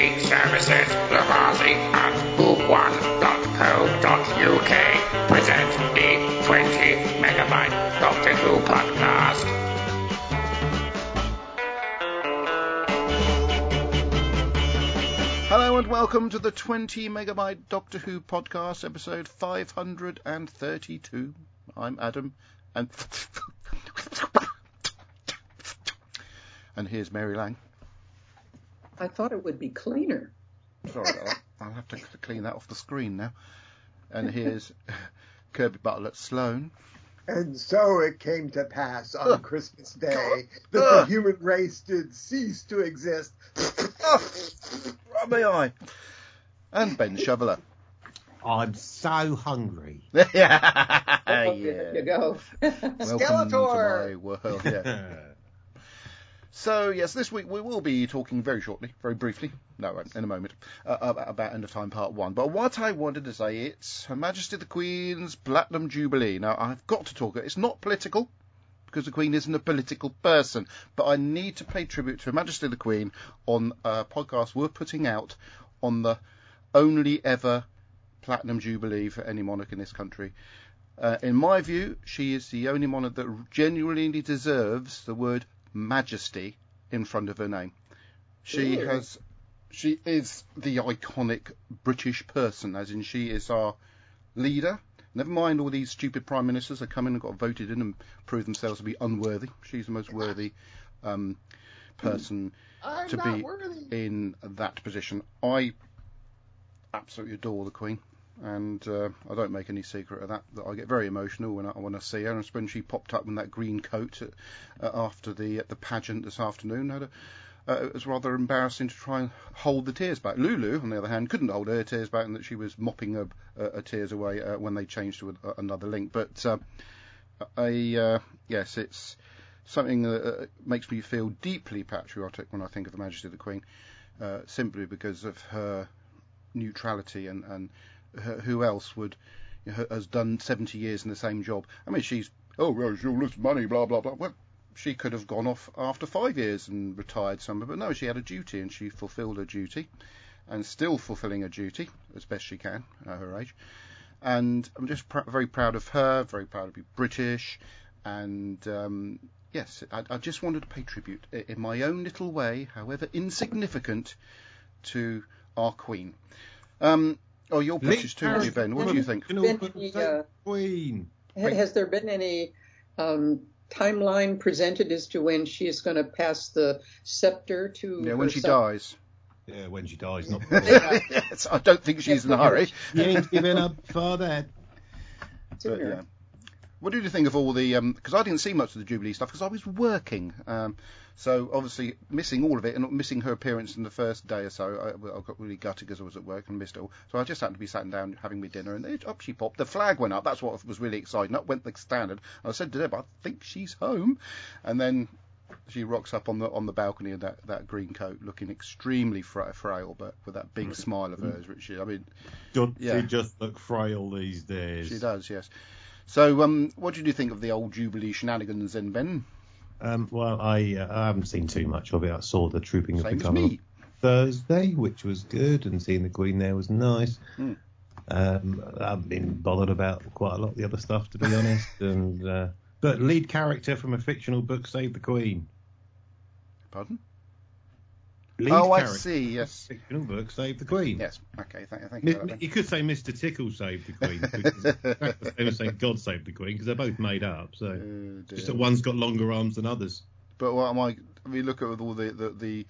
Great services, Lavazzi and Who1.co.uk present the 20 megabyte Doctor Who podcast. Hello and welcome to the 20 megabyte Doctor Who podcast, episode 532. I'm Adam, and and here's Mary Lang. I thought it would be cleaner. Sorry about that. I'll have to clean that off the screen now. And here's Kirby Butler at Sloan. And so it came to pass on Christmas Day that the human race did cease to exist. Rub my eye. And Ben Shoveler. I'm so hungry. yeah. Oh, there you go. Welcome to my world. Yeah. So yes, this week we will be talking very shortly, very briefly, no, in a moment, uh, about about End of Time Part One. But what I wanted to say, it's Her Majesty the Queen's Platinum Jubilee. Now I've got to talk. It's not political because the Queen isn't a political person, but I need to pay tribute to Her Majesty the Queen on a podcast we're putting out on the only ever Platinum Jubilee for any monarch in this country. Uh, in my view, she is the only monarch that genuinely deserves the word majesty in front of her name. She Really? has, she is the iconic British person, as in she is our leader. Never mind all these stupid prime ministers that come in and got voted in and prove themselves to be unworthy. She's the most worthy um, person I'm to be worthy. in that position. I absolutely adore the Queen, and uh, I don't make any secret of that. That I get very emotional when I when I see her, and when she popped up in that green coat uh, uh, after the the pageant this afternoon. A, uh, it was rather embarrassing to try and hold the tears back. Lulu, on the other hand, couldn't hold her tears back, and that she was mopping her, uh, her tears away uh, when they changed to a, another link. But uh, I, uh, yes, it's something that uh, makes me feel deeply patriotic when I think of the Majesty of the Queen, uh, simply because of her neutrality and and who else would has done 70 years in the same job. I mean, she's oh well, she'll lose money, blah blah blah. Well, she could have gone off after five years and retired somewhere, but no, she had a duty and she fulfilled her duty, and still fulfilling her duty as best she can at her age. And I'm just pr- very proud of her, very proud to be British, and um, yes, I, I just wanted to pay tribute in my own little way, however insignificant, to our Queen. Um, oh, you're British too, aren't Ben? What do you think? Can all Been put any, uh, Queen. Has there been any um, timeline presented as to when she is going to pass the scepter to? Yeah, when she son? dies. Yeah, when she dies, not yes, I don't think she's in a hurry. you ain't giving up for that. But, yeah. What did you think of all the? Because I didn't see much of the Jubilee stuff because I was working. Um, so obviously missing all of it and missing her appearance in the first day or so. I, I got really gutted because I was at work and missed it all. So I just happened to be sat down having my dinner and it, up she popped. The flag went up. That's what was really exciting. Up went the standard. And I said to Deb, I think she's home. And then she rocks up on the on the balcony in that, that green coat, looking extremely fra- frail, but with that big smile of hers, which she, I mean, Don't Yeah. she just look frail these days? She does, yes. So, um, what did you think of the old Jubilee shenanigans then, Ben? Um, well, I, uh, I haven't seen too much of it. I saw the trooping of the colour. Thursday, which was good, and seeing the Queen there was nice. Hmm. Um, I haven't been bothered about quite a lot of the other stuff, to be honest. And uh, but lead character from a fictional book saved the Queen. Pardon? Lead oh, I see. Yes, fictional book saved the Queen. yes. Okay, thank, thank you. You could say Mr. Tickle saved the Queen. because it's the same as saying God saved the Queen because they're both made up. So. Oh, just that one's got longer arms than others. But what am I? I mean, look at all the the, the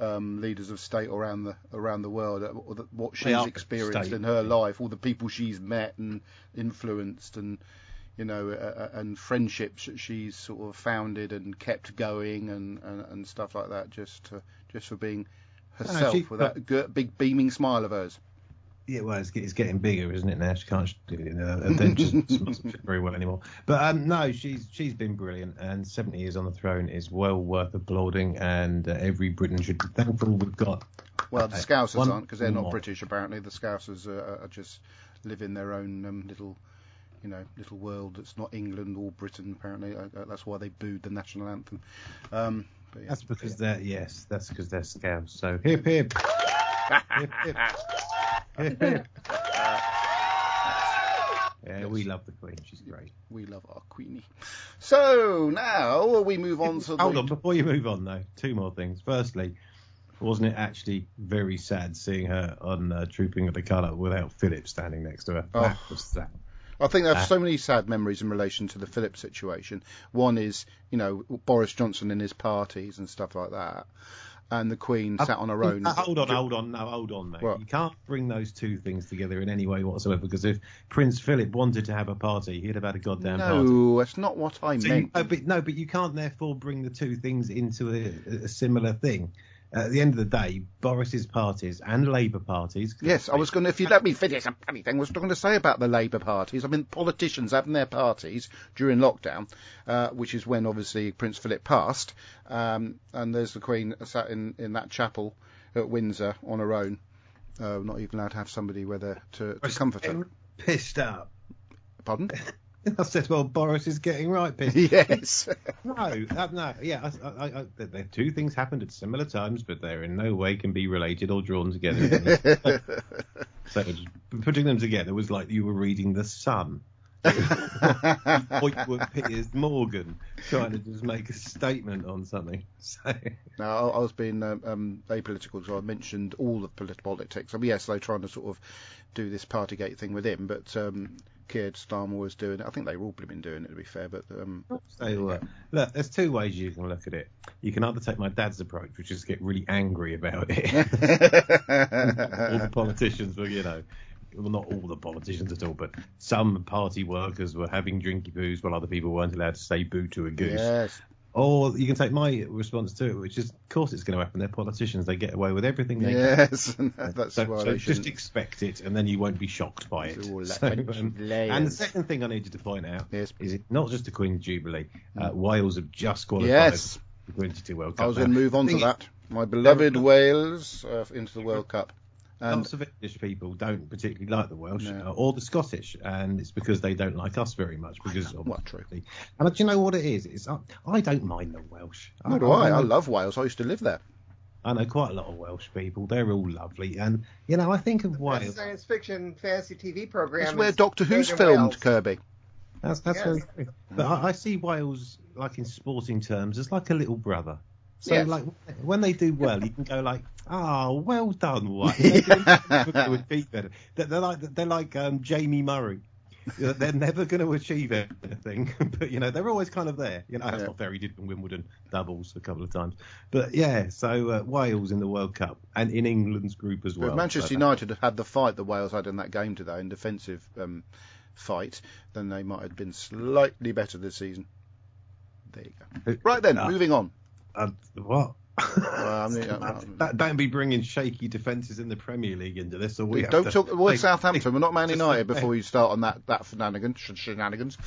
um, leaders of state around the around the world, uh, what she's experienced state. in her life, all the people she's met and influenced, and you know, uh, and friendships that she's sort of founded and kept going, and, and, and stuff like that, just to, just for being herself she- with that big beaming smile of hers. Yeah, well, it's, it's getting bigger, isn't it? Now she can't do it. Uh, adventures mustn't very well anymore. But um, no, she's she's been brilliant, and 70 years on the throne is well worth applauding. And uh, every Briton should be thankful we've got. Well, the Scousers aren't because they're not more. British. Apparently, the Scousers are, are just live in their own um, little, you know, little world that's not England or Britain. Apparently, uh, uh, that's why they booed the national anthem. Um, but yeah. That's because they're yes, that's because they're scouts. So hip hip. Hip, hip. Hip, hip. Yeah, we love the Queen. She's great. We love our Queenie. So now we move on to Hold the. on, before you move on though, two more things. Firstly, wasn't it actually very sad seeing her on uh, Trooping of the Colour without Philip standing next to her? Oh. That was sad. I think there are so many sad memories in relation to the Philip situation. One is, you know, Boris Johnson and his parties and stuff like that, and the Queen sat on her own. Uh, hold on, hold on, no, hold on, mate. What? You can't bring those two things together in any way whatsoever because if Prince Philip wanted to have a party, he'd have had a goddamn party. No, that's not what I So you, meant. no, but, no, but you can't therefore bring the two things into a, a similar thing. At the end of the day, Boris's parties and Labour parties. Yes, I was going to, if you let me finish funny thing, I was going to say about the Labour parties. I mean, politicians having their parties during lockdown, uh, which is when obviously Prince Philip passed, um, and there's the Queen sat in, in that chapel at Windsor on her own, uh, not even allowed to have somebody with her to, to comfort her. Pissed up. Pardon? I said, well, Boris is getting right pissed. yes. no, uh, no, yeah, I, I, I, two things happened at similar times, but they're in no way can be related or drawn together. so putting them together was like you were reading The Sun. Piers Morgan trying to just make a statement on something. So, Now, I I was being um, um, apolitical, so I mentioned all of polit- politics. I mean, yes, they're trying to sort of do this Partygate thing with him, but um, Keir Starmer was doing it. I think they were all been doing it, to be fair. But um, so uh, look, there's two ways you can look at it. You can either take my dad's approach, which is get really angry about it. all the politicians were, you know, well, not all the politicians at all, but some party workers were having drinky poos while other people weren't allowed to say boo to a goose. yes, Or you can take my response to it, which is, of course, it's going to happen. They're politicians; they get away with everything they yes, that's so, why so just expect it, and then you won't be shocked by it. So, um, and the second thing I needed to point out Yes. is it not just the Queen's Jubilee. Uh, Wales have just qualified Yes. for the 22 World Cup. I was going to move on to that. My beloved Wales uh, into the World Cup. And Lots of English people don't particularly like the Welsh No. uh, or the Scottish, and it's because they don't like us very much. Because of Well, true. And do you know what it is? It's I, I don't mind the Welsh. nor do I. I know- love Wales. I used to live there. I know quite a lot of Welsh people. They're all lovely, and you know I think of That's a Wales. science fiction fantasy TV program. It's where is Doctor Who's filmed, Wales. Kirby. That's that's Yes. very true. But I, I see Wales, like in sporting terms, as like a little brother. So Yes. like when they do well, you can go like, "Ah, well done, White." They would be better. They're, like they're like um, Jamie Murray. They're never going to achieve anything, but you know they're always kind of there. You know that's Yeah. not He did in Wimbledon doubles a couple of times, but yeah. So uh, Wales in the World Cup and in England's group as well. if Manchester So- United had had the fight that Wales had in that game today, in defensive um, fight, then they might have been slightly better this season. There you go. Right then, Ah. moving on. Uh, what? I mean, That- don't be bringing shaky defences in the Premier League into this, or we Don't to talk. We're Southampton. We're not Man United. Before you start on that that shenanigans, sh- shenanigans.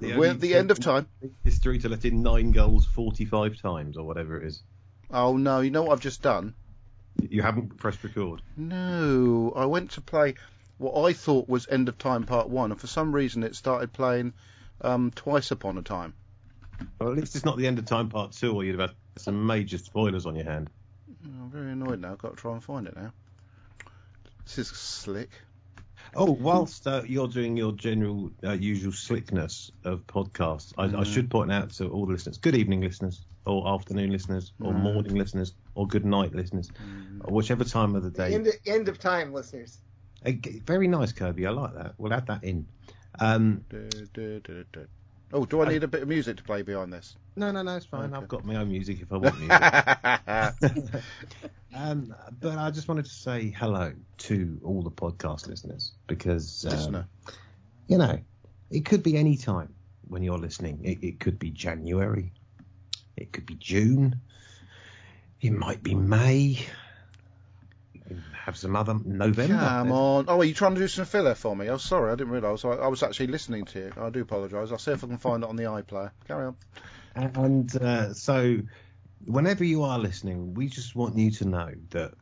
The We're at the end of time. history to let in nine goals 45 times, or whatever it is. Oh no! You know what I've just done? You haven't pressed record. No, I went to play what I thought was End of Time Part One, and for some reason it started playing um, Twice Upon a Time. Well, at least it's not the end of time part two, or you'd have had some major spoilers on your hand. I'm very annoyed now. I've got to try and find it now. This is slick. Oh, whilst uh, you're doing your general, uh, usual slickness of podcasts, I, I should point out to all the listeners: good evening, listeners, or afternoon listeners, or morning listeners, or good night listeners, or whichever time of the day. End, end of time, listeners. Uh, Very nice, Kirby. I like that. We'll add that in. Um, Du- du- du- du. Oh, do I need a bit of music to play behind this? no, no, no, it's fine. Okay. I've got my own music if I want music. Um, but I just wanted to say hello to all the podcast listeners because, um, Listener. you know, it could be any time when you're listening. It, it could be January, it could be June, it might be May. Have some other November. Come on. Oh, are you trying to do some filler for me? Oh, sorry, I didn't realise. I, I was actually listening to you. I do apologise. I'll see if I can find it on the iPlayer. Carry on. And uh, so, whenever you are listening, we just want you to know that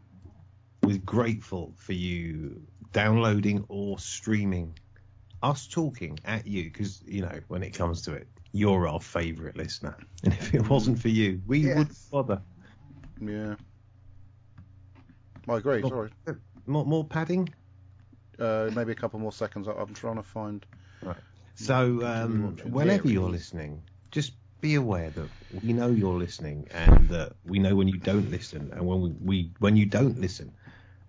we're grateful for you downloading or streaming us talking at you because, you know, when it comes to it, you're our favourite listener. And if it wasn't for you, we Yes. wouldn't bother. Yeah. I agree. Oh. Sorry. More, more padding. Uh, maybe a couple more seconds. I'm trying to find. Right. So um, whenever There you're listening, just be aware that we know you're listening, and that we know when you don't listen, and when we, we when you don't listen,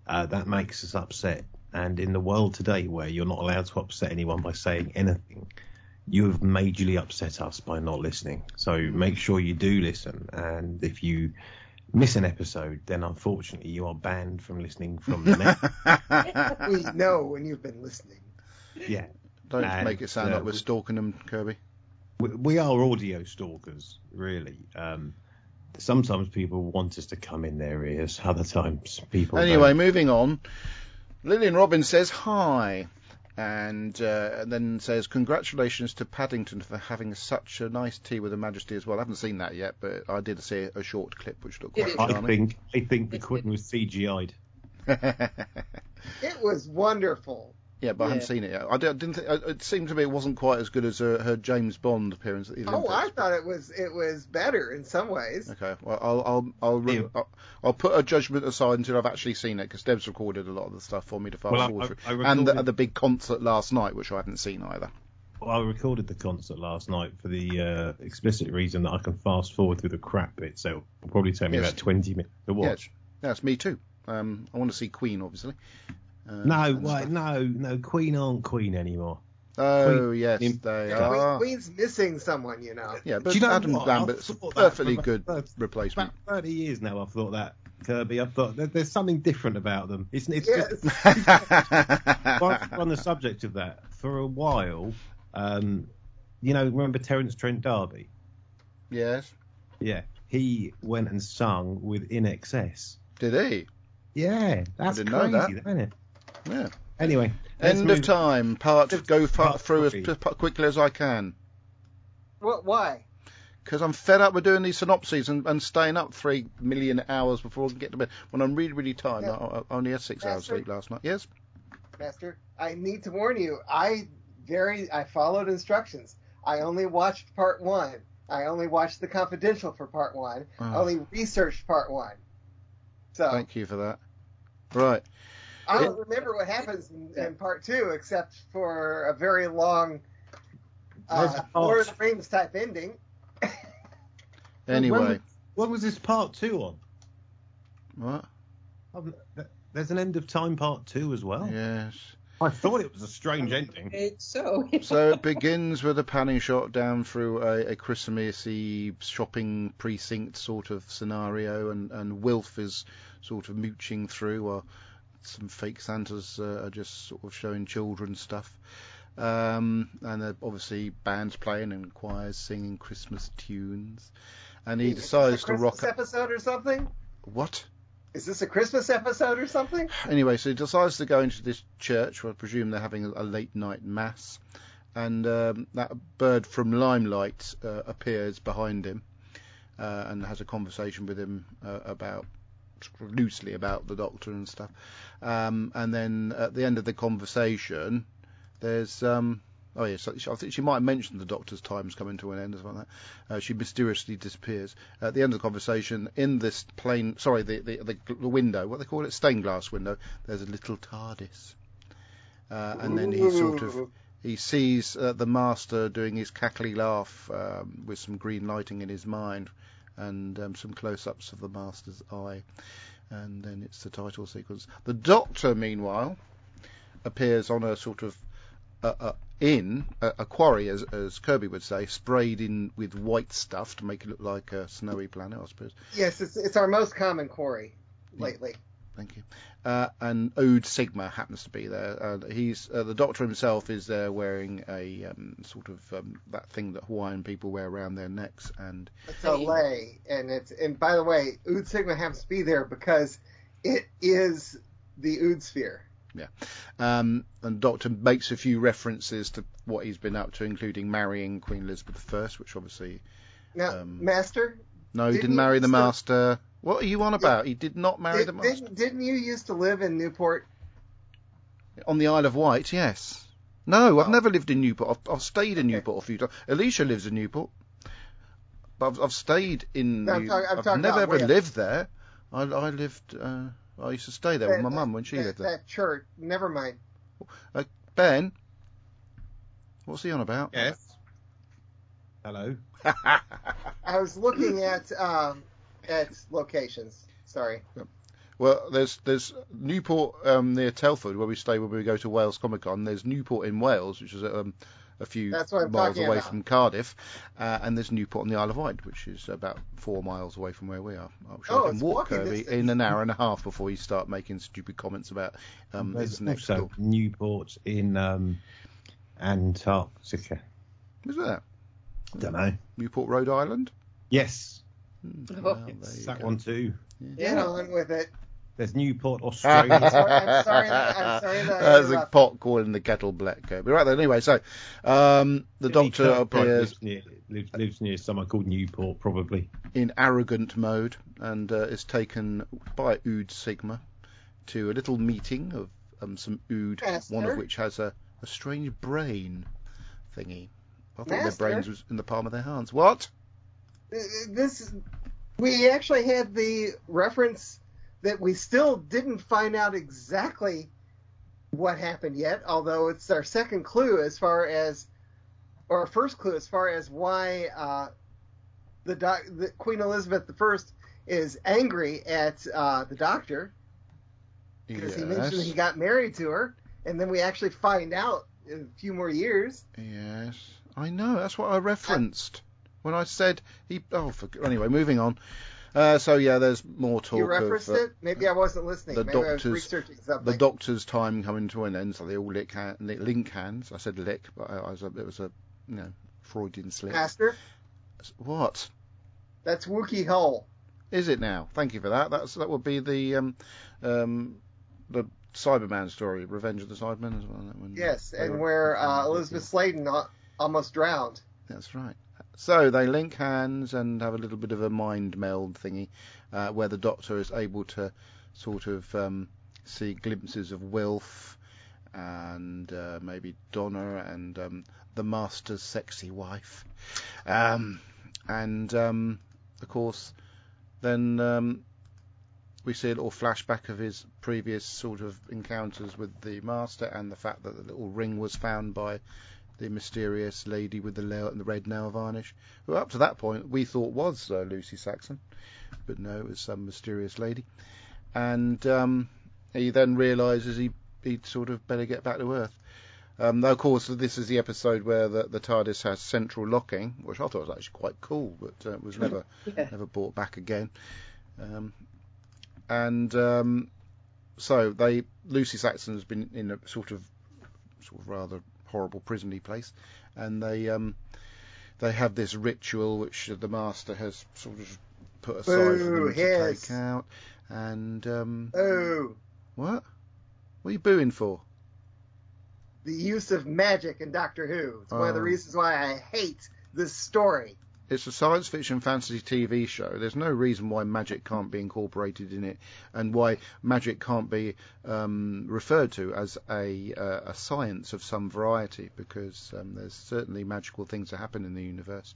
uh, that makes us upset. And in the world today, where you're not allowed to upset anyone by saying anything, you have majorly upset us by not listening. So make sure you do listen, and if you miss an episode, then unfortunately you are banned from listening from the net. we know when you've been listening. yeah. Don't And, make it sound uh, like we're stalking them, Kirby. we, we are audio stalkers, really. Um, sometimes people want us to come in their ears. Other times people. Anyway, don't. moving on. Lillian Robbins says hi, and, uh, and then says congratulations to Paddington for having such a nice tea with Her Majesty as well. I haven't seen that yet, but I did see a short clip which looked quite is. I think I think the It's Queen was CGI'd. It was wonderful. Yeah, but I haven't seen it yet. I, didn't. Think, uh, it seemed to me it wasn't quite as good as her, her James Bond appearance at the Oh, Olympics. I thought it was it was better in some ways. Okay, well, I'll I'll I'll, re- I'll, I'll put a judgment aside until I've actually seen it because Deb's recorded a lot of the stuff for me to fast Well, I- forward I- through, I and the, the big concert last night, which I haven't seen either. Well, I recorded the concert last night for the uh, explicit reason that I can fast forward through the crap bit, so it'll probably take me Yes. about 20 minutes to watch. Yes, yes, me too. Um, I want to see Queen, obviously. Uh, No, wait, stuff. no, no. Queen aren't Queen anymore. Oh Queen- yes, Queen- they Queen, are. Queen's missing someone, you know. Yeah, but you know Adam what? Lambert's a thought that perfectly good about- replacement. About 30 years now, I've thought that Kirby. I've thought there, there's something different about them. It's, it's Yes. just on the subject of that, for a while, um, you know, remember Terence Trent D'Arby? yes, Yeah, he went and sung with INXS. did he? Yeah, that's didn't know crazy, that. isn't it? Yeah. Anyway, End of time. Part Let's go far part through as three. p- p- quickly as I can. What? Why? Because I'm fed up with doing these synopses and, and staying up three million hours before I can get to bed. When I'm really, really tired, Yeah. I, I only had six hours sleep last night. Yes. Master, I need to warn you. I very I followed instructions. I only watched part one. I only watched the confidential for part one. I Oh. only researched part one. So Thank you for that. Right. I don't remember what happens in, in part two, except for a very long There's uh, Lord of the Rings type ending. Anyway. When, when was this part two on? What? Um, There's an end of time part two as well. Yes. I thought it was a strange ending. It's so. So it begins with a panning shot down through a, a Christmassy shopping precinct sort of scenario, and, and Wilf is sort of mooching through, while some fake Santas uh, are just sort of showing children stuff. Um, and obviously bands playing and choirs singing Christmas tunes. And he decides a to rock. Christmas episode or something. What? Is this a Christmas episode or something? Anyway, so he decides to go into this church, where I presume they're having a late night mass, and um, that bird from Limelight uh, appears behind him uh, and has a conversation with him uh, about loosely about the Doctor and stuff. Um, and then at the end of the conversation, there's um, oh yes, I think she might have mentioned the Doctor's time's coming to an end or something like that. Uh, she mysteriously disappears at the end of the conversation in this plain sorry the, the the the window what they call it stained glass window. There's a little TARDIS, uh, and then he sort of he sees uh, the master doing his cackly laugh um, with some green lighting in his mind and um, some close-ups of the master's eye and then it's the title sequence. The doctor meanwhile appears on a sort of uh, uh, in a, a quarry as, as Kirby would say sprayed in with white stuff to make it look like a snowy planet I suppose. Yes, it's it's our most common quarry lately. Thank you. Uh, and Ood Sigma happens to be there. Uh, he's uh, the Doctor himself is there wearing a um, sort of um, that thing that Hawaiian people wear around their necks, and It's a lei. and it's and by the way, Ood Sigma happens to be there because it is the Ood sphere. um, and Doctor makes a few references to what he's been up to, including marrying Queen Elizabeth I, which obviously Now, Um, Master, no, he Didn't marry the Master. What are you on about? He did not marry the did, Master didn't didn't you used to live in Newport? on the Isle of Wight. Yes. No, I've Oh. never lived in Newport. I've, I've stayed in Okay. Newport a few times. Alicia lives in Newport, but I've, I've stayed in. No, I'm New- talking- I'm I've never ever where. lived there. I, I lived. Uh, I used to stay there with my That- mum when she that, lived there. That church. Never mind. Ben, what's he on about? Yes. Hello. I was looking at um, at locations. Sorry. Well, there's there's Newport um, near Telford where we stay when we go to Wales Comic Con. There's Newport in Wales, which is um, a few That's what I'm miles away about. from Cardiff, uh, and there's Newport on the Isle of Wight, which is about four miles away from where we are. I'm sure Oh, I can it's walk Kirby distance. in an hour and a half before you start making stupid comments about um, There's next also door. Newport in um, Antarctica. Is that Don't know. Newport, Rhode Island? Yes, Hmm, Oh. well, there that go. one too. yeah, Get on with it. There's Newport, I'm Australia. sorry, I'm sorry that- I'm sorry that I That's a pot calling the kettle black. Kirby. Right then, anyway, so um, the doctor appears lives near, lives, lives near somewhere called Newport, probably. in arrogant mode and uh, is taken by Ood Sigma to a little meeting of um, some Ood, Master? one of which has a, a strange brain thingy. I thought their brains was in the palm of their hands. What? This we actually had the reference that we still didn't find out exactly what happened yet, although it's our second clue as far as, or our first clue as far as why uh, the, doc, the Queen Elizabeth I is angry at uh, the Doctor because he mentioned he got married to her, and then we actually find out in a few more years. Yes, I know. That's what I referenced when I said he. Oh, for, anyway, moving on. Uh, so yeah, there's more talk you referenced of uh, it? Maybe I wasn't listening. the Maybe I was doctor's- researching something. the doctor's time coming to an end, so they all lick, hand, link hands. I said lick, but I, I was a, it was a you know Freudian slip. Master, What that's Wookey Hole. is it now? Thank you for that. That's that would be the um um the Cyberman story, Revenge of the Cybermen as well. Yes, and were- where uh, Elisabeth Sladen al- almost drowned. That's right. So they link hands and have a little bit of a mind meld thingy, uh, where the Doctor is able to sort of um, see glimpses of Wilf and uh, maybe Donna and um, the Master's sexy wife, um, and um, of course, then um, we see a little flashback of his previous sort of encounters with the Master and the fact that the little ring was found by the mysterious lady with the, la- the red nail varnish, who up to that point we thought was uh, Lucy Saxon, but no, it was some mysterious lady. And um, he then realises he he'd sort of better get back to Earth. Um, though, of course, this is the episode where the, the TARDIS has central locking, which I thought was actually quite cool, but uh, was never Yeah. never brought back again. Um, and um, so they Lucy Saxon has been in a sort of sort of rather horrible prisony place, and they um, they have this ritual which the master has sort of put aside for them to take out. And um, Oh, what? What are you booing for? the use of magic in Doctor Who. It's one of the Oh. reasons why I hate this story. It's a science fiction fantasy TV show. There's no reason why magic can't be incorporated in it, and why magic can't be um, referred to as a uh, a science of some variety, because um, there's certainly magical things that happen in the universe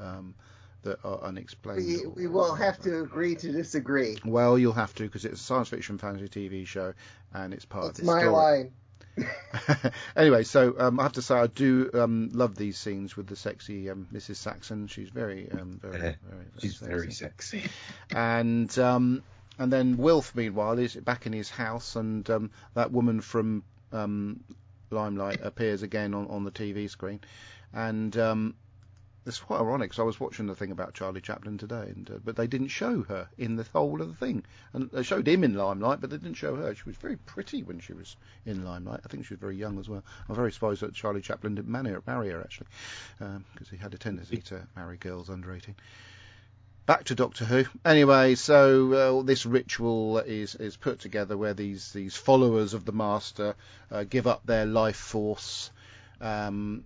um, that are unexplained. We, we will have to agree to disagree. Well, you'll have to because it's a science fiction fantasy TV show, and it's part That's of this my story. line. anyway, so um, I have to say I do um, love these scenes with the sexy um, Mrs. Saxon. She's very, um, very, Yeah, very, She's sexy. very sexy. And um, and then Wilf, meanwhile, is back in his house, and um, that woman from um, Limelight appears again on, on the TV screen, and um, it's quite ironic. because I was watching the thing about Charlie Chaplin today, and uh, but they didn't show her in the whole of the thing, and they showed him in Limelight, but they didn't show her. She was very pretty when she was in Limelight. I think she was very young as well. I'm very surprised that Charlie Chaplin didn't marry her, marry her actually, because he had a tendency to marry girls under 18 back to Doctor Who. Anyway, so uh, this ritual is is put together where these these followers of the Master uh, give up their life force, um,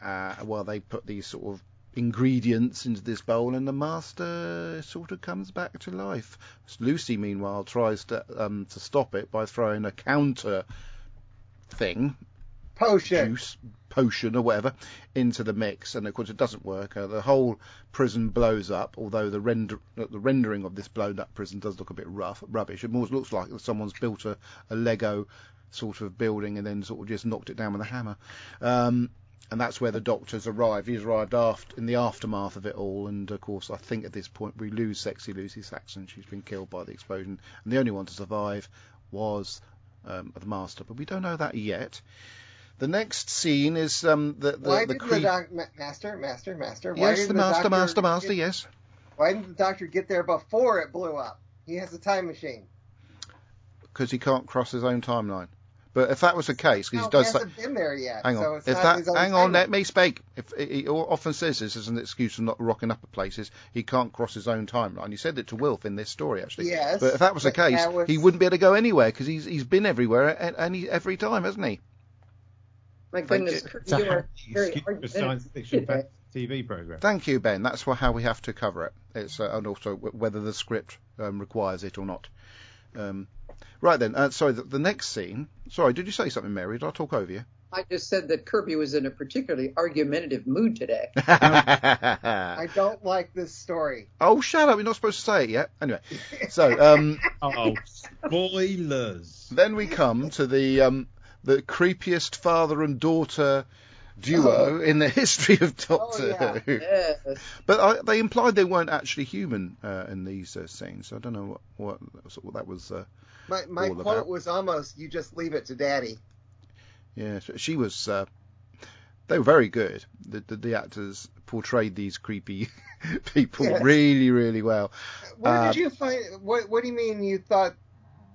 uh, while they put these sort of ingredients into this bowl, and the Master sort of comes back to life. Lucy, meanwhile, tries to um, to stop it by throwing a counter thing Potion. juice potion or whatever into the mix, and of course it doesn't work. Uh, the whole prison blows up, although the render the rendering of this blown up prison does look a bit rough, rubbish. It more looks like someone's built a, a Lego sort of building and then sort of just knocked it down with a hammer. Um, and that's where the doctors arrive. He's arrived after, in the aftermath of it all, and of course, I think at this point we lose sexy Lucy Saxon. She's been killed by the explosion, and the only one to survive was um, the master, but we don't know that yet. The next scene is um, the the, Why the did cre- the doc- master, master, master? Why yes, the master, master, master. get- Yes, Why didn't the doctor get there before it blew up? He has a time machine. because he can't cross his own timeline. But if that was the case, because No, he he does. Say, hasn't been there yet. hang on, it's if that, hang on, let me speak. If he often says this as an excuse for not rocking up at places, he can't cross his own timeline. He said it to Wilf in this story actually. Yes, But if that was the case, was- he wouldn't be able to go anywhere because he's he's been everywhere a- any every time, hasn't he? My Thank goodness, you. It's a you are very excuse for a science fiction today. TV program. Thank you, Ben. That's wha- how we have to cover it. It's uh, and also whether the script um, requires it or not. Um, right then. Uh, sorry, the, the next scene. Sorry, did you say something, Mary? Did I talk over you? I just said that Kirby was in a particularly argumentative mood today. I don't like this story. oh, shut up! You're not supposed to say it yet. Anyway, so um, Oh, spoilers! then we come to the um, the creepiest father and daughter duo in the history of Doctor Oh, yeah. Who. Yes. But I, they implied they weren't actually human uh, in these uh, scenes. I don't know what what, what that was. Uh, My my quote about. was almost, "You just leave it to Daddy." Yeah, she was. Uh, they were very good. The, the, the actors portrayed these creepy people Yes. really, really well. Where Uh, did you find? What What do you mean? You thought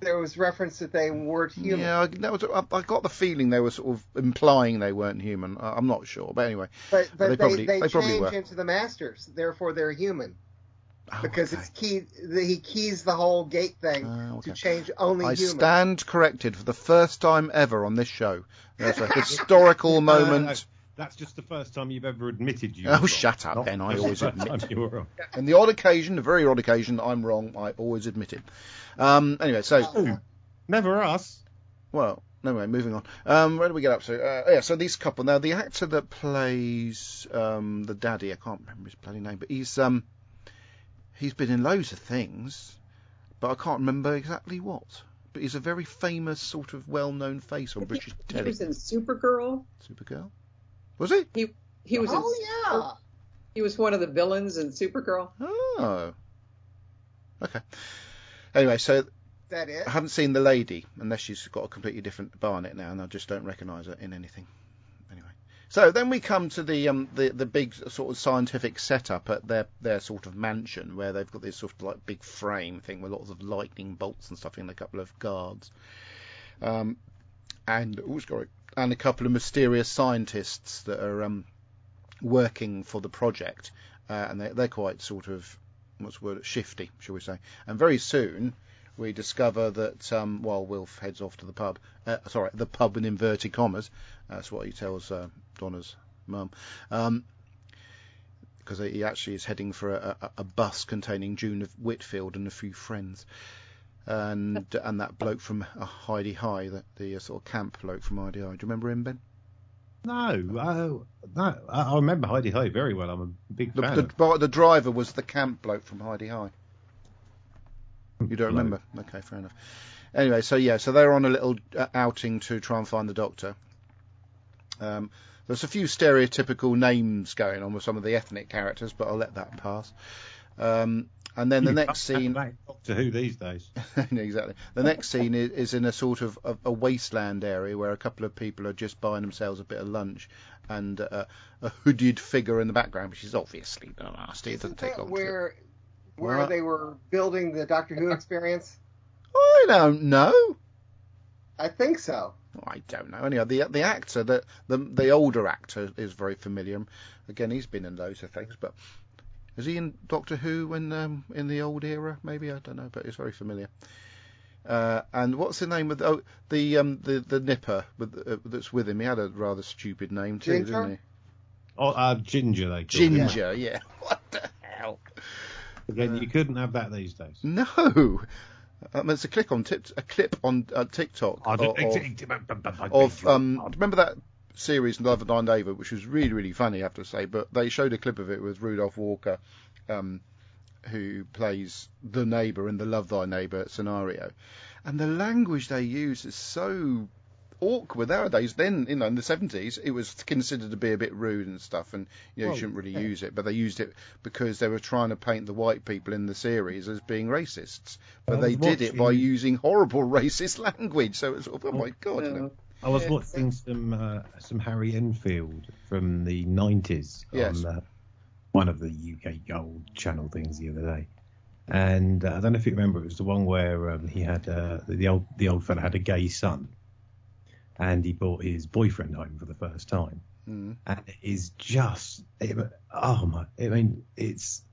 there was reference that they weren't human? Yeah, I, that was, I, I got the feeling they were sort of implying they weren't human. I, I'm not sure, but anyway, But but They they probably- they, they probably change were. into the masters, therefore they're human Oh, because okay. it's key. The, he keys the whole gate thing Ah, okay. to change only I human. stand corrected for the first time ever on this show. There's a historical moment. That's just the first time you've ever admitted you. Oh, were wrong. shut up, Not Ben, I always admit. you were wrong. And the odd occasion, the very odd occasion, that I'm wrong. I always admit it. Um, anyway, so Who? Never us. Well, anyway, moving on. Um, where do we get up to? Uh, yeah, so these couple. Now, the actor that plays um, the daddy, I can't remember his bloody name, but he's um, he's been in loads of things, but I can't remember exactly what. But he's a very famous, sort of well-known face on British He telly. was in Supergirl. Supergirl, was he? He was in, oh yeah. he was one of the villains in Supergirl. Oh, okay. Anyway, so that it? I haven't seen the lady unless she's got a completely different Barnet now, and I just don't recognise her in anything. So then we come to the um the the big sort of scientific setup at their their sort of mansion where they've got this sort of like big frame thing with lots of lightning bolts and stuff and a couple of guards, um, and oh sorry, and a couple of mysterious scientists that are um working for the project, uh, and they they're quite sort of what's the word shifty, shall we say, and very soon we discover that um, while Wilf heads off to the pub, uh, sorry, the pub in inverted commas, that's what he tells uh, Donna's mum, because he actually is heading for a, a, a bus containing June of Whitfield and a few friends. And and that bloke from uh, Hi-de-Hi, the, the uh, sort of camp bloke from Hi-de-Hi. Do you remember him, Ben? No, oh, no. I, I remember Hi-de-Hi very well. I'm a big The, fan. the, of the driver was the camp bloke from Hi-de-Hi. You don't remember? Okay, fair enough. Anyway, so yeah, so they're on a little uh, outing to try and find the doctor. Um, there's a few stereotypical names going on with some of the ethnic characters, but I'll let that pass. Um, and then the You next scene, have that Doctor Who these days. exactly. The next scene is, is in a sort of a, a wasteland area where a couple of people are just buying themselves a bit of lunch, and uh, a hooded figure in the background, which is obviously nasty. It doesn't Isn't take that long. to- where where What? they were building the Doctor Who experience? I don't know. I think so. I don't know. Anyway, the the actor, the the the older actor, is very familiar. Again, he's been in loads of things, but is he in Doctor Who in um, in the old era? Maybe I don't know, but he's very familiar. Uh, and what's the name of the oh, the um the the nipper with, uh, that's with him? He had a rather stupid name too, Ginger? didn't he? Oh, uh, Ginger, they call it. Ginger, yeah. What the hell? Again, you couldn't have that these days. No. Um, there's a click on tip, a clip on uh, TikTok of, of, of um. Remember that series Love Thy Neighbour, which was really really funny, I have to say. But they showed a clip of it with Rudolph Walker, um, who plays the neighbour in the Love Thy Neighbour scenario, and the language they use is so awkward nowadays. Then, you know, in the seventies, it was considered to be a bit rude and stuff, and you know, Well, you shouldn't really yeah. use it. But they used it because they were trying to paint the white people in the series as being racists. But I they was did it by using horrible racist language. So it's oh my god, you know. I was Yeah. watching some uh, some Harry Enfield from the nineties Yes. on uh, one of the UK Gold channel things the other day, and uh, I don't know if you remember, it was the one where um, he had uh, the old the old fella had a gay son, and he brought his boyfriend home for the first time, Mm. and it is just it, oh my, I mean it's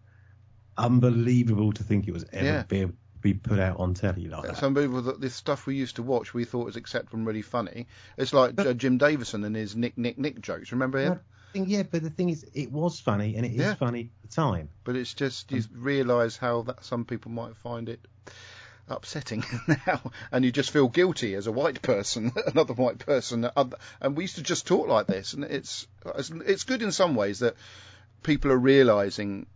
unbelievable to think it was ever Yeah. be be put out on telly like that. Some people that this stuff we used to watch we thought was acceptable and really funny. It's like uh, Jim Davidson and his Nick Nick Nick jokes. Remember him? thing, yeah, but the thing is, it was funny, and it is Yeah. funny at the time. But it's just you realise how that some people might find it upsetting now, and you just feel guilty as a white person, another white person. And we used to just talk like this, and it's it's, it's good in some ways that people are realising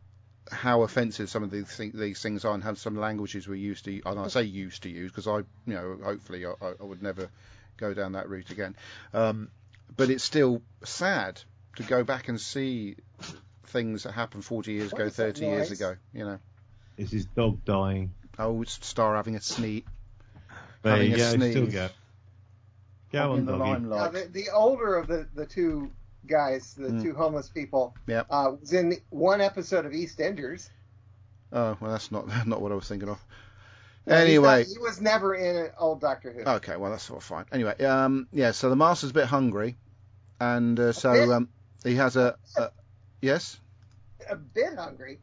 how offensive some of these, thi- these things are, and how some languages we used to, and I say used to use because I, you know, hopefully I, I would never go down that route again. Um, but it's still sad to go back and see things that happened 40 years What ago, 30 years ago. You know, This Is his dog dying? Old star having a sneak. There Having you a go, still sneeze. go. Go on, in the doggy. Now, limelight. the, the older of the, the two guys, the Mm. two homeless people, Yep. uh, was in one episode of EastEnders. Oh well, that's not not what I was thinking of. No, he's Anyway, not- he was never in an old Doctor Who. okay, well that's all fine. Anyway, um, yeah, so the master's a bit hungry, and uh, bit? so um, he has a, a yes. A bit hungry.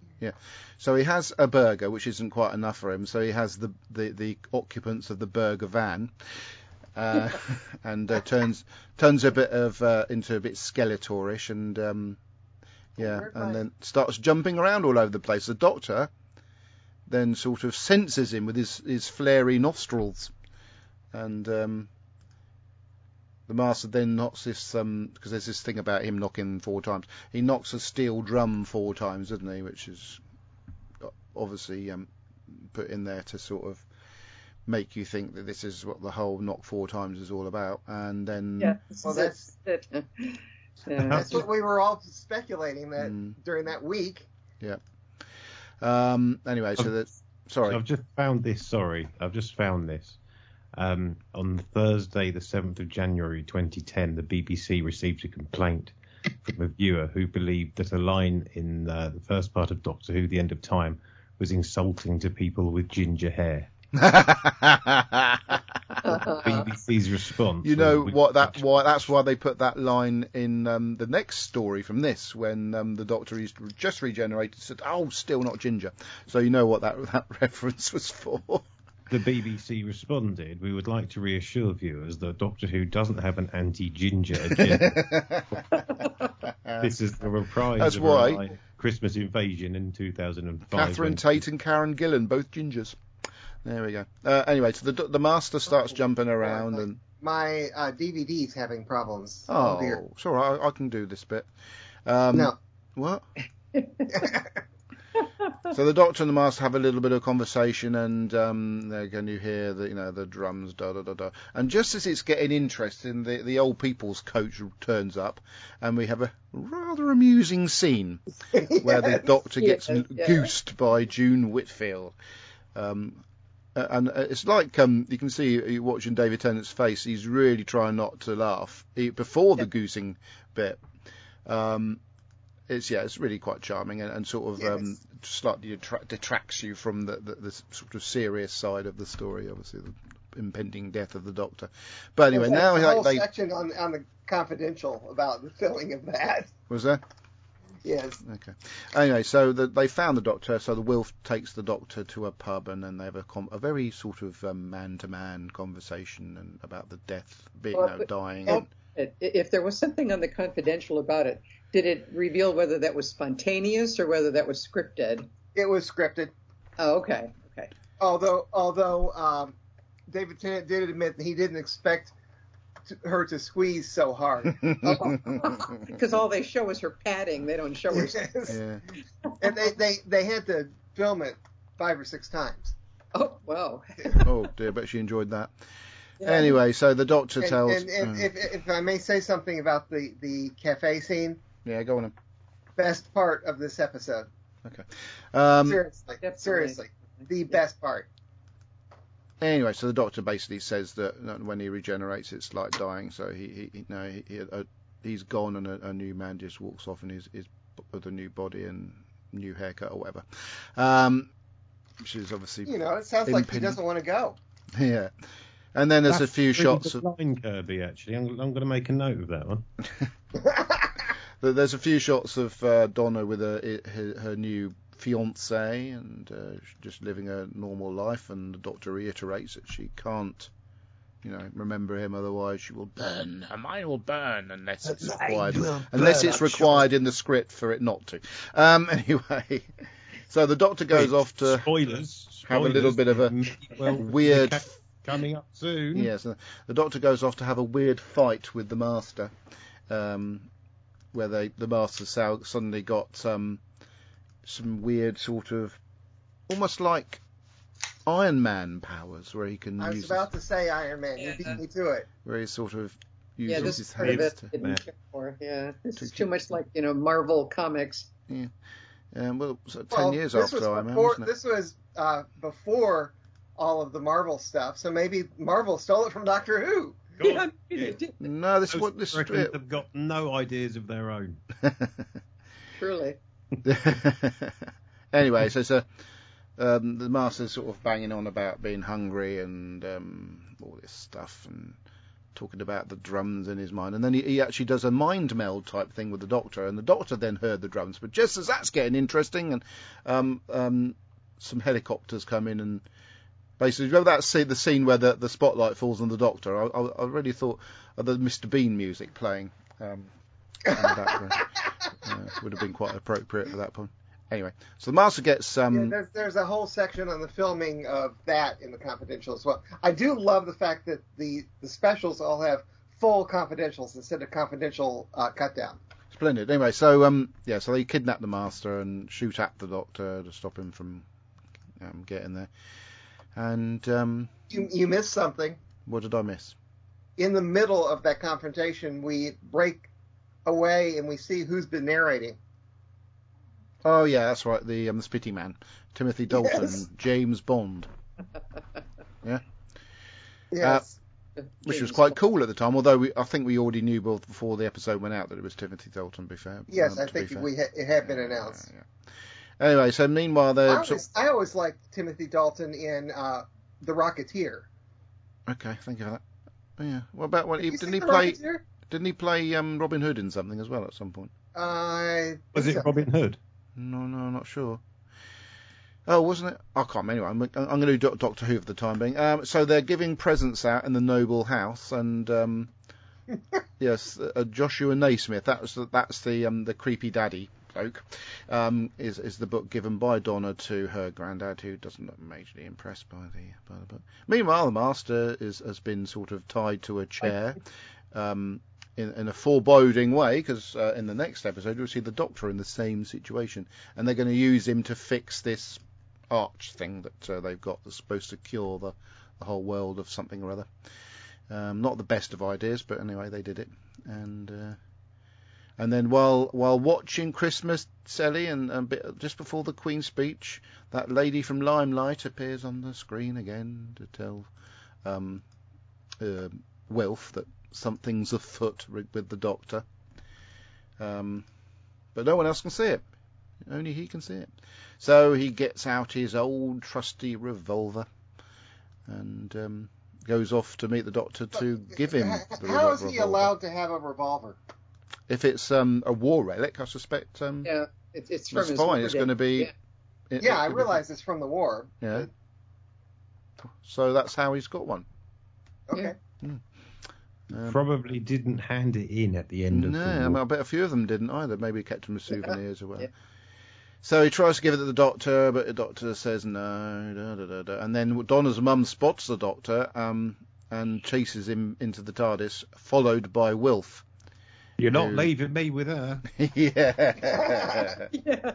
So he has a burger, which isn't quite enough for him. So he has the the, the occupants of the burger van, uh, and uh, turns turns a bit of uh, into a bit skeletorish, and um, yeah, and then starts jumping around all over the place. The doctor then sort of senses him with his his flary nostrils, and um, the master then knocks this um because there's this thing about him knocking four times. He knocks a steel drum four times, doesn't he? Which is obviously um, put in there to sort of make you think that this is what the whole knock four times is all about. And then Yeah. this Well, is it. that's Yeah. that's what we were all speculating that Mm. during that week. Yeah. Um, anyway, so Um, that So sorry, I've just found this. Sorry, I've just found this. Um, on Thursday, the 7th of January 2010, the BBC received a complaint from a viewer who believed that a line in uh, the first part of Doctor Who, The End of Time, was insulting to people with ginger hair. BBC's response. You know what that why that's why they put that line in um, the next story from this when um, the Doctor is just regenerated said, "Oh, still not ginger." So you know what that that reference was for. The BBC responded, "We would like to reassure viewers that Doctor Who doesn't have an anti-ginger agenda. this is the reprise That's of why. a Christmas Invasion in 2005." Catherine Tate and Karen Gillan, both gingers. There we go. Uh, anyway, so the the master starts jumping around and My uh, DVD's having problems. oh, dear. it's all right. I, I can do this bit. Um, No. What? So the doctor and the master have a little bit of conversation, and um, they're going to hear the you know the drums, da da da da. And just as it's getting interesting, the the old people's coach turns up, and we have a rather amusing scene where the doctor gets Yes, yeah. goosed by June Whitfield. Um, and uh, it's like um, you can see uh, you're watching David Tennant's face. He's really trying not to laugh he, before the goosing bit. Um, it's yeah, it's really quite charming and, and sort of um, slightly detra- detracts you from the, the, the sort of serious side of the story. Obviously, the impending death of the Doctor. But anyway, There's now a like, whole they section on on the confidential about the filling of that. was there. Yes. Okay. Anyway, so the, they found the doctor. So the Wilf takes the doctor to a pub, and then they have a, com- a very sort of um, man-to-man conversation and about the death, being Well, no but- dying. oh, and- If there was something on the confidential about it, did it reveal whether that was spontaneous or whether that was scripted? It was scripted. Oh, okay, okay. Although although um, David Tennant did admit that he didn't expect t- her to squeeze so hard. Because all they show is her padding. They don't show her. Yes. Yeah. And they, they, they had to film it five or six times. Oh, wow. Oh dear, but she enjoyed that. Anyway, so the doctor And, tells. and, and uh, if, if I may say something about the, the cafe scene, yeah, go on. then. best part of this episode. Okay. Um, seriously, Definitely. seriously, the best part. anyway, so the doctor basically says that when he regenerates, it's like dying. So he, he, he no, he, he, uh, he's gone, and a, a new man just walks off in his, his with a new body and new haircut or whatever. Um, which is obviously You know, it sounds like he doesn't want to go. yeah. And then there's a That's few really shots good of line, Kirby. Actually, I'm, I'm going to make a note of that one. there's a few shots of uh, Donna with a, her, her new fiance and uh, just living a normal life, and the doctor reiterates that she can't, you know, remember him, otherwise she will burn. Burn. Her mind will burn unless it's required, unless it's required in the script for it not to. Um, anyway, so the doctor goes Wait, off to spoilers. have a little bit of a well, weird- the coming up soon. yes, uh, the doctor goes off to have a weird fight with the master, um, where they the master sou- suddenly got um, some weird sort of almost like Iron Man powers, where he can I was use about to say Iron Man. You Yeah. beat me to it. where he sort of Yeah, uses this his part of hands it to. Yeah. for. Yeah, this To is too much like you know Marvel comics. Yeah. Um, well, so ten Well, years after was Iron Man, before, wasn't it? This was uh, before all of the Marvel stuff, so maybe Marvel stole it from Doctor Who. Yeah, they did, No, this is Those what this. Americans have got no ideas of their own. truly. anyway, so, so um, the master's sort of banging on about being hungry and um, all this stuff and talking about the drums in his mind. And then he, he actually does a mind meld type thing with the doctor, and the doctor then heard the drums. But just as that's getting interesting, and um, um, some helicopters come in and. Basically, remember that scene, the scene where the, the spotlight falls on the doctor? I, I, I really thought of the Mr. Bean music playing um, in the background. uh, would have been quite appropriate for that point. Anyway, so the master gets yeah, um, there's, there's a whole section on the filming of that in the confidential as well. I do love the fact that the, the specials all have full confidentials instead of confidential uh, cut down. splendid. Anyway, so um, yeah, so they kidnap the master and shoot at the doctor to stop him from um, getting there. And um, You, you missed something. what did I miss? In the middle of that confrontation, we break away and we see who's been narrating. Oh yeah, that's right. The um, the Spitty Man, Timothy Dalton, Yes. James Bond, yeah. Yes. which was quite Bond. cool at the time. Although we, I think we already knew both before the episode went out that it was Timothy Dalton. Be fair. yes, um, I think we ha- it had been announced. Yeah, yeah. Anyway, so meanwhile I they're sort always, I always liked Timothy Dalton in uh, The Rocketeer. okay. Thank you for that. Oh, yeah. What about when Did he you didn't he play? Rocketeer? Didn't he play um, Robin Hood in something as well at some point? I Was it so. Robin Hood? No, no, I'm not sure. Oh, wasn't it? I can't. Anyway, I'm, I'm going to do Doctor Who for the time being. Um, so they're giving presents out in the noble house, and um, yes, uh, Joshua Naismith. That was the, that's the um, the creepy daddy bloke. Um, is is the book given by Donna to her granddad, who doesn't look majorly impressed by the by the book. Meanwhile, the master is has been sort of tied to a chair. Um, in, in a foreboding way, because uh, in the next episode we'll see the Doctor in the same situation, and they're going to use him to fix this arch thing that uh, they've got that's supposed to cure the, the whole world of something or other. Um, not the best of ideas, but anyway, they did it. And uh, and then while while watching Christmas, Sally, and, and bit, just before the Queen's speech, that lady from Limelight appears on the screen again to tell um, uh, Wilf that something's afoot with the Doctor. Um, but no one else can see it. Only he can see it. So he gets out his old trusty revolver and um, goes off to meet the Doctor to give him the How is he revolver. allowed to have a revolver? If it's um, a war relic, I suspect um, Yeah, it, it's from That's his fine, it's gonna be- day. it- Yeah, it I could be- realize it's from the war. Yeah. So that's how he's got one. Okay. Yeah. Um, Probably didn't hand it in at the end of no, the I, mean, I bet a few of them didn't either. Maybe he kept them as souvenirs or whatever. Yeah. So he tries to give it to the doctor, but the doctor says no. Da, da, da, da. And then Donna's mum spots the doctor, um, and chases him into the TARDIS, followed by Wilf. You're not Who- leaving me with her. yeah. yeah,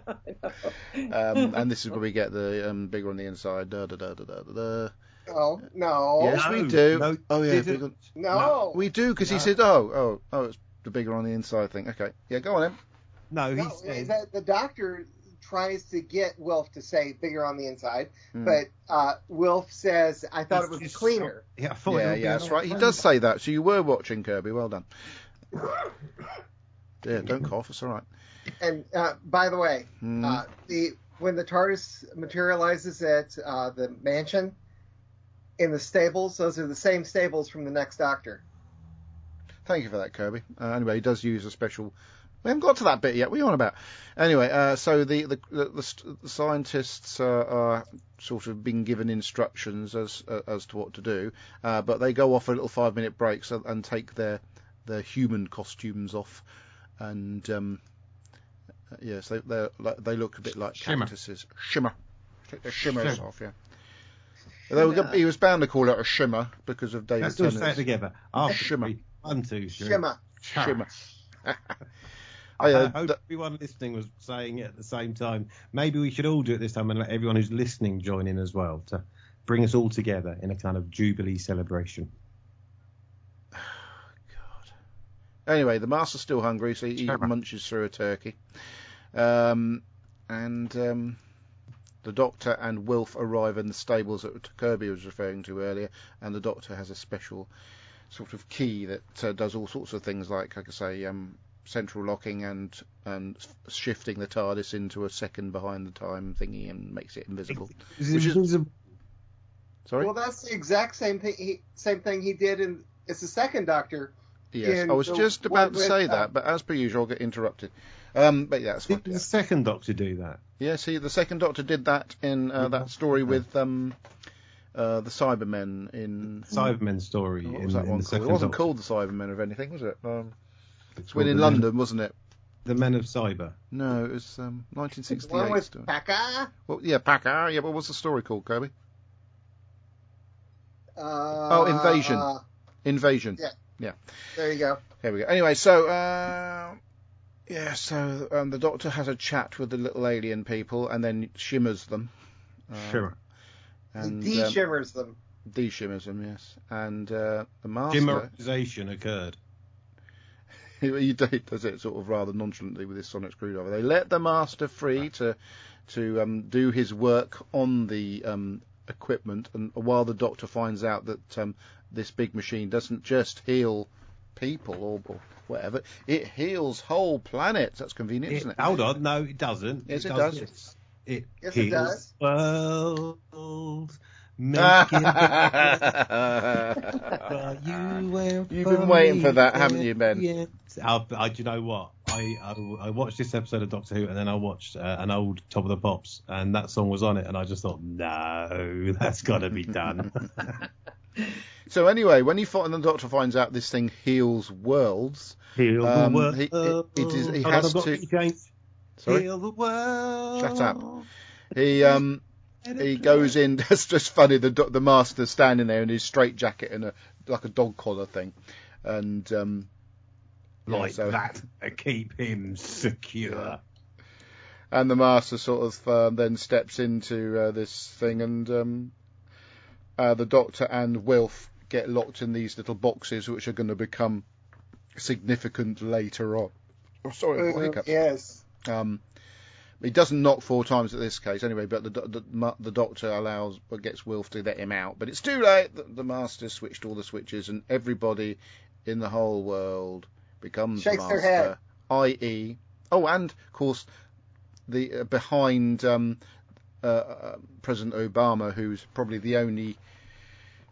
um, and this is where we get the um, bigger on the inside. Da, da, da, da, da, da, da. Oh no, Yes, we do. no, oh yeah, didn't. on- no, we do because he said, "Oh, oh, oh, it's the bigger on the inside thing." Okay, yeah, go on then. No, he no. said. The, the doctor tries to get Wilf to say bigger on the inside, Hmm. but uh, Wilf says, "I thought it was It's cleaner." Yeah, I thought yeah, would yeah, that's right. He does say that. So you were watching Kirby. Well done. Yeah, don't cough. It's all right. And uh, by the way, Hmm. uh, the when the TARDIS materializes at uh, the mansion in the stables, those are the same stables from the next Doctor. Thank you for that, Kirby. Uh, anyway, he does use a special. We haven't got to that bit yet. What are you on about? Anyway, uh, so the the, the, the, the scientists uh, are sort of being given instructions as uh, as to what to do, uh, but they go off for little five minute breaks and, and take their their human costumes off, and um, uh, yes, they they they look a bit like Shimmer. cactuses. Shimmer. Take their shimmers Shimmer. off, yeah. Although Shimmer. he was bound to call it a shimmer because of David Let's all say it together. After Shimmer. three. One, two, three. Shimmer. shimmer. oh, I hope th- everyone listening was saying it at the same time. Maybe we should all do it this time and let everyone who's listening join in as well to bring us all together in a kind of jubilee celebration. Anyway, the master's still hungry, so he Shimmer. munches through a turkey. Um, and um, the doctor and Wilf arrive in the stables that Kirby was referring to earlier, and the doctor has a special sort of key that uh, does all sorts of things, like, like I say, um, central locking and and shifting the TARDIS into a second behind the time thingy and makes it invisible. Which is- Sorry. Well, that's the exact same thing. He, same thing he did in. It's the second Doctor. Yes, I was just about to say that, but as per usual, I'll get interrupted. Um, but yeah, that's fine. Did the second Doctor do that? Yeah, see, the second Doctor did that in uh, that story with um, uh, the Cybermen in. Cybermen story What in, was that in one the called? second It wasn't Doctor. called the Cybermen of anything, was it? Um, It's it's when in the London, wasn't it? The Men of Cyber. No, it was um, The one 1968. with story. Well, yeah, Packer. Yeah, but what's the story called, Kirby? Uh, Oh, Invasion. uh, Invasion. Yeah. There you go. Here we go. Anyway, so uh, yeah, so um, the Doctor has a chat with the little alien people and then shimmers them. Um, Sure. And he um, shimmers them. de-shimmers them, yes. And uh, the master. Dimmerization occurred. he, he does it sort of rather nonchalantly with his sonic screwdriver. They let the master free to to um, do his work on the um, equipment, and while the doctor finds out that um, this big machine doesn't just heal people or, or whatever, it heals whole planets. That's convenient, It- isn't it? hold on, no, it doesn't. Yes, it does does. this. It Yes, it heals does. world, make it but you went You've been waiting for that, haven't you, Ben? the. I, I, do you know what? I, I I watched this episode of Doctor Who and then I watched uh, an old Top of the Pops and that song was on it and I just thought, no, that's got to be done. so anyway, when he and the doctor finds out this thing heals worlds, Heal Um, the world. he- it- it is- he Hold has to- change. sorry, Heal the world. Shut up. he um. he goes in. That's just funny. The the master's standing there in his straight jacket and a like a dog collar thing, and um, yeah, like so- that to keep him secure. and the master sort of uh, then steps into uh, this thing, and um, uh, the doctor and Wilf get locked in these little boxes, which are going to become significant later on. Oh, sorry, I've hiccups. yes. Um, he doesn't knock four times at this case anyway, but the the, the doctor allows or gets Wilf to let him out, but it's too late. The, the master switched all the switches, and everybody in the whole world becomes Shakes the master. I.e., oh, and of course, the uh, behind um, uh, uh, President Obama, who's probably the only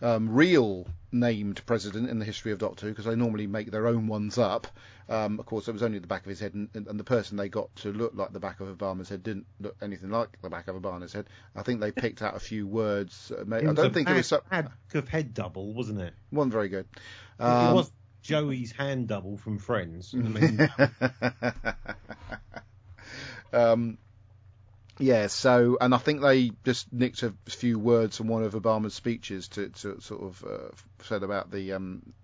um, real named president in the history of Doctor Who, because they normally make their own ones up. Um, of course, it was only the back of his head, and, and the person they got to look like the back of Obama's head didn't look anything like the back of Obama's head. I think they picked out a few words. Uh, ma- I don't a think it was so, bad of head double, wasn't it? one very good. it Um, was Joey's hand double from Friends. I mean, um, Yeah, so and I think they just nicked a few words from one of Obama's speeches to, to sort of uh, said about the um,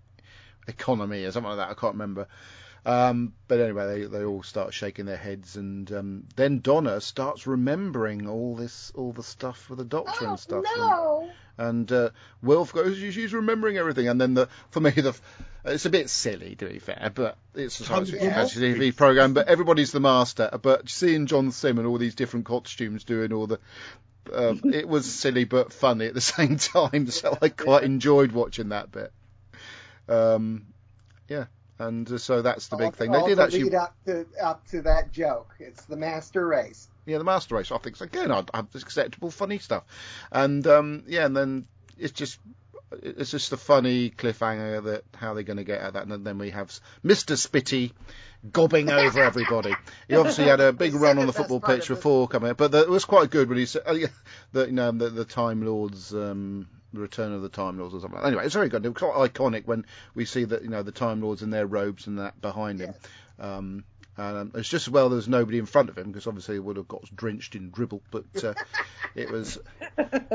economy or something like that. I can't remember. Um, but anyway, they, they all start shaking their heads, and um, then Donna starts remembering all this, all the stuff with the doctor and stuff. no. And, and uh, Wilf goes, she's remembering everything. And then the, for me, the, it's a bit silly to be fair, but it's a science fiction Yeah. TV program. But everybody's the master. But seeing John Simm and all these different costumes doing all the uh, it was silly but funny at the same time, so I quite enjoyed watching that bit. Um, yeah, and uh, so that's the big thing. They did actually, lead up to up to that joke. It's the master race. yeah, the master race. I think so. again, I'd have acceptable funny stuff, and um, yeah, and then it's just. It's just a funny cliffhanger that how they're going to get at that, and then we have Mr. Spitty gobbing over everybody. He obviously had a big run on the football pitch before coming, but the, it was quite good when he said, oh, yeah, the, you know, the, the Time Lords, um, the Return of the Time Lords or something. Like that. Anyway, it's very good. It was quite iconic when we see that you know the Time Lords in their robes and that behind him. Um, um, it's just as well there's nobody in front of him because obviously he would have got drenched in dribble. But uh, it was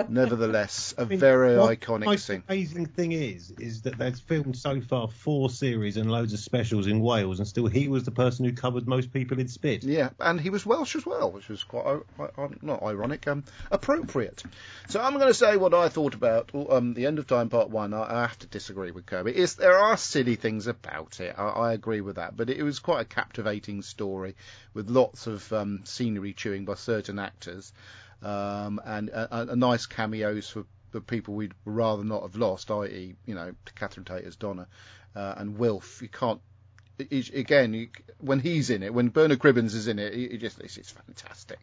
nevertheless a mean, very iconic scene. amazing thing is, is that they've filmed so far four series and loads of specials in Wales, and still he was the person who covered most people in spit. Yeah, and he was Welsh as well, which was quite i- i- not ironic, um, appropriate. So I'm going to say what I thought about um, the end of time part one. I, I have to disagree with Kirby. It's, there are silly things about it. I, I agree with that, but it was quite a captivating story with lots of um, scenery chewing by certain actors um, and a, nice cameos for the people we'd rather not have lost, i.e., you know, Catherine Tate as Donna uh, and Wilf. You can't again, when he's in it, when Bernard Cribbins is in it, he just it's, it's fantastic.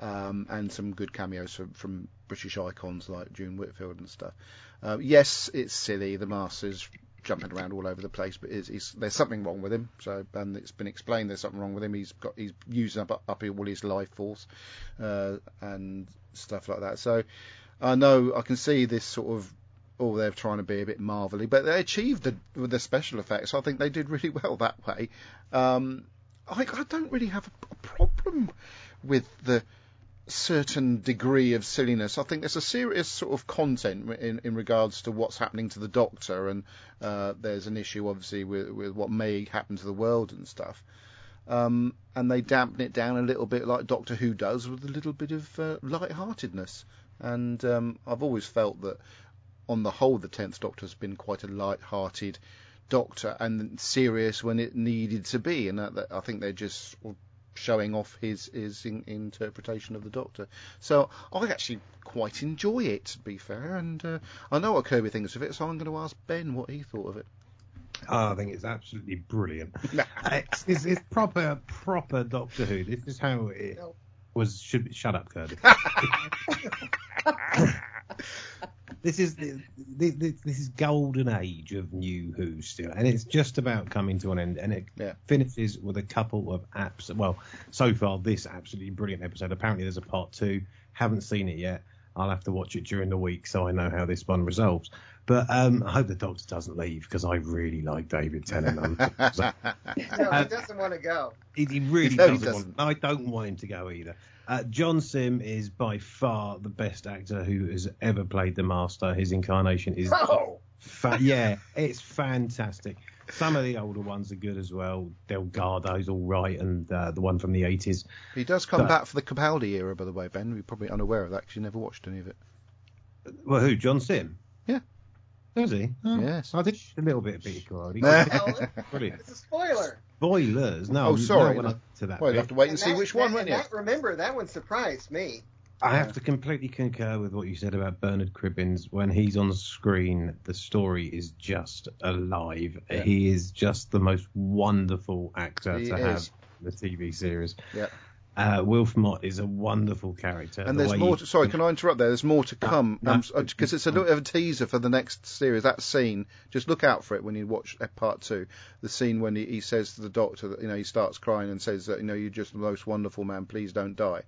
Um, and some good cameos from, from British icons like June Whitfield and stuff. Uh, yes, it's silly. The master's jumping around all over the place, but it's, there's something wrong with him. So, and it's been explained there's something wrong with him. He's got he's using up up all his life force uh, and stuff like that. So, I know I can see this sort of oh, they're trying to be a bit marvelly, but they achieved with the special effects. I think they did really well that way. Um, I, I don't really have a problem with the certain degree of silliness. I think there's a serious sort of content in, in regards to what's happening to the Doctor, and uh, there's an issue obviously with, with what may happen to the world and stuff. Um, and they dampen it down a little bit like Doctor Who does with a little bit of uh, light-heartedness. And um, I've always felt that on the whole, the Tenth Doctor has been quite a light-hearted Doctor and serious when it needed to be, and I think they're just showing off his his in, interpretation of the Doctor. So I actually quite enjoy it, to be fair, and uh, I know what Kirby thinks of it, so I'm going to ask Ben what he thought of it. Oh, I think it's absolutely brilliant. it's, it's, it's proper, proper Doctor Who. This is how it was. Should be, shut up, Kirby. this is the, the, the, this is golden age of New Who still, and it's just about coming to an end. And it Yeah. finishes with a couple of apps. Well, so far this absolutely brilliant episode. Apparently, there's a part two. Haven't seen it yet. I'll have to watch it during the week so I know how this one resolves. But um, I hope the Doctor doesn't leave because I really like David Tennant. So- No, he doesn't want to go. he, he really he doesn't, doesn't. want. I don't want him to go either. Uh, John Simm is by far the best actor who has ever played the Master. His incarnation is, Oh, fa- yeah, it's fantastic. Some of the older ones are good as well. Delgado's all right, and uh, the one from the 80s. He does come But- back for the Capaldi era, by the way, Ben. You're probably unaware of that because you never watched any of it. Well, who? John Simm? Yeah. Does he? Oh, Yes. I did a little bit of Peter Capaldi. Well, Brilliant. it's a spoiler. Spoilers. No, Oh, sorry. no, we're to that Well, bit. you'll have to wait and And see that- which one, that, won't you? that- remember, that one surprised me. I have to completely concur with what you said about Bernard Cribbins. When he's on screen, the story is just alive. Yeah. He is just the most wonderful actor He to is. have in the TV series. Yeah. Uh, Wilf Mott is a wonderful character. And The there's more. To, sorry, can I interrupt there? There's more to come no. because it's a little bit of a teaser for the next series. That scene, just look out for it when you watch part two. The scene when he, he says to the doctor that you know he starts crying and says that you know you're just the most wonderful man. Please don't die.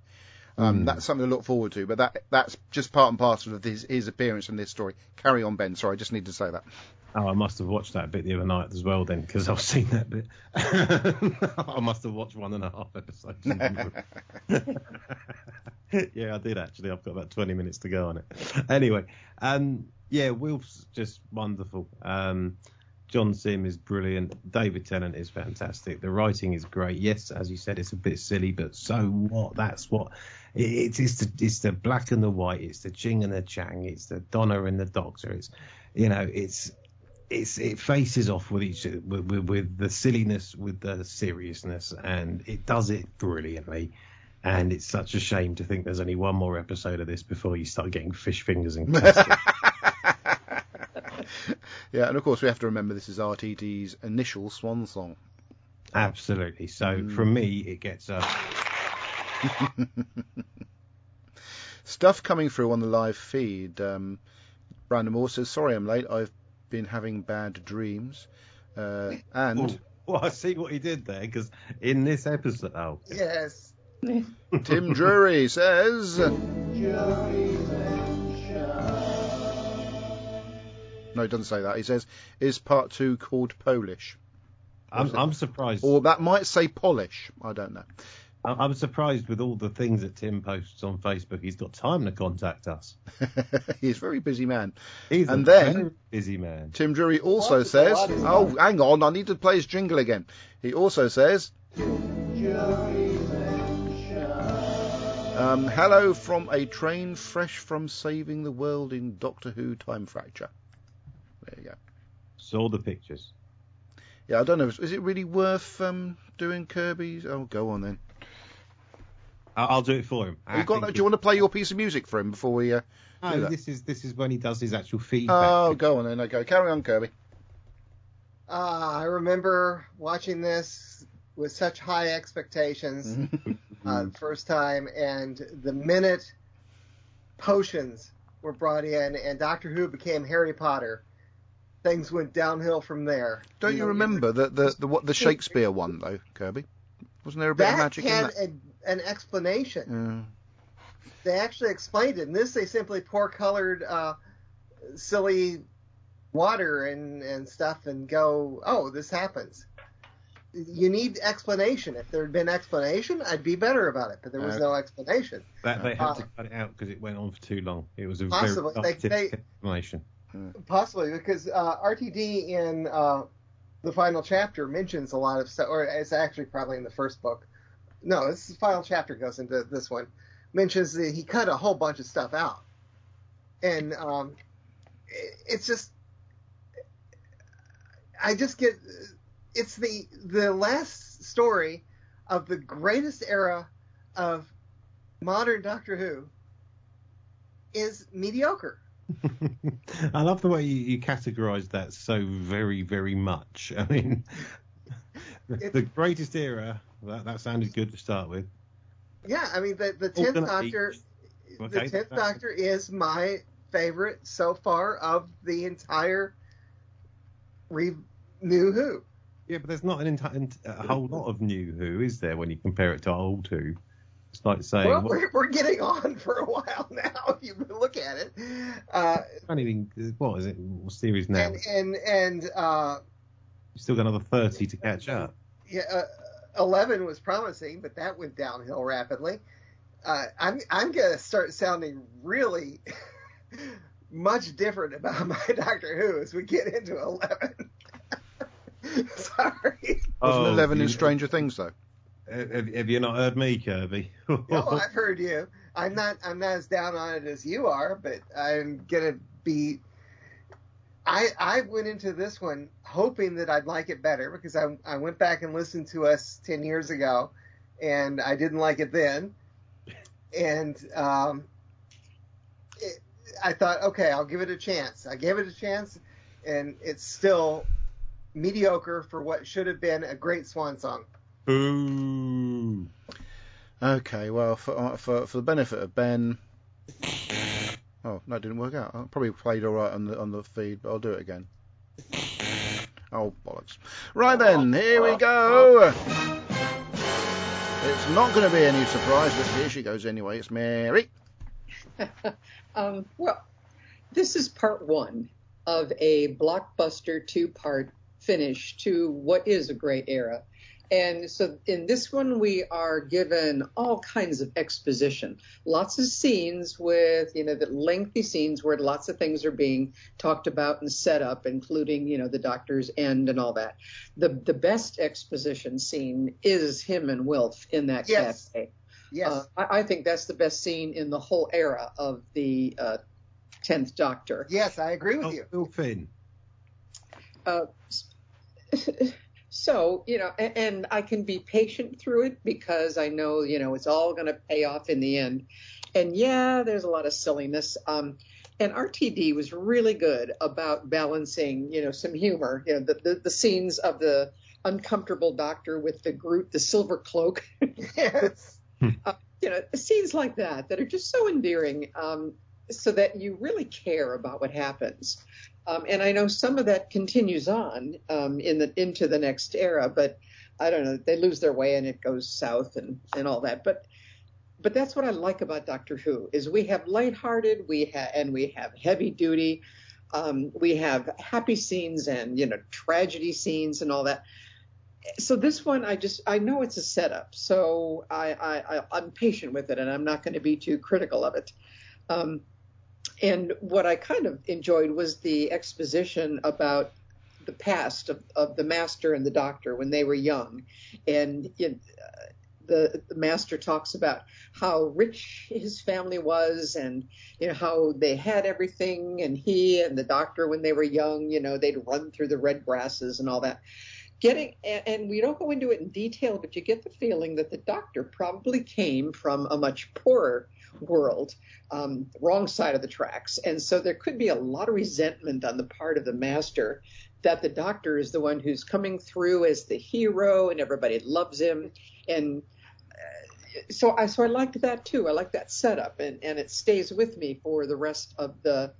Um, That's something to look forward to. But that that's just part and parcel of his, his appearance in this story. Carry on, Ben. Sorry, I just need to say that. Oh, I must have watched that bit the other night as well then, because I've seen that bit. I must have watched one and a half episodes. yeah, I did actually. I've got about 20 minutes to go on it. Anyway, um, yeah, Wilf's just wonderful. Um, John Simm is brilliant. David Tennant is fantastic. The writing is great. Yes, as you said, it's a bit silly, but so what? That's what it, it's. It's the, it's the black and the white. It's the Ching and the Chang. It's the Donna and the Doctor. It's you know, it's it's it faces off with each with, with, with the silliness with the seriousness, and it does it brilliantly. And it's such a shame to think there's only one more episode of this before you start getting fish fingers and custard. Yeah, and of course we have to remember this is RTD's initial swan song. Absolutely. So mm. from me, it gets a. Stuff coming through on the live feed. Um, Brandon Moore says, "Sorry, I'm late. I've been having bad dreams." Uh, and Ooh, well, I see what he did there because in this episode, oh, Yes. Tim Drury says, "No, he doesn't say that. He says, is part two called Polish, I'm, I'm surprised. or that might say Polish. I don't know." I- I'm surprised with all the things that Tim posts on Facebook. He's got time to contact us. He's a very busy man. He's And a then- very busy man. Tim Drury also Lots says, "Oh, on. hang on, I need to play his jingle again." He also says, um, "Hello from a train fresh from saving the world in Doctor Who Time Fracture." There you go. Saw the pictures. Yeah, I don't know. Is it really worth um, doing Kirby's? Oh, go on then. I- I'll do it for him. You got that? Do you want to play your piece of music for him before we? Uh... do No, that? this is this is when he does his actual feedback. Oh, go on then. Okay, carry on, Kirby. Uh, I remember watching this with such high expectations uh, the first time, and the minute potions were brought in and Doctor Who became Harry Potter, things went downhill from there. Don't you know, remember the the the, what, the Shakespeare one though, Kirby? Wasn't there a bit That of magic in that? a, an explanation. Yeah. They actually explained it. In this, they simply pour colored, uh, silly water and, and stuff and go, oh, this happens. You need explanation. If there had been explanation, I'd be better about it. But there was Uh, no explanation. That they had Uh, to cut it out because it went on for too long. It was a Possibly. very They- they- explanation. Possibly because uh, RTD in uh, the final chapter mentions a lot of stuff, or it's actually probably in the first book. No, this the final chapter goes into this one. Mentions that he cut a whole bunch of stuff out, and um, it- it's just, I just get, it's the the last story of the greatest era of modern Doctor Who is mediocre. I love the way you, you categorise that so very, very much. I mean, the greatest era. That, that sounded good to start with. Yeah, I mean the the tenth Doctor, age. the tenth Doctor is my favorite so far of the entire re- New Who. Yeah, but there's not an entire a whole lot of new Who, is there, when you compare it to old Who? It's like saying, Well, we're, we're getting on for a while now. If you look at it, uh, can't even, what is it, what series now? and and and uh, You've still got another 30 to catch up. yeah, uh, eleven was promising, but that went downhill rapidly. Uh, I'm I'm gonna start sounding really much different about my Doctor Who as we get into eleven. Sorry. Wasn't Oh, Eleven in Stranger Things though? Have, have you not heard me, Kirby? No, I've heard you. I'm not. I'm not as down on it as you are, but I'm gonna be. I I went into this one hoping that I'd like it better because I I went back and listened to us ten years ago, and I didn't like it then, and um, it, I thought okay I'll give it a chance. I gave it a chance, and it's still mediocre for what should have been a great swan song. Boo. Okay, well, for, uh, for for the benefit of Ben. Oh, that didn't work out. I probably played all right on the on the feed, but I'll do it again. Oh bollocks! Right then, here we go. It's not going to be any surprise, but here she goes anyway. It's Mary. Um, well, this is part one of a blockbuster two part finish to what is a great era. And so in this one, we are given all kinds of exposition, lots of scenes with, you know, the lengthy scenes where lots of things are being talked about and set up, including, you know, the doctor's end and all that. The the best exposition scene is him and Wilf in that Yes. cafe. Yes. Uh, I, I think that's the best scene in the whole era of the uh, Tenth Doctor. yes, I agree with Oh, you. Phil Finn. Uh, so you know, and, and I can be patient through it because I know you know it's all going to pay off in the end. And yeah, there's a lot of silliness. Um, and RTD was really good about balancing, you know, some humor. You know, the the, the scenes of the uncomfortable doctor with the Groot, the silver cloak. yes. you know, scenes like that that are just so endearing, um, so that you really care about what happens. Um, and I know some of that continues on um, in the into the next era, but I don't know. They lose their way and it goes south and and all that. But but that's what I like about Doctor Who is we have lighthearted, we have and we have heavy duty, um, we have happy scenes and you know tragedy scenes and all that so this one I just I know it's a setup, so I, I, I I'm patient with it and I'm not going to be too critical of it. Um, and what I kind of enjoyed was the exposition about the past of, of the master and the doctor when they were young, and you know, the the master talks about how rich his family was and you know how they had everything. And he and the doctor when they were young you know they'd run through the red grasses and all that. Getting and we don't go into it in detail but you get the feeling that the doctor probably came from a much poorer world um, wrong side of the tracks. And so there could be a lot of resentment on the part of the master that the doctor is the one who's coming through as the hero and everybody loves him. And uh, so I so I liked that too. I like that setup and and it stays with me for the rest of the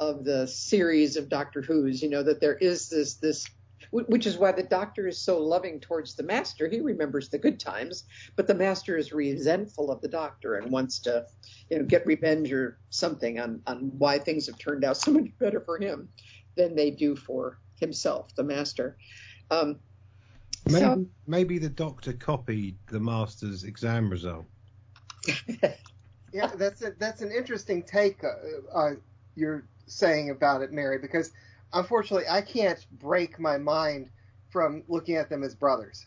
of the series of Doctor Who's you know that there is this this which is why the doctor is so loving towards the master. He remembers the good times, but the master is resentful of the doctor and wants to, you know, get revenge or something on, on why things have turned out so much better for him than they do for himself, the master. Um, Maybe, So- maybe the doctor copied the master's exam result. Yeah, that's a, that's an interesting take uh, uh, you're saying about it, Mary, because unfortunately I can't break my mind from looking at them as brothers.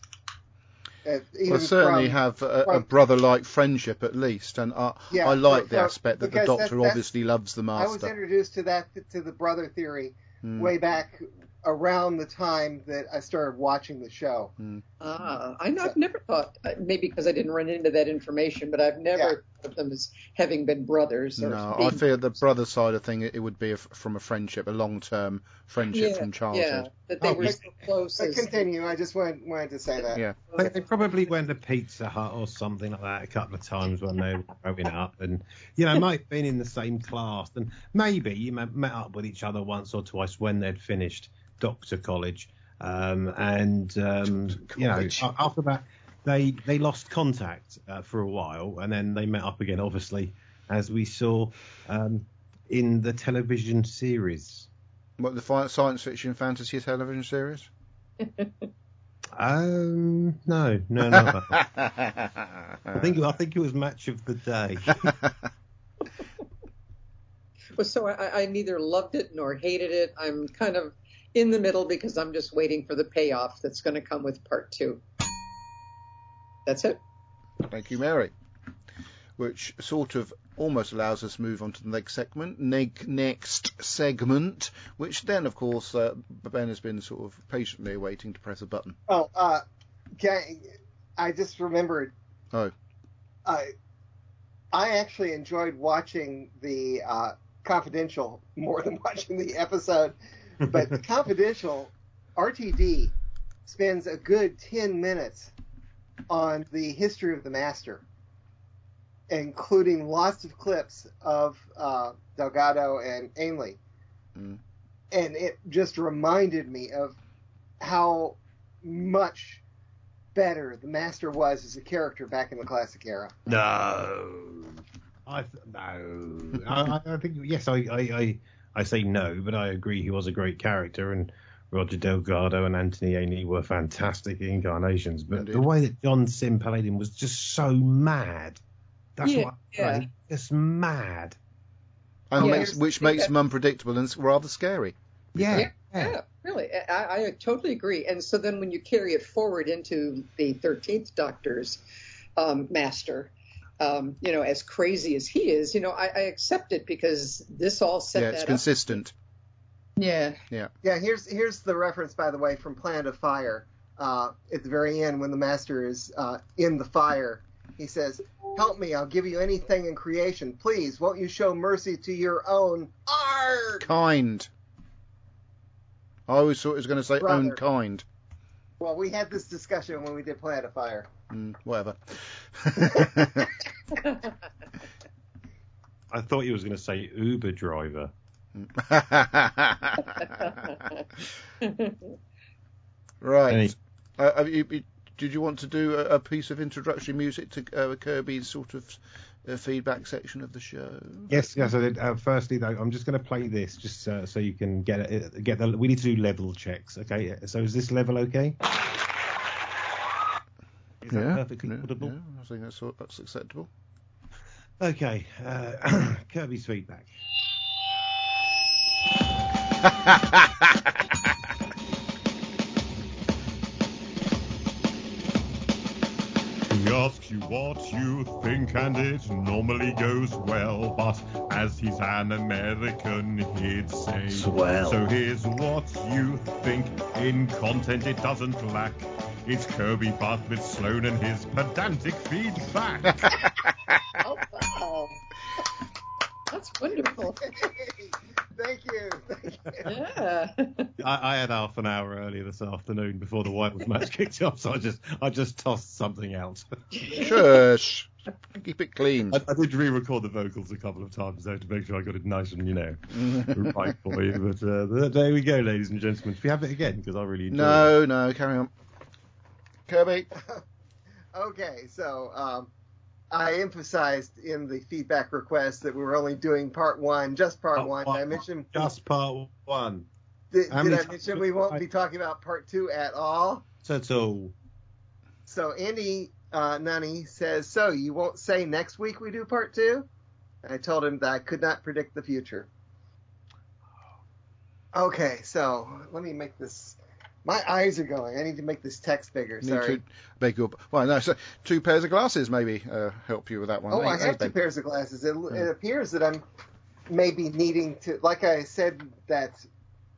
Uh, Well, certainly from- have a, a brother-like friendship at least, and I, Yeah, I like from- the aspect that the Doctor that- obviously loves the Master. I was introduced to that to the brother theory Mm. way back around the time that I started watching the show. Ah, I know, I've never thought, uh, maybe because I didn't run into that information, but I've never Yeah. thought of them as having been brothers. Or No, I being- feel the brother side of thing, it, it would be a f from a friendship, a long-term friendship yeah, from childhood. Yeah, that they Oh, were we- so close. But continue. I just wanted, wanted to say that. Yeah. They, they probably went to Pizza Hut or something like that a couple of times when they were growing up, and you know might have been in the same class, and maybe you met met up with each other once or twice when they'd finished Doctor College, um, and um, you know after that they they lost contact uh, for a while, and then they met up again, obviously as we saw um, in the television series. What the science fiction fantasy television series? Um, no, no, no. I think I think it was match of the day. Well, so I, I neither loved it nor hated it. I'm kind of in the middle because I'm just waiting for the payoff that's going to come with part two. That's it. Thank you, Mary. Which sort of almost allows us to move on to the next segment, neg- next segment, which then, of course, uh, Ben has been sort of patiently waiting to press a button. Oh, uh, can I, I just remembered. Oh. I I actually enjoyed watching the uh, Confidential more than watching the episode. But Confidential, RTD spends a good ten minutes on the history of the Master, including lots of clips of uh, Delgado and Ainley. Mm. And it just reminded me of how much better the Master was as a character back in the classic era. No, I th- no. I, I- I think yes, I, I, I, I say no, but I agree he was a great character, and Roger Delgado and Anthony Ainley were fantastic incarnations, but Indeed. the way that John Simm played him was just so mad. That's Yeah, what yeah. I just mad. and Yeah. makes, which makes him unpredictable and rather scary. Yeah, Yeah, yeah, really. I, I totally agree. And so then when you carry it forward into the 13th Doctor's um, master, um, you know, as crazy as he is, you know, I, I accept it because this all set yeah, that it's up. consistent. Yeah. Yeah, here's here's the reference, by the way, from Planet of Fire. Uh, at the very end, when the master is uh, in the fire, he says, "Help me! I'll give you anything in creation. Please, won't you show mercy to your own art?" Kind. I always thought it was going to say Brother. own kind. Well, we had this discussion when we did Planet of Fire. Mm, whatever. I thought he was going to say Uber driver. right. Any- Uh, have you, you- did you want to do a, a piece of introductory music to uh, Kirby's sort of uh, feedback section of the show? Yes, yes, I did. Uh, firstly, though, I'm just going to play this just uh, so you can get it, get the. We need to do level checks, okay? So is this level okay? Is that yeah, perfectly yeah, audible? yeah, I think that's, that's acceptable. Okay, uh, Kirby's feedback. He asks you what you think, and it normally goes well. But as he's an American, he'd say, Swell. So here's what you think. In content, it doesn't lack. It's Kirby Bartlett Sloan and his pedantic feedback. Oh, wow. That's wonderful. Thank you. Thank you. Yeah. I, I had half an hour earlier this afternoon before the White match kicked off, so I just I just tossed something out. Shush. Keep it clean. I, I did re-record the vocals a couple of times though to make sure I got it nice and you know right for you. But uh, there we go, ladies and gentlemen. If we have it again, because I really enjoyed it. No, no, carry on. Kirby. Okay, so um, I emphasized in the feedback request that we were only doing part one, just part Oh, one. I mention? Just part one. Did, did I mention we won't I- be talking about part two at all? So. So Andy uh, Nunny says, "So you won't say next week we do part two? I told him that I could not predict the future. Okay, so let me make this. My eyes are going. I need to make this text bigger. Need Sorry. to beg your. Well, no, so two pairs of glasses maybe uh, help you with that one. Oh, I eh, have two pairs of glasses. It, Yeah. it appears that I'm maybe needing to, like I said, that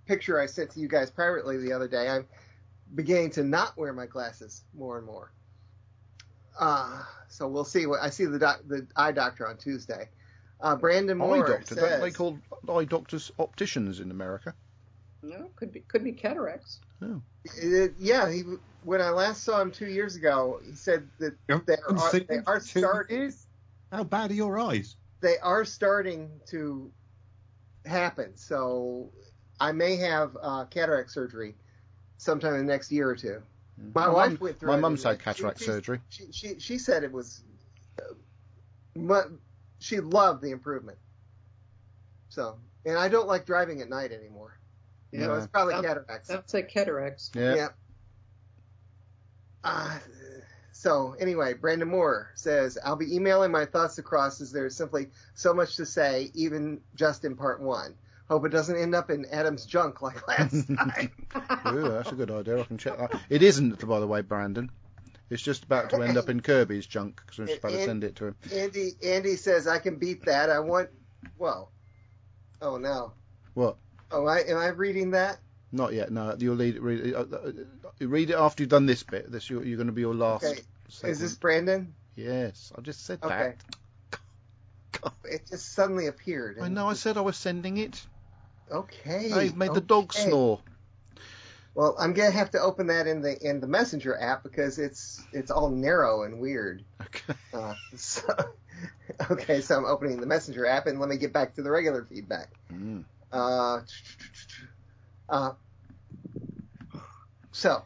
picture I sent to you guys privately the other day. I'm beginning to not wear my glasses more and more. Uh, so we'll see. What I see the doc, the eye doctor on Tuesday. Uh, Brandon Eye doctor. says, Don't they call eye doctors opticians in America? No, could be could be cataracts. Oh. Uh, yeah, he, when I last saw him two years ago, he said that Yep. they And are, they are starting. How bad are your eyes? they are starting to happen. So I may have uh, cataract surgery sometime in the next year or two. My My wife mum- went through my it, mum's had cataract she, surgery. She, she she said it was, uh, she loved the improvement. So, and I don't like driving at night anymore. So Yeah. it's probably Sounds- cataracts. Sounds like cataracts. Yeah. Uh, so anyway, Brandon Moore says, I'll be emailing my thoughts across as there's simply so much to say, even just in part one. Hope it doesn't end up in Adam's junk like last time. Ooh, that's a good idea. I can check that. It isn't, by the way, Brandon. It's just about to end up in Kirby's junk because I'm just about to send it to him. Andy Andy says I can beat that. I want whoa. Oh no. What? Oh I am I reading that? Not yet. No, you'll read it. Read it, uh, uh, read it after you've done this bit. This you're, you're going to be your last. Okay. segment. Is this Brandon? Yes, I just said Okay. that. It just suddenly appeared. I know. I said I was sending it. Okay. I've made the dog okay. snore. Well, I'm gonna have to open that in the in the messenger app because it's it's all narrow and weird. Okay. Uh, so, okay, so I'm opening the messenger app and let me get back to the regular feedback. Mm. Uh, uh, so,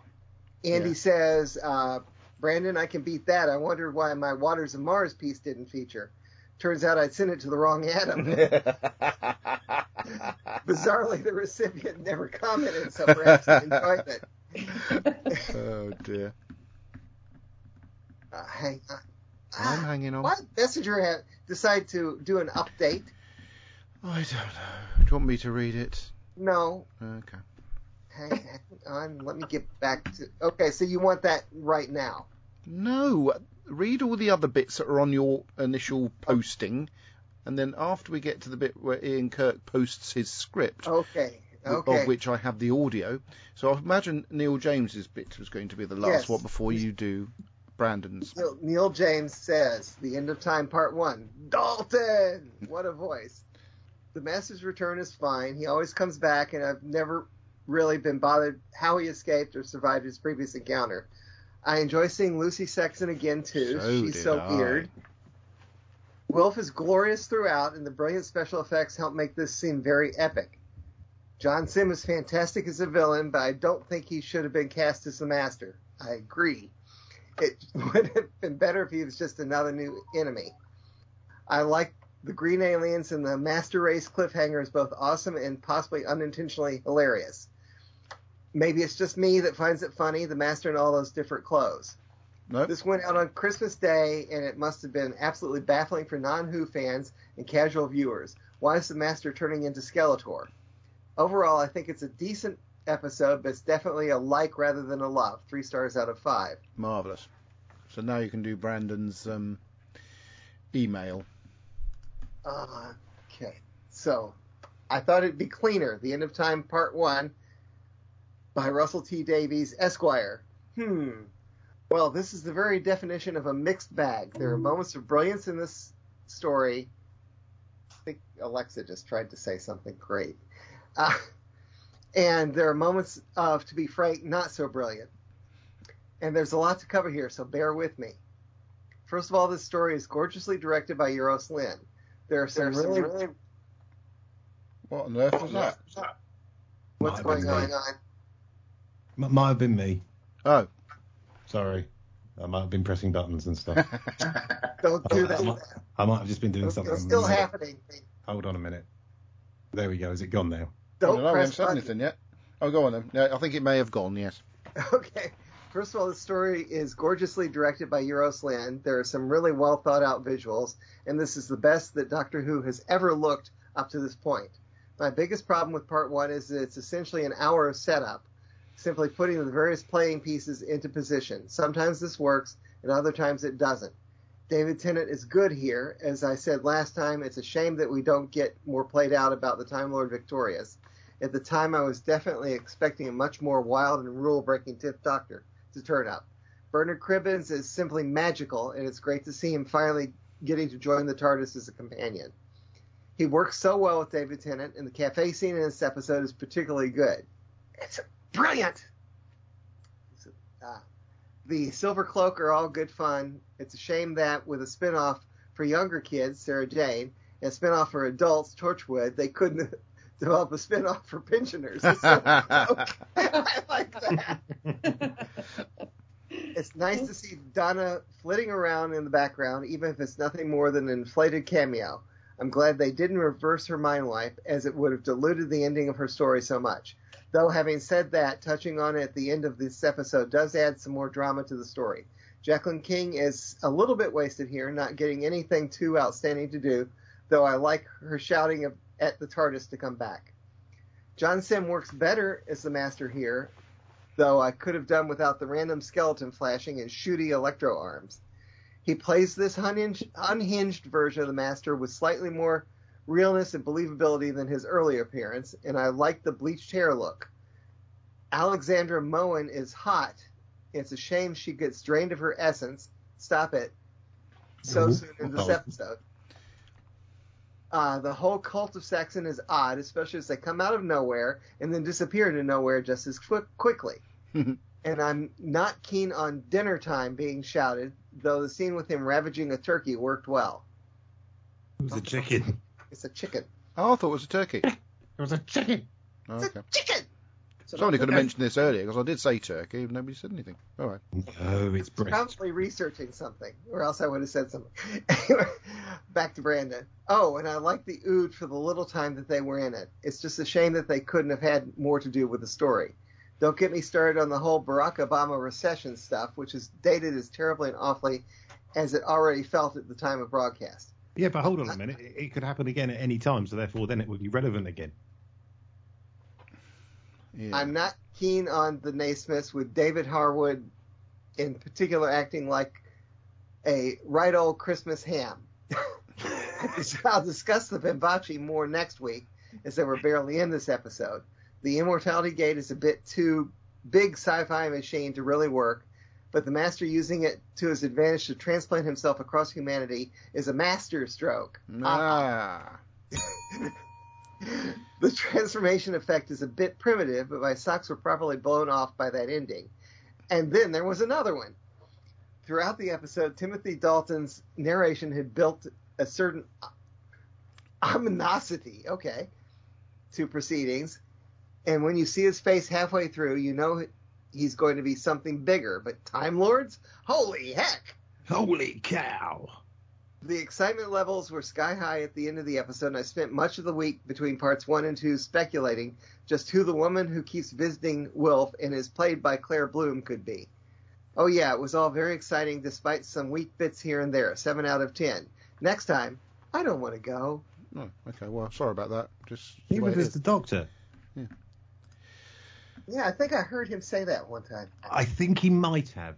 Andy Yeah. says, uh, Brandon, I can beat that. I wondered why my Waters of Mars piece didn't feature. Turns out I'd sent it to the wrong Adam. Bizarrely, the recipient never commented, so perhaps he enjoyed it. oh dear. Uh, hang on. I'm hanging on. Why did Messenger have, decide to do an update? I don't know. Do you want me to read it? No. Okay. Hang, on. Let me get back to. Okay, so you want that right now? No, read all the other bits that are on your initial posting, and then after we get to the bit where Ian Kirk posts his script, Okay. Okay. of which I have the audio. So I imagine Neil James's bit was going to be the last Yes. one before you do Brandon's. Neil, Neil James says, The End of Time Part 1. Dalton! What a voice. The Master's Return is fine. He always comes back, and I've never really been bothered how he escaped or survived his previous encounter. I enjoy seeing Lucy Saxon again, too. So She's so I. weird. Wilf is glorious throughout, and the brilliant special effects help make this scene very epic. John Simm is fantastic as a villain, but I don't think he should have been cast as the Master. I agree. It would have been better if he was just another new enemy. I like the Green Aliens and the Master Race cliffhanger is both awesome and possibly unintentionally hilarious. Maybe it's just me that finds it funny, the Master in all those different clothes. No, This went out on Christmas Day, and it must have been absolutely baffling for non-Who fans and casual viewers. Why is the Master turning into Skeletor? Overall, I think it's a decent episode, but it's definitely a like rather than a love. Three stars out of five. marvelous. So now you can do Brandon's um, email. Okay, so I thought it'd be cleaner. The End of Time Part One by Russell T Davies, Esquire. Hmm. Well, this is the very definition of a mixed bag. There are moments of brilliance in this story. I think Alexa just tried to say something great. Uh, and there are moments of, to be frank, not so brilliant. And there's a lot to cover here, so bear with me. First of all, this story is gorgeously directed by Euros Lyn. There are some, There's some really, really- What on earth was that? what's Might going on. M- might have been me. Oh, Sorry. I might have been pressing buttons and stuff. Don't do I that. might, I might have just been doing It's something. still happening. Hold on a minute. There we go. Is it gone now? I Don't don't know. We haven't press said anything yet. Oh, go on then. Yeah, I think it may have gone. Yes. Okay. First of all, the story is gorgeously directed by Euros Lyn. There are some really well thought out visuals, and this is the best that Doctor Who has ever looked up to this point. My biggest problem with part one is that it's essentially an hour of setup, simply putting the various playing pieces into position. Sometimes this works, and other times it doesn't. David Tennant is good here. As I said last time, it's a shame that we don't get more played out about the Time Lord Victorious. At the time, I was definitely expecting a much more wild and rule breaking 10th Doctor to turn up. Bernard Cribbins is simply magical, and it's great to see him finally getting to join the TARDIS as a companion. He works so well with David Tennant, and the cafe scene in this episode is particularly good. It's brilliant! Uh, the Silver Cloak are all good fun. It's a shame that with a spinoff for younger kids, Sarah Jane, and a spinoff for adults, Torchwood, they couldn't develop a spinoff for pensioners. The Silver I like that. It's nice to see Donna flitting around in the background, even if it's nothing more than an inflated cameo. I'm glad they didn't reverse her mind wipe, as it would have diluted the ending of her story so much. Though, having said that, touching on it at the end of this episode does add some more drama to the story. Jacqueline King is a little bit wasted here, not getting anything too outstanding to do, though I like her shouting of, at the TARDIS to come back. John Simm works better as the Master here, though I could have done without the random skeleton flashing and shooty electro arms. He plays this unhinged, unhinged version of the Master with slightly more realness and believability than his earlier appearance, and I like the bleached hair look. Alexandra Moen is hot. It's a shame she gets drained of her essence. Stop it. So Ooh. soon in this episode. Uh, the whole cult of Saxon is odd, especially as they come out of nowhere and then disappear into nowhere just as quick, quickly. and I'm not keen on dinner time being shouted, though the scene with him ravaging a turkey worked well. It was a chicken. It's a chicken. Oh, I thought it was a turkey. It was a chicken. Oh, It's okay. a chicken! So Somebody could have okay. mentioned this earlier because I did say Turkey, and nobody said anything. All right. No, it's British. Probably researching something, or else I would have said something. Anyway, back to Brandon. Oh, and I like the ood for the little time that they were in it. It's just a shame that they couldn't have had more to do with the story. Don't get me started on the whole Barack Obama recession stuff, which is dated as terribly and awfully as it already felt at the time of broadcast. Yeah, but hold on a minute. It, it could happen again at any time, so therefore then it would be relevant again. Yeah. I'm not keen on the Naismiths with David Harewood in particular acting like a right old Christmas ham. I'll discuss the Vinvocci more next week as they were barely in this episode. The Immortality Gate is a bit too big sci-fi machine to really work, but the master using it to his advantage to transplant himself across humanity is a master stroke. Ah. the transformation effect is a bit primitive, but my socks were properly blown off by that ending. And then there was another one. Throughout the episode, Timothy Dalton's narration had built a certain ominosity, okay, to proceedings. And when you see his face halfway through, you know he's going to be something bigger. But Time Lords? Holy heck! Holy cow! The excitement levels were sky high at the end of the episode, and I spent much of the week between parts one and two speculating just who the woman who keeps visiting Wilf and is played by Claire Bloom could be. Oh yeah, it was all very exciting despite some weak bits here and there. Seven out of ten. Next time, I don't want to go. Oh, okay. Well, sorry about that. Just the Neither way it does is. the doctor. Yeah. Yeah, I think I heard him say that one time. I think he might have.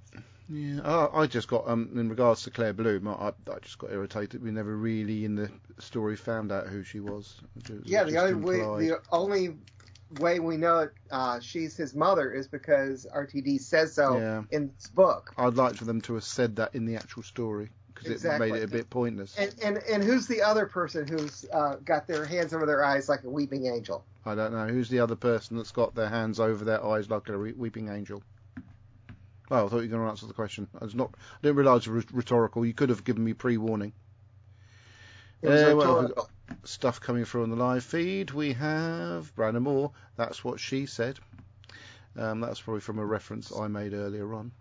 Yeah, I, I just got um in regards to Claire Bloom, I, I just got irritated. We never really in the story found out who she was. Was Yeah, the only way the only way we know it, uh, she's his mother is because RTD says so Yeah. in this book. I'd like for them to have said that in the actual story because Exactly. it made it a bit pointless. And and and who's the other person who's uh, got their hands over their eyes like a weeping angel? I don't know who's the other person that's got their hands over their eyes like a re- weeping angel. Well, I thought you were going to answer the question. I was not. I didn't realise it was rhetorical. You could have given me pre-warning. It was Uh, a well, total- stuff coming through on the live feed. We have Brandon Moore. That's what she said. Um, that's probably from a reference I made earlier on.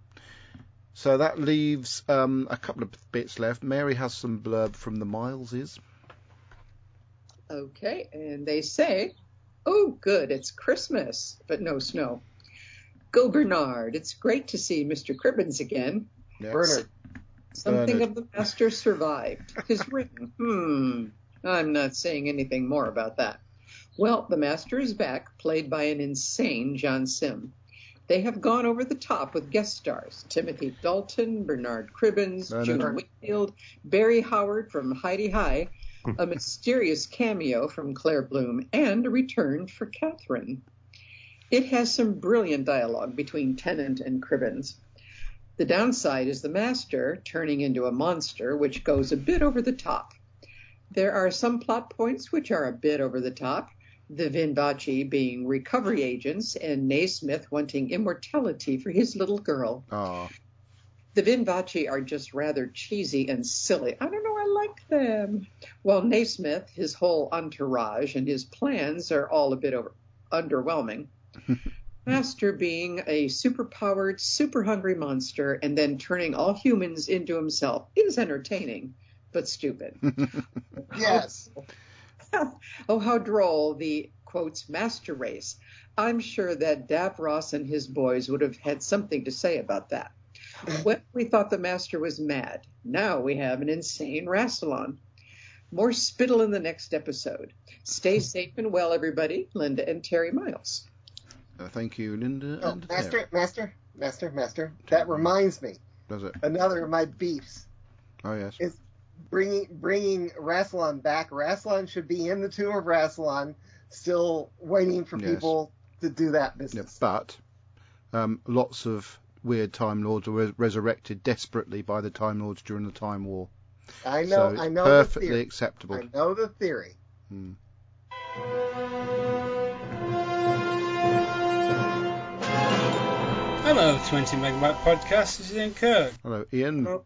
So that leaves um, a couple of bits left. Mary has some blurb from the Mileses. Okay, and they say, "Oh, good, it's Christmas, but no snow." Go Bernard! It's great to see Mr. Cribbins again. Yeah. Bernard. Something Bernard. of the master survived. His ring. Hmm. I'm not saying anything more about that. Well, the master is back, played by an insane John Simm. They have gone over the top with guest stars Timothy Dalton, Bernard Cribbins, Bernard. June Whitfield, Barry Howard from Hi-de-Hi, a mysterious cameo from Claire Bloom, and a return for Catherine. It has some brilliant dialogue between Tennant and Cribbins. The downside is the master turning into a monster, which goes a bit over the top. There are some plot points which are a bit over the top, the Vinvocci being recovery agents and Naismith wanting immortality for his little girl. Ah, The Vinvocci are just rather cheesy and silly. I don't know, I like them. While Naismith, his whole entourage, and his plans are all a bit over, underwhelming. Master being a super-powered, super hungry monster and then turning all humans into himself is entertaining, but stupid. Yes. oh, how droll the quotes master race. I'm sure that Davros and his boys would have had something to say about that. When we thought the master was mad, now we have an insane Rassilon. More spittle in the next episode. Stay safe and well, everybody. Linda and Terry Miles. Uh, thank you, Linda. Oh, and master, master, master, master. That reminds me. Does it? Another of my beefs Oh yes. is bringing bringing Rassilon back. Rassilon should be in the tomb of Rassilon, still waiting for Yes. people to do that Yeah, business. but um, lots of weird Time Lords were res- resurrected desperately by the Time Lords during the Time War. I so know, it's I know perfectly the acceptable. I know the theory. Hmm. Hello, 20 Megabyte Podcast. This is Ian Kirk. Hello, Ian. Oh.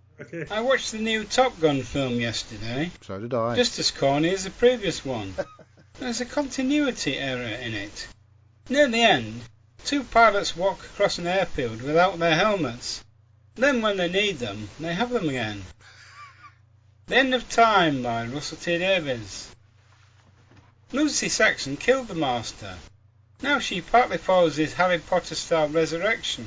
I watched the new Top Gun film yesterday, So did I. just as corny as the previous one. There's a continuity error in it. Near the end, Two pilots walk across an airfield without their helmets. Then, when they need them, they have them again. The End of Time by Russell T Davies. Lucy Saxon killed the Master. Now she partly follows his Harry Potter style resurrection.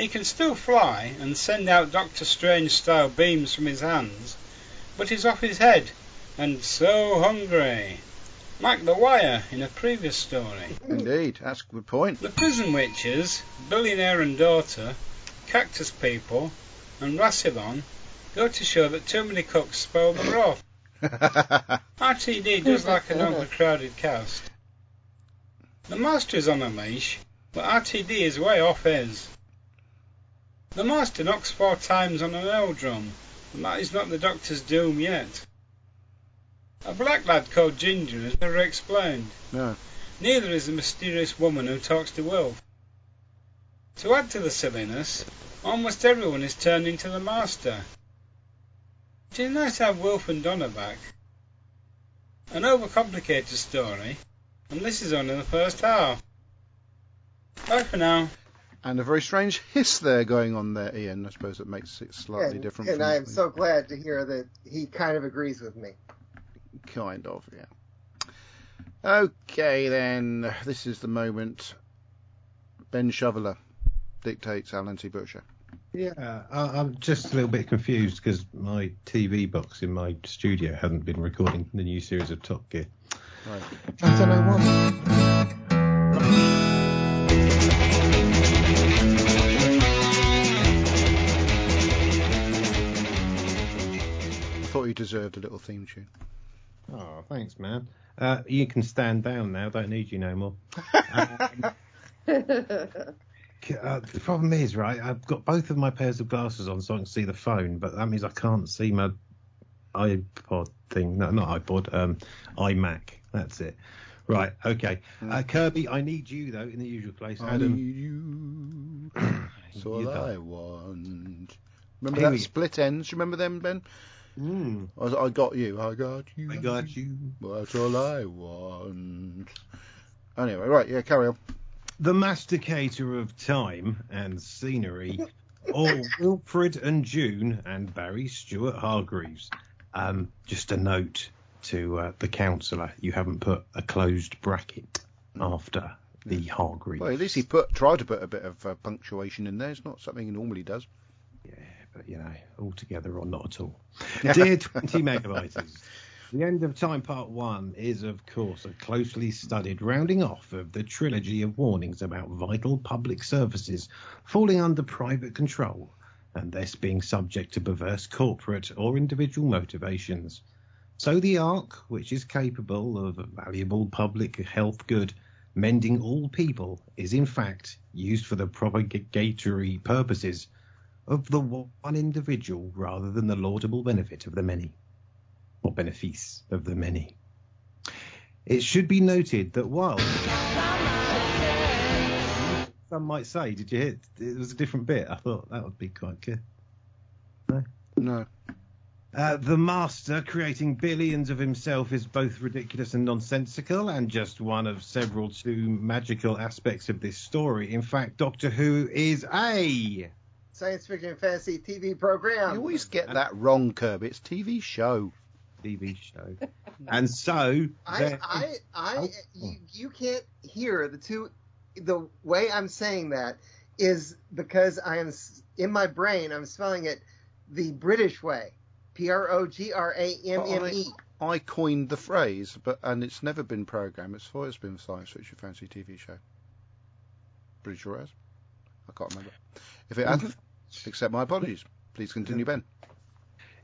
He can still fly and send out Doctor Strange style beams from his hands, but he's off his head and so hungry. Like the Wire in a previous story. Indeed, that's a good point. The Prison Witches, Billionaire and Daughter, Cactus People, and Rassilon go to show that too many cooks spoil the broth. RTD does like an overcrowded cast. The Master is on a leash, but RTD is way off his. The Master knocks four times on an L drum, and that is not the Doctor's doom yet. A black lad called Ginger is never explained. No. Neither is the mysterious woman who talks to Wilf. To add to the silliness, almost everyone is turned into the Master. It is nice to have Wilf and Donna back. An overcomplicated story, and this is only the first half. Bye for now. And a very strange hiss there going on there, Ian. I suppose it makes it slightly and, different. And I am so glad to hear that he kind of agrees with me. Kind of, yeah. Okay, then. This is the moment Ben Shoveler dictates Alan T. Butcher. Yeah, I, I'm just a little bit confused because my TV box in my studio hasn't been recording the new series of Top Gear. Right. I don't know why. Thought you deserved a little theme tune. Oh, thanks, man. Uh, you can stand down now. Don't need you no more. Um, uh, the problem is, right? I've got both of my pairs of glasses on, so I can see the phone, but that means I can't see my iPod thing. No, not iPod. Um, iMac. That's it. Right. Okay. Uh, Kirby, I need you though in the usual place. I Adam, need you. That's all I want. Remember Here that we- split ends? Remember them, Ben? Mm, I, I got you. I got you. I got you. That's all I want. Anyway, right, yeah, carry on. The masticator of time and scenery, or Wilfred and June and Barry Stewart Hargreaves. Um, just a note to uh, the councillor: you haven't put a closed bracket after the Hargreaves. Well, at least he put tried to put a bit of uh, punctuation in there. It's not something he normally does. But you know, altogether or not at all. Dear 20 megabytes, the end of time part one is, of course, a closely studied rounding off of the trilogy of warnings about vital public services falling under private control and thus being subject to perverse corporate or individual motivations. So the Ark, which is capable of a valuable public health good, mending all people, is in fact used for the propagatory purposes of the one individual rather than the laudable benefit of the many, or benefice of the many. It should be noted that while some might say, did you hear? It was a different bit. I thought that would be quite good. No. Uh, the master creating billions of himself is both ridiculous and nonsensical, and just one of several two magical aspects of this story. In fact, Doctor Who is a Science fiction fantasy TV program. You always get that wrong, Kirby. It's TV show. TV show, and so I, I, I, Oh. you, you can't hear the two. The way I'm saying that is because I am in my brain. I'm spelling it the British way. P R O G R A M M E. I coined the phrase, but and it's never been programmed. It's always been science fiction fantasy TV show. Pretty sure it has. I can't remember. If it hasn't, accept my apologies. Please continue, Ben.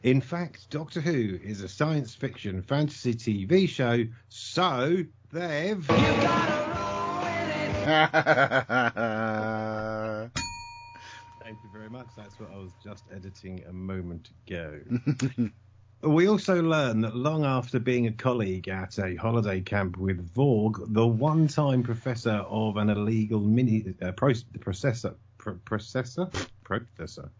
In fact, Doctor Who is a science fiction fantasy TV show, so they've. Thank you very much. That's what I was just editing a moment ago. We also learn that long after being a colleague at a holiday camp with Vorg, the one-time professor of an illegal mini uh, pro- processor, pro- processor, processor,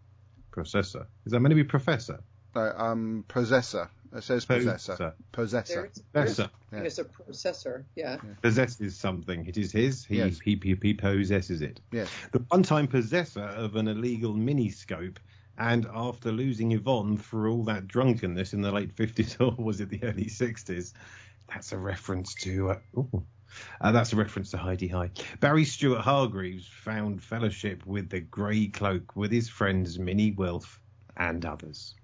processor. Is that meant to be professor? No, um, possessor. It says possessor. Possessor. There's, Possessor. Yeah. there's a processor. Yeah. Possesses something. It is his. He, Yes. he, he, he possesses it. Yes. The one-time possessor of an illegal miniscope, and after losing Yvonne through all that drunkenness in the late 50s or was it the early 60s, that's a reference to. Uh, ooh. Uh, that's a reference to Hi-de-Hi. Barry Stewart Hargreaves found fellowship with the Grey Cloak with his friends Minnie Wilf and others.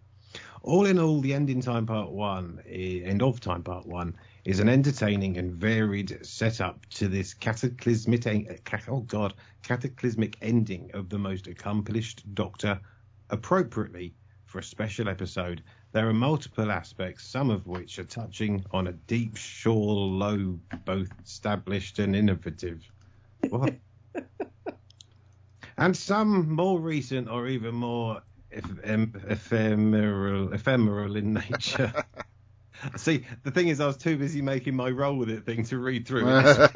All in all, the End in Time Part 1, eh, End of Time Part 1, is an entertaining and varied setup to this cataclysmic, eh, oh God, cataclysmic ending of the most accomplished Doctor appropriately for a special episode. There are multiple aspects, some of which are touching on a deep shore low, both established and innovative. What? and some more recent or even more eph- em- ephemeral, ephemeral in nature. See, the thing is, I was too busy making my roll with it thing to read through it.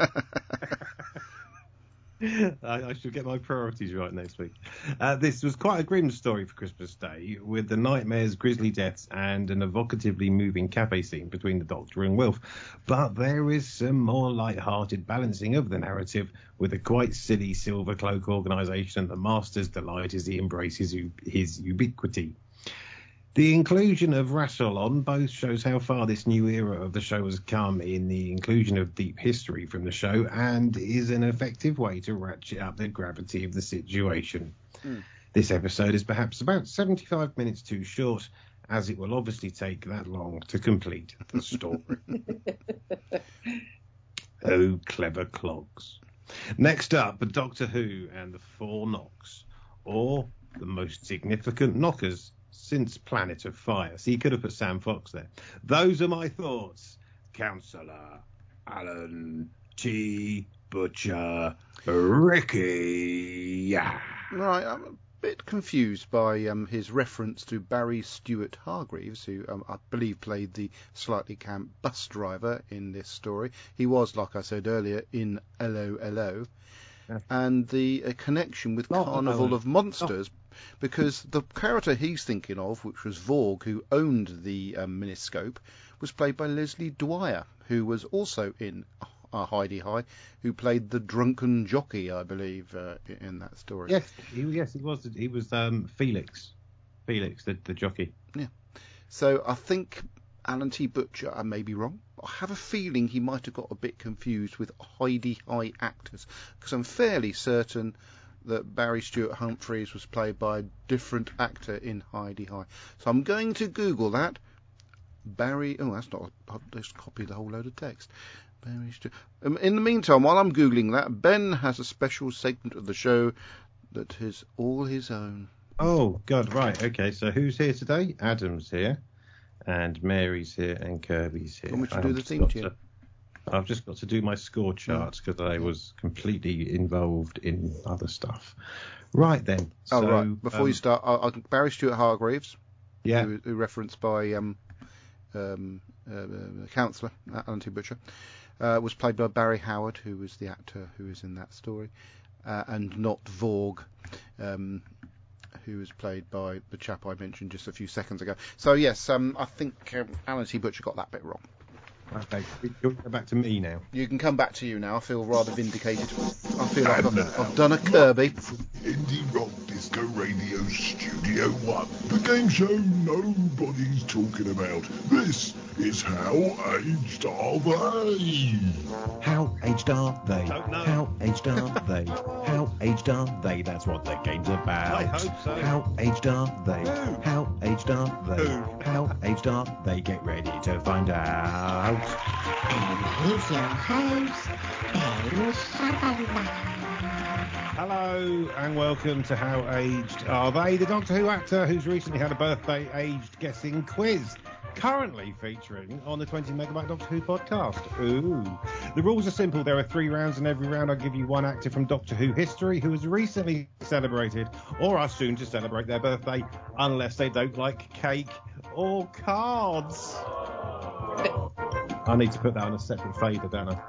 I, should get my priorities right next week. Uh, this was quite a grim story for Christmas Day, with the nightmares, grisly deaths, and an evocatively moving cafe scene between the Doctor and Wilf. But there is some more light-hearted balancing of the narrative, with a quite silly Silver Cloak organisation and the Master's delight as he embraces u- his ubiquity. The inclusion of Rassilon both shows how far this new era of the show has come in the inclusion of deep history from the show and is an effective way to ratchet up the gravity of the situation. Hmm. This episode is perhaps about 75 minutes too short, as it will obviously take that long to complete the story. oh, clever clogs. Next up, Doctor Who and the Four Knocks, or the most significant knockers since Planet of Fire. So you could have put Sam Fox there. Those are my thoughts. Councillor Alan T. Butcher Ricky. Yeah. Right, I'm a bit confused by um, his reference to Barry Stewart Hargreaves, who um, I believe played the slightly camp bus driver in this story. He was, like I said earlier, in Hello Hello. Yeah. And the uh, connection with Not Carnival of Monsters, because the character he's thinking of, which was Vorg, who owned the um, miniscope, was played by Leslie Dwyer, who was also in uh, Hi-de-Hi, who played the drunken jockey, I believe, uh, in that story. Yes, he, yes, he was. He was um, Felix. Felix, the, the jockey. Yeah. So I think Alan T. Butcher, I may be wrong, I have a feeling he might have got a bit confused with Heidi High actors, because I'm fairly certain that Barry Stewart Humphreys was played by a different actor in Hi-de-Hi. So I'm going to Google that. Barry, oh, that's not, I'll just copy the whole load of text. Barry Stewart. Um, in the meantime, while I'm Googling that, Ben has a special segment of the show that is all his own. Oh God, right, okay. So who's here today? Adam's here, and Mary's here, and Kirby's here. Want me to do the theme tune? I've just got to do my score charts because I was completely involved in other stuff. Right then. Oh, so, right. Before um, you start, I, I, Barry Stewart Hargreaves, yeah, who, who referenced by um, um, uh, uh, councillor Alan T. Butcher, uh, was played by Barry Howard, who was the actor who was in that story, uh, and not Vorg, um, who was played by the chap I mentioned just a few seconds ago. So yes, um, I think um, Alan T. Butcher got that bit wrong. Okay. You'll go back to me now. You can come back to you now. I feel rather vindicated. I feel like I've, I've done a Kirby. Indie Rock Disco Radio Studio One, the game show nobody's talking about. This is how aged are they? How aged are they? Don't know. How aged are they? How aged are they? That's what the game's about. I hope so. How aged are they? Who? How aged are they? Who? How aged are they? Get ready to find out. And he's your host, Ben Sutherland. Hello and welcome to How Aged Are They? The Doctor Who actor who's recently had a birthday aged guessing quiz. Currently featuring on the 20 Megabyte Doctor Who podcast. Ooh. The rules are simple. There are three rounds, and every round I give you one actor from Doctor Who history who has recently celebrated or are soon to celebrate their birthday, unless they don't like cake or cards. I need to put that on a separate fader, don't I?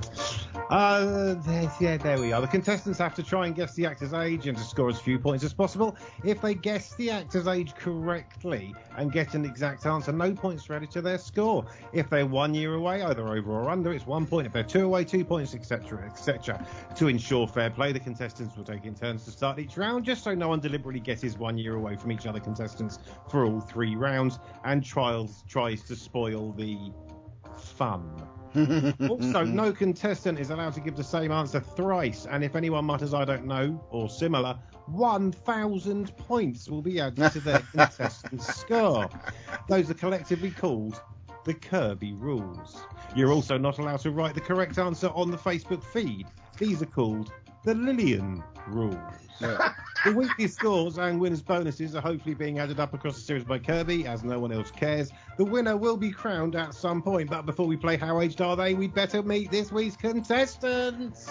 Uh, there, yeah, there we are. The contestants have to try and guess the actor's age and to score as few points as possible. If they guess the actor's age correctly and get an exact answer, no points are added to their score. If they're one year away, either over or under, it's one point. If they're two away, two points, etc., etc. To ensure fair play, the contestants will take in turns to start each round, just so no one deliberately guesses one year away from each other contestants for all three rounds and trials tries to spoil the fun. also, no contestant is allowed to give the same answer thrice, and if anyone mutters "I don't know" or similar, 1,000 points will be added to their contestant's score. Those are collectively called the Kirby rules. You're also not allowed to write the correct answer on the Facebook feed. These are called the Lillian rules. The weekly scores and winners' bonuses are hopefully being added up across the series by Kirby, as no one else cares. The winner will be crowned at some point, but before we play How Aged Are They, we'd better meet this week's contestants.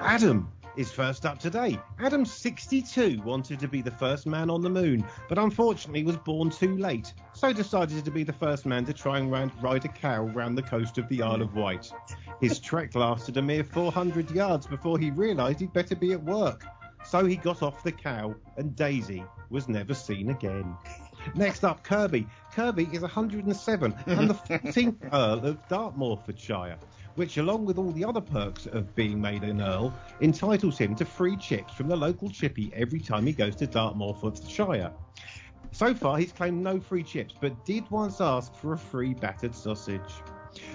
Adam is first up today. Adam, 62, wanted to be the first man on the moon, but unfortunately was born too late, so decided to be the first man to try and ride a cow round the coast of the Isle of Wight. His trek lasted a mere 400 yards before he realised he'd better be at work. So he got off the cow, and Daisy was never seen again. Next up, Kirby. Kirby is 107 and the 14th Earl of Dartmoorfordshire, which, along with all the other perks of being made an Earl, entitles him to free chips from the local chippy every time he goes to Dartmoorfordshire. So far, he's claimed no free chips, but did once ask for a free battered sausage.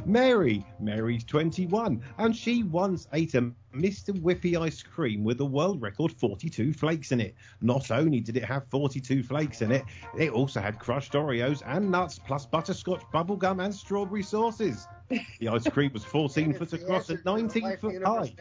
Mary, Mary's 21, and she once ate a Mr. Whippy ice cream with a world record 42 flakes in it. Not only did it have 42 flakes in it, it also had crushed Oreos and nuts, plus butterscotch bubblegum and strawberry sauces. The ice cream was 14 foot across and 19 foot high.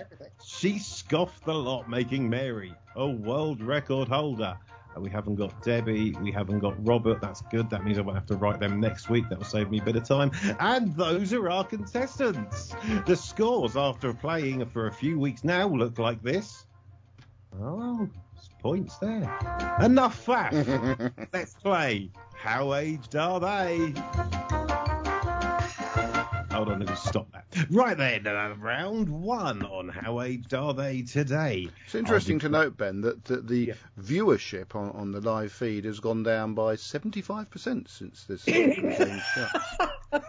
She scoffed the lot, making Mary a world record holder. Uh, We haven't got Debbie. We haven't got Robert. That's good. That means I won't have to write them next week. That will save me a bit of time. And those are our contestants. The scores after playing for a few weeks now look like this. Oh, points there. Enough faff. Let's play. How aged are they? Hold on, let me stop that. Right then, uh, round one on how aged are they today? It's interesting to note, Ben, that, that the viewership on, on the live feed has gone down by 75% since this.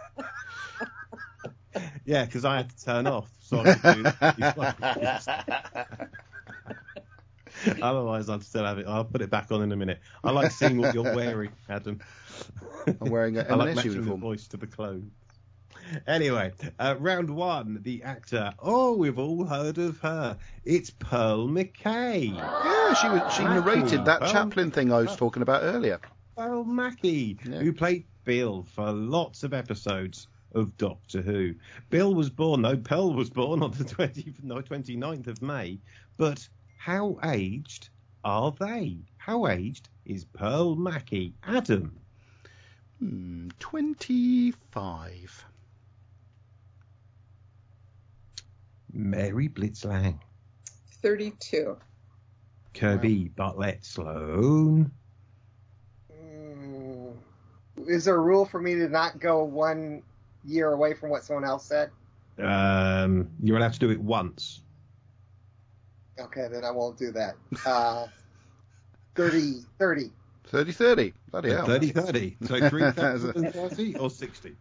Yeah, because I had to turn off so I could do that. Otherwise, I'd still have it. I'll put it back on in a minute. I like seeing what you're wearing, Adam. I'm wearing an I like matching uniform. the voice to the clothes. Anyway, uh, round one, the actor. Oh, we've all heard of her. It's Pearl McKay. Yeah, she was, she Mackie, narrated that well- Chaplin thing I was talking about earlier. Pearl Mackie, Yeah. who played Bill for lots of episodes of Doctor Who. Bill was born, no, Pearl was born on the 20, no, 29th of May, but how aged are they? How aged is Pearl Mackie? Adam, Hmm, 25. Mary Blitzlang, 32. Kirby Bartlett Sloan, Mm, Is there a rule for me to not go one year away from what someone else said? um, you're allowed to do it once. Okay, then I won't do that. Uh, 30, 30. 30 30. Bloody hell. 30 30. So 3,030 or 60?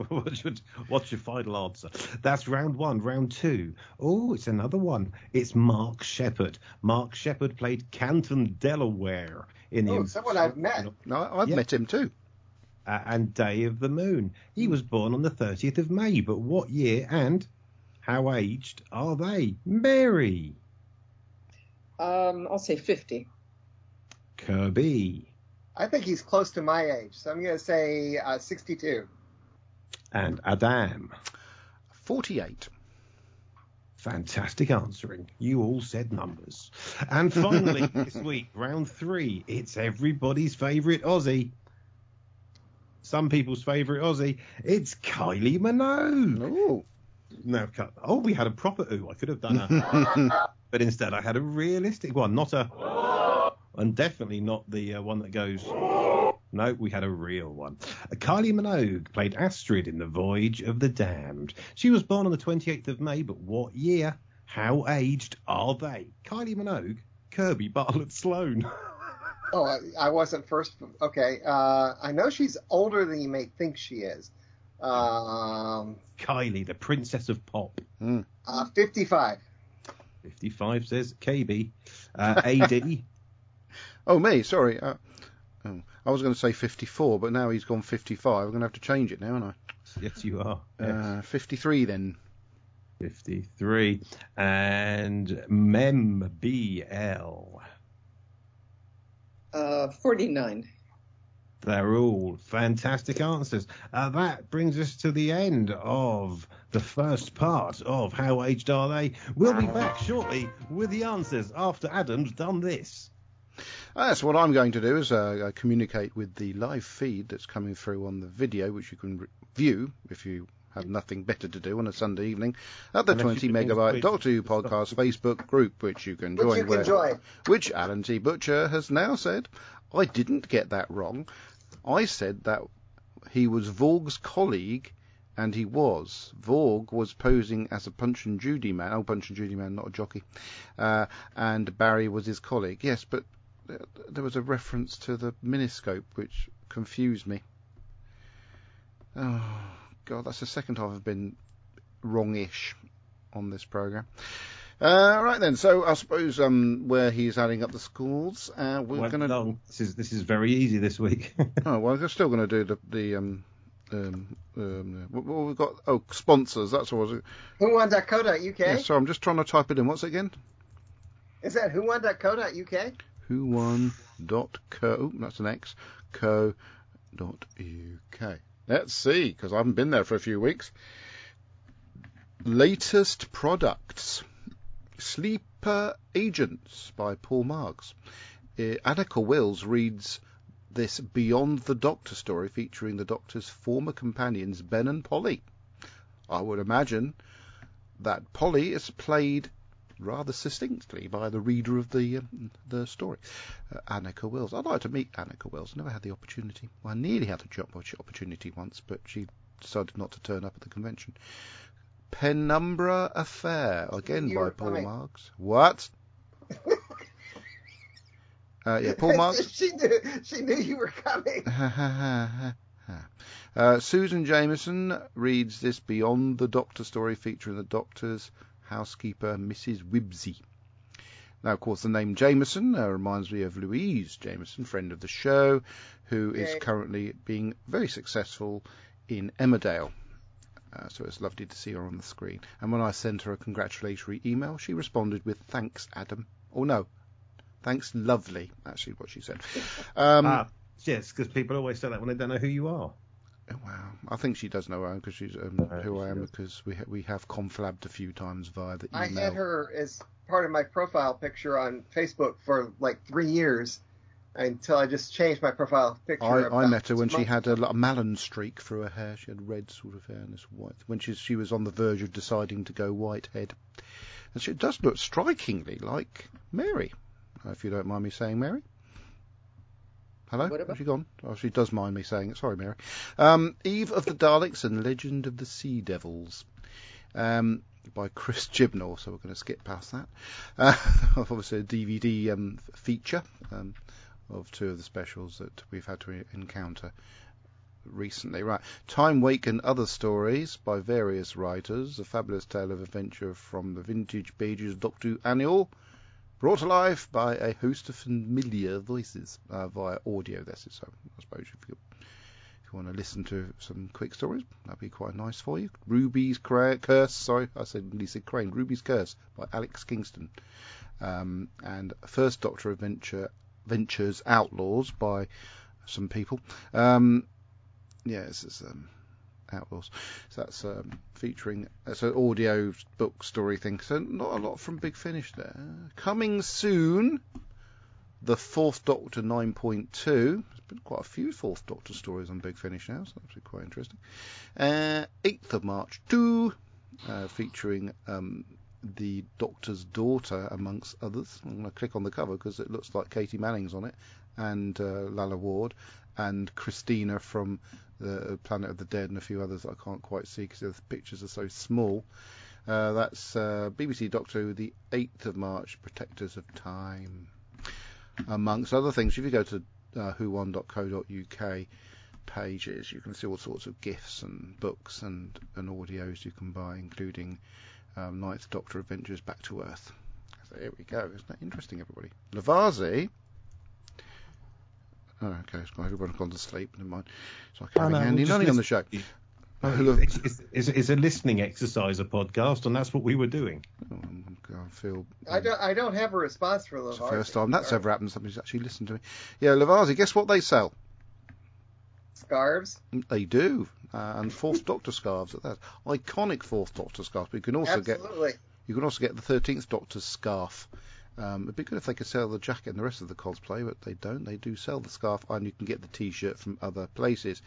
What's your, what's your final answer? That's round one. Round two. Oh, it's another one. It's Mark Sheppard. Mark Sheppard played Canton, Delaware in the Oh, someone I've met. No, I've Yeah. met him too. uh, and Day of the Moon. He was born on the 30th of May, but what year and how aged are they? Mary, Um, I'll say 50. Kirby, I think he's close to my age, so I'm going to say uh, 62. And Adam. 48. Fantastic answering. You all said numbers. And finally, this week, round three, it's everybody's favourite Aussie. Some people's favourite Aussie. It's Kylie Minogue. Oh. No, cut- oh, we had a proper ooh. I could have done a, but instead I had a realistic one, not a, and definitely not the uh, one that goes. No, we had a real one. Kylie Minogue played Astrid in The Voyage of the Damned. She was born on the 28th of May, but what year? How aged are they? Kylie Minogue, Kirby Bartlett Sloan. Oh, I, I wasn't first. Okay. Uh, I know she's older than you may think she is. Um, Kylie, the Princess of Pop. uh, 55. 55 says KB. Uh, AD, Oh, me, sorry. Uh, oh, I was going to say 54, but now he's gone 55. I'm going to have to change it now, aren't yes, you are. Yes. Uh, 53 then. 53. And Mem BL. Uh, 49. They're all fantastic answers. Uh, that brings us to the end of the first part of How Aged Are They? We'll be back shortly with the answers after Adam's done this. That's what I'm going to do is uh, uh, communicate with the live feed that's coming through on the video, which you can re- view if you have nothing better to do on a Sunday evening at the Unless 20 megabyte tweet. Doctor Who podcast Facebook group, which you can Which join. you can where- join. Which Alan T. Butcher has now said, I didn't get that wrong. I said that he was Vorg's colleague, and he was. Vorg was posing as a Punch and Judy man. Oh, Punch and Judy man, not a jockey. Uh, and Barry was his colleague. Yes, but uh, there was a reference to the miniscope which confused me. Oh, God, that's the second time I've been wrongish on this program. Uh, right then, so I suppose um, where he's adding up the scores, uh, we're Went going to. long. This is this is very easy this week. Oh well, we're still going to do the the um, um, um, what, what we've got. Oh, sponsors. That's what was it. Whowon.co.uk? Yeah, so I'm just trying to type it in. What's it again? Is that whowon.co.uk? Who won dot co? Ooh, that's an X. Co dot uk. Let's see, because I haven't been there for a few weeks. Latest products. Sleeper Agents by Paul Marks. Uh, Anneke Wills reads this Beyond the Doctor story featuring the Doctor's former companions Ben and Polly. I would imagine that Polly is played rather succinctly by the reader of the um, the story, uh, Anneke Wills. I'd like to meet Anneke Wills. Never had the opportunity. Well, I nearly had the job opportunity once, but she decided not to turn up at the convention. Penumbra Affair, again You by Paul coming. Marks. What? uh, yeah, Paul Marks. she knew she knew you were coming. uh, Susan Jameson reads this Beyond the Doctor story featuring the Doctor's housekeeper, Mrs. Wibbsey. Now, of course, the name Jameson uh, reminds me of Louise Jameson, friend of the show, who is Yay. currently being very successful in Emmerdale. Uh, so it's lovely to see her on the screen. And when I sent her a congratulatory email, she responded with "Thanks, Adam." Oh no, thanks, lovely. Actually, what she said. Um, ah, yes, because people always say that when they don't know who you are. Wow, I think she does know because she's um, No, who I am does. because we ha- we have conflabbed a few times via the email. I had her as part of my profile picture on Facebook for like three years until I just changed my profile picture. I, I met her when six she months had a, ago. a melon streak through her hair. She had red sort of hair and this white. When she she was on the verge of deciding to go whitehead, and she does look strikingly like Mary, uh, if you don't mind me saying Mary. Hello, What about- has she gone? Oh, she does mind me saying it. Sorry, Mary. Um, Eve of the Daleks and Legend of the Sea Devils. Um, by Chris Gibnall, so we're going to skip past that. Uh, obviously, a DVD um, feature um, of two of the specials that we've had to encounter recently. Right, Time Wake and Other Stories by various writers. A fabulous tale of adventure from the vintage pages of Doctor Annual, brought to life by a host of familiar voices uh, via audio. This is so. I suppose if you if you want to listen to some quick stories, that'd be quite nice for you. Ruby's Cra- Curse. Sorry, I said Lisa Crane. Ruby's Curse by Alex Kingston. Um, and First Doctor Adventure Ventures Outlaws by some people. Um, yeah, this is um, Outlaws. So that's um, featuring an audio book story thing. So not a lot from Big Finish there. Coming soon, the Fourth Doctor 9.2. There's been quite a few Fourth Doctor stories on Big Finish now, so that's quite interesting. Uh, 8th of March 2, uh, featuring um, the Doctor's daughter, amongst others. I'm going to click on the cover because it looks like Katy Manning's on it, and uh, Lalla Ward, and Christina from the Planet of the Dead and a few others that I can't quite see because the pictures are so small. Uh, that's uh, BBC Doctor Who, the 8th of March, Protectors of Time. Amongst other things, if you go to uh, who1.co.uk pages, you can see all sorts of gifts and books and, and audios you can buy, including um, Ninth Doctor Adventures Back to Earth. So here we go. Isn't that interesting, everybody? Lovarzi. Oh, okay, it's got everyone's gone to sleep. Never mind. So I Oh, can't no, handy we'll just on the show. Oh, It's, it's, it's, it's a listening exercise, a podcast, and that's what we were doing. um, I feel I don't. I don't have a response for It's the Lovarzi. first time that's Sorry. ever happened. Somebody's actually listened to me. Yeah, Lovarzi, guess what they sell? Scarves. They do. Uh, and Fourth Doctor scarves at that. Iconic Fourth Doctor scarves. But you can also get Absolutely. you can also get the Thirteenth Doctor's scarf. Um, it'd be good if they could sell the jacket and the rest of the cosplay, but they don't. They do sell the scarf, and you can get the T-shirt from other places,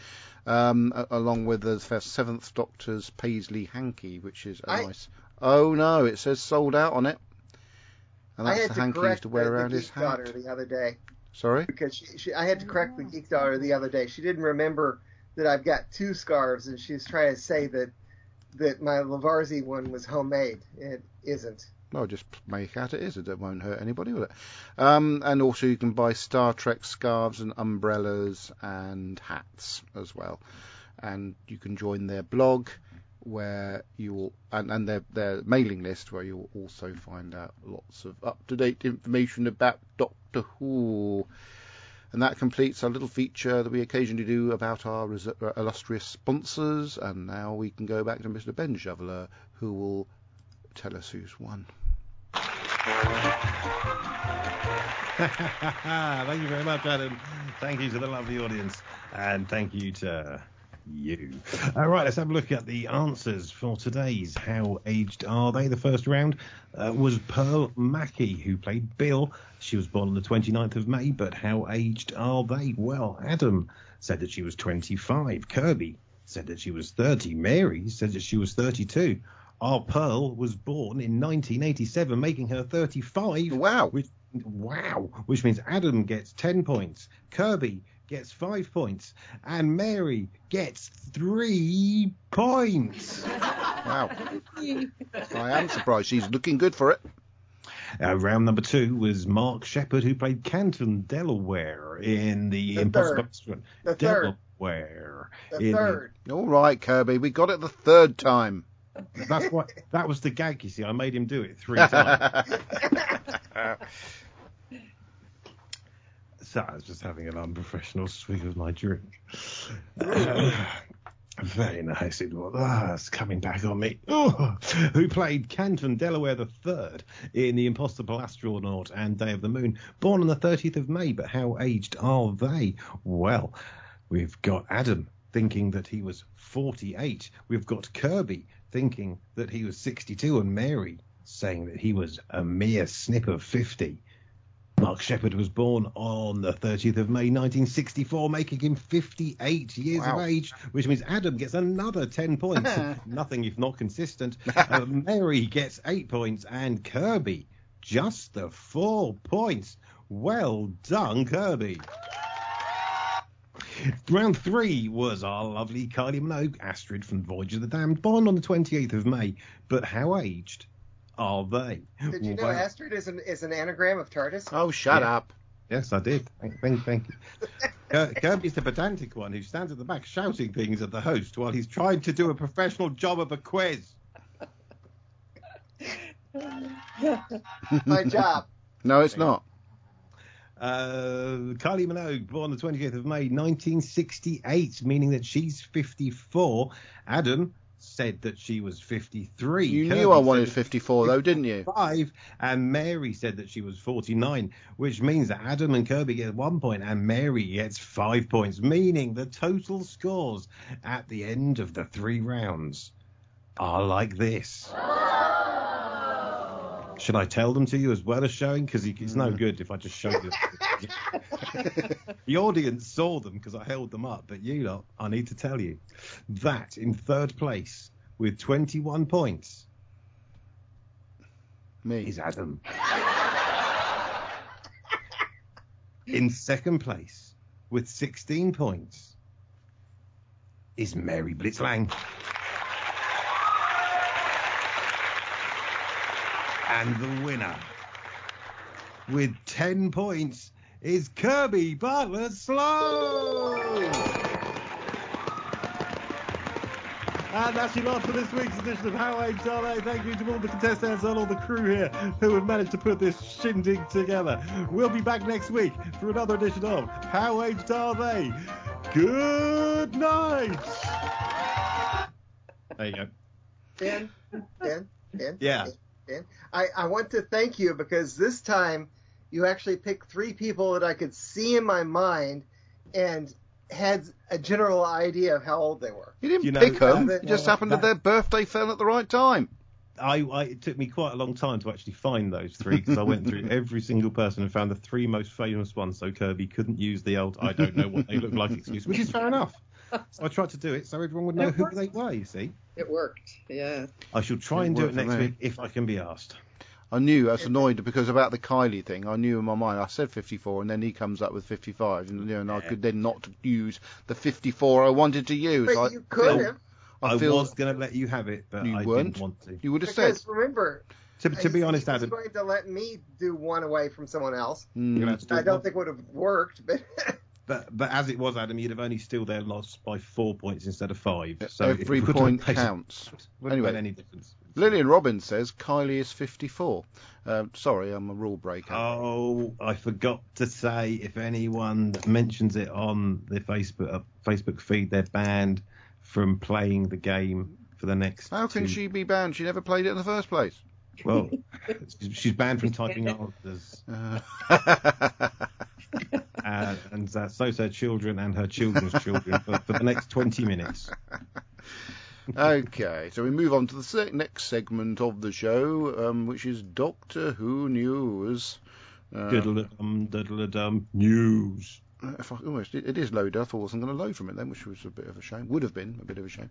um, a- along with the Seventh Doctor's Paisley hanky, which is a I- nice. Oh no, it says sold out on it, and I that's had the hanky he used to wear around the his hat. the other day Sorry. because she, she. I had to correct the geek daughter the other day. She didn't remember that I've got two scarves, and she was trying to say that that my Lovarzi one was homemade. It isn't. Well, just make out it is. It won't hurt anybody, will it? Um, and also, you can buy Star Trek scarves and umbrellas and hats as well. And you can join their blog, where you will, and, and their their mailing list, where you will also find out lots of up to date information about Doctor Who. And that completes our little feature that we occasionally do about our res- uh, illustrious sponsors. And now we can go back to Mr. Ben Shoveler, who will tell us who's won. thank you very much, Adam. Thank you to the lovely audience, and thank you to you. All right, let's have a look at the answers for today's How Aged Are They? The first round uh, was Pearl Mackie, who played Bill. She was born on the 29th of May, but how aged are they? Well, Adam said that she was 25. Kirby said that she was 30. Mary said that she was 32. Our Pearl was born in 1987, making her 35. Wow. Which, wow. Which means Adam gets 10 points. Kirby gets 5 points. And Mary gets 3 points. Wow. I am surprised. She's looking good for it. Uh, round number two was Mark Sheppard, who played Canton, Delaware, in the, The Impossible third. Restaurant. The third. Delaware. The in third. All right, Kirby. We got it the third time. That's what. That was the gag. You see, I made him do it three times. So I was just having an unprofessional swig of my drink. Uh, very nice it was. Ah, it's coming back on me. Oh, who played Canton Delaware the Third in The Impossible Astronaut and Day of the Moon, born on the 30th of May, but how aged are they? Well, we've got Adam thinking that he was 48. We've got Kirby thinking that he was 62, and Mary saying that he was a mere snip of 50. Mark Sheppard was born on the 30th of May 1964, making him 58 years Wow. of age, which means Adam gets another 10 points. Nothing if not consistent. Uh, Mary gets 8 points, and Kirby just the 4 points. Well done, Kirby. Round three was our lovely Kylie Minogue, Astrid from Voyage of the Damned, born on the 28th of May. But how aged are they? Did you know Well, Astrid is an is an anagram of TARDIS? Oh, shut Yeah. up. Yes, I did. Thank, thank, thank you. Kir- Kirby's the pedantic one who stands at the back shouting things at the host while he's trying to do a professional job of a quiz. My job. No, it's not. Uh, Kylie Minogue, born the 28th of May 1968, meaning that she's 54. Adam said that she was 53. You Kirby knew I wanted 54, though, didn't you? five, and Mary said that she was 49, which means that Adam and Kirby get one point and Mary gets five points, meaning the total scores at the end of the three rounds are like this. Should I tell them to you as well as showing? Because it's no mm. good if I just show you. the audience saw them because I held them up, but you lot, I need to tell you that in third place with 21 points Me. is Adam. In second place with 16 points is Mary Blitzlang. And the winner with 10 points is Kirby Butler Slow. And that's your lot for this week's edition of How Age Are They. Thank you to all the contestants and all the crew here who have managed to put this shindig together. We'll be back next week for another edition of How Aged Are They. Good night. There you go. Dan, Dan, Dan. Yeah. Dan. I, I want to thank you because this time you actually picked three people that I could see in my mind and had a general idea of how old they were. You didn't You know, pick them. Uh, it just well, happened that that- their birthday fell at the right time. I, I it took me quite a long time to actually find those three because I went through every single person and found the three most famous ones. So Kirby couldn't use the old "I don't know what they look like" excuse, which is fair enough. So I tried to do it so everyone would know who they were. You see, It worked. Yeah. I shall try It and do it next me. week if I can be asked. I knew I was annoyed because about the Kylie thing. I knew in my mind I said 54, and then he comes up with 55, and, you know, and I could then not use the 54 I wanted to use. But I you could feel- have, I, I was going to let you have it, but You I weren't? didn't want to. you would have said. because remember, To, to be honest, he was Adam, going to let me do one away from someone else. Mm, gonna have to do I don't once. think would have worked, but But but as it was, Adam, you'd have only still there lost by four points instead of five. So every wouldn't have point counts. wouldn't Anyway. any difference. Lillian Robbins says Kylie is 54. Uh, sorry, I'm a rule breaker. Oh, I forgot to say if anyone mentions it on the Facebook uh, Facebook feed, they're banned from playing the game for the next. How can two- she be banned? She never played it in the first place. Well, she's banned from typing answers, Uh, uh, and uh, so's her children and her children's children for, for the next 20 minutes. okay, so we move on to the se- next segment of the show, um, which is Doctor Who News. Uh, Diddle-a-dum, diddle-a-dum, news. if I, oh, it, it is loaded. I thought I wasn't going to load from it then, which was a bit of a shame. Would have been a bit of a shame.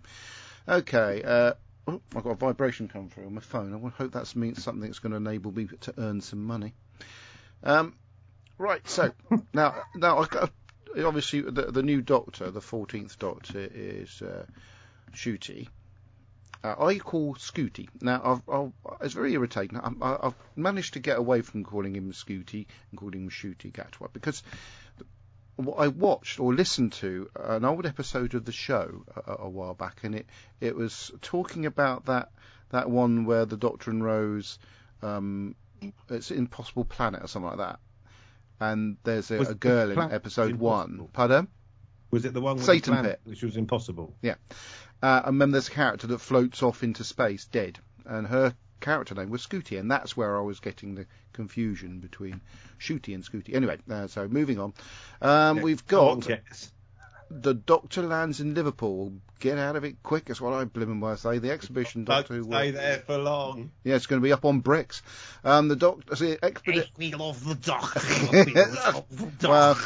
Okay, uh, oh, I've got a vibration come through on my phone. I hope that means something that's going to enable me to earn some money. Um, right, so now, now obviously the, the new Doctor, the fourteenth Doctor, is uh, Shooty. Uh, I call Scooty. Now, I've, I've, it's very irritating. I'm, I, I've managed to get away from calling him Scooty and calling him Ncuti Gatwa because what I watched or listened to an old episode of the show a, a while back, and it it was talking about that that one where the Doctor and Rose, um, it's Impossible Planet or something like that, and there's a, a the girl in planet episode one. impossible? Pardon? Was it the one with Satan the Pit. which was impossible? Uh, and then there's a character that floats off into space dead, and her character name was Scooty, and that's where I was getting the confusion between Shooty and Scooty. Anyway, uh, so moving on, um, Yeah, we've one got. The Doctor lands in Liverpool. Get out of it quick, is what I blimmin' well say. The exhibition Doctor Don't Who. stay there for long. Yeah, it's going to be up on bricks. Um, the Doctor, see, expedi- We love the doctor. We We love love the Well.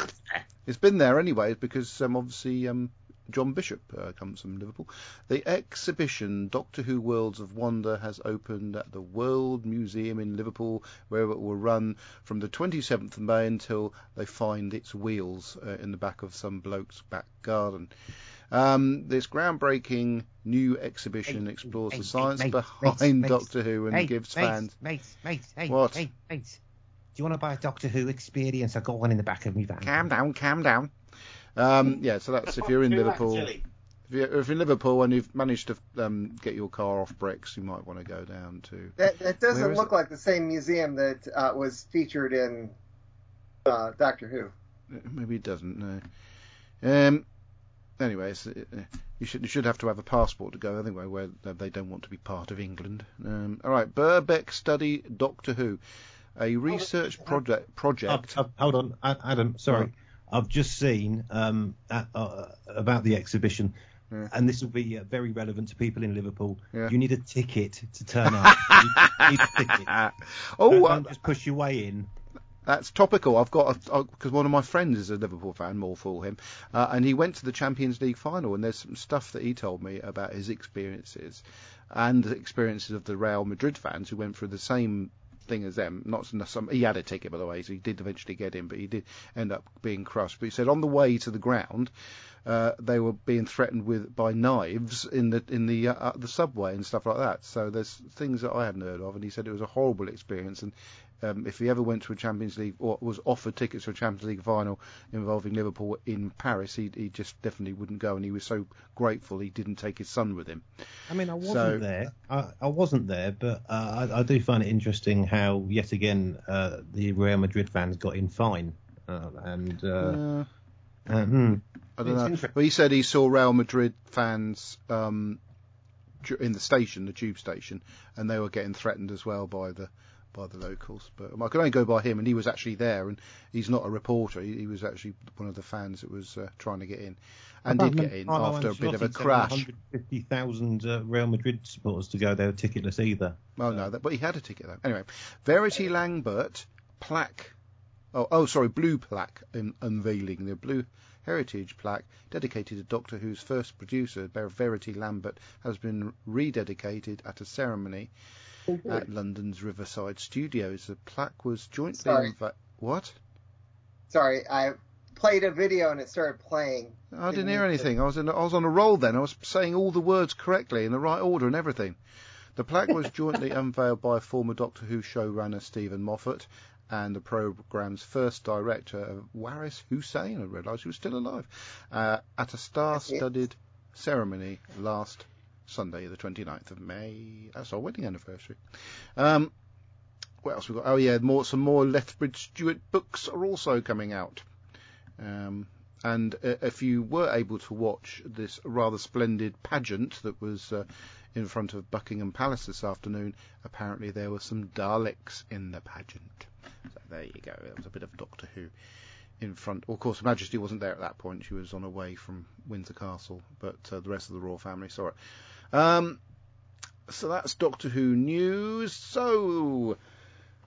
It's been there anyway because um, obviously um, John Bishop uh, comes from Liverpool. The exhibition Doctor Who Worlds of Wonder has opened at the World Museum in Liverpool, where it will run from the 27th of May until they find its wheels uh, in the back of some bloke's back garden. Um, this groundbreaking new exhibition Hey, explores hey, the hey, science mate, behind mate, mate. Doctor Who and hey, gives mate, fans. Mate, mate, hey, What? hey, mate. Do you want to buy a Doctor Who experience? I've got one in the back of me van. Calm down, calm down. Um, yeah, so that's if you're in Liverpool. If you're, if you're in Liverpool and you've managed to um, get your car off bricks, you might want to go down to. that, that doesn't look it? like the same museum that uh, was featured in uh, Doctor Who. Maybe it doesn't. No. Um. Anyways, uh, you should you should have to have a passport to go anyway, where they don't want to be part of England. Um, all right, Birkbeck study Doctor Who, a research project. Project. Uh, uh, hold on, A- Adam. Sorry, Right. I've just seen um, uh, uh, about the exhibition, Yeah. and this will be uh, very relevant to people in Liverpool. Yeah. You need a ticket to turn up. you need a ticket. oh, don't, uh, don't just push your way in. That's topical. I've got because one of my friends is a Liverpool fan, more fool him, uh, and he went to the Champions League final, and there's some stuff that he told me about his experiences and the experiences of the Real Madrid fans who went through the same thing as them. Not some. He had a ticket by the way, so he did eventually get in, but he did end up being crushed. But he said on the way to the ground, uh, they were being threatened with by knives in the in the uh, the subway and stuff like that. So there's things that I hadn't heard of, and he said it was a horrible experience. And um, if he ever went to a Champions League or was offered tickets for a Champions League final involving Liverpool in Paris, he he just definitely wouldn't go. And he was so grateful he didn't take his son with him. I mean, I wasn't So- there. I, I wasn't there, but uh, I, I do find it interesting how yet again uh, the Real Madrid fans got in fine, uh, and hmm. I don't know. Well, he said he saw Real Madrid fans um, in the station, the tube station, and they were getting threatened as well by the by the locals. But um, I could only go by him, and he was actually there, and he's not a reporter. He, he was actually one of the fans that was uh, trying to get in, and did get in Carlo after a bit of a crash. 150,000 uh, Real Madrid supporters to go there ticketless either. Oh no, that, but he had a ticket though. Anyway, Verity Lambert plaque. Oh, oh, sorry, blue plaque un- unveiling the blue heritage plaque dedicated to Doctor Who's first producer, Ver- Verity Lambert, has been rededicated at a ceremony at London's Riverside Studios. The plaque was jointly. Sorry. what? Sorry, I played a video and it started playing. I didn't hear anything. I was in, I was on a roll then. I was saying all the words correctly in the right order and everything. The plaque was jointly unveiled by former Doctor Who showrunner Steven Moffat and the programme's first director, Waris Hussein, I realised he was still alive, uh, at a star-studded ceremony last Sunday, the 29th of May. That's our wedding anniversary. Um, what else we got? Oh yeah, more some more Lethbridge Stewart books are also coming out. Um, and uh, if you were able to watch this rather splendid pageant that was uh, in front of Buckingham Palace this afternoon, apparently there were some Daleks in the pageant. So there you go. There was a bit of Doctor Who in front. Of course, Her Majesty wasn't there at that point. She was on her way from Windsor Castle, but uh, the rest of the royal family saw it. Um, so that's Doctor Who news. So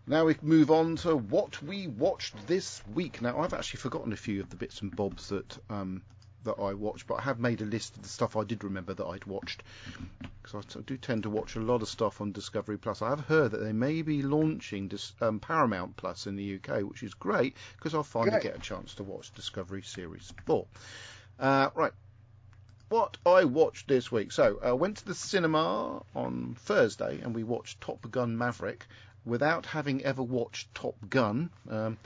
now we move on to what we watched this week. Now I've actually forgotten a few of the bits and bobs that um, that I watched, but I have made a list of the stuff I did remember that I'd watched because I do tend to watch a lot of stuff on Discovery Plus. I have heard that they may be launching Dis- um, Paramount Plus in the UK, which is great because I'll finally Good. get a chance to watch Discovery Series Four. Uh, right. What I watched this week. So I went to the cinema on Thursday and we watched Top Gun Maverick without having ever watched Top Gun. Um,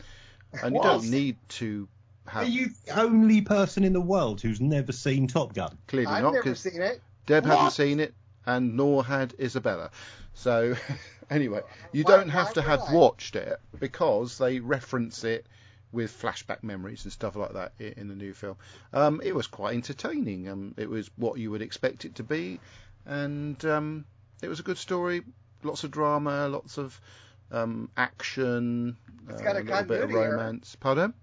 and you don't need to have Are you the only person in the world who's never seen Top Gun? clearly I've not never because seen it. Deb hadn't seen it and nor had Isabella. So anyway, you Why- don't have why to would have watched it because they reference it with flashback memories and stuff like that i- in the new film. Um, it was quite entertaining. Um, it was what you would expect it to be, and um, it was a good story. Lots of drama, lots of um, action, It's uh, got a little bit of continuity error. romance. Pardon?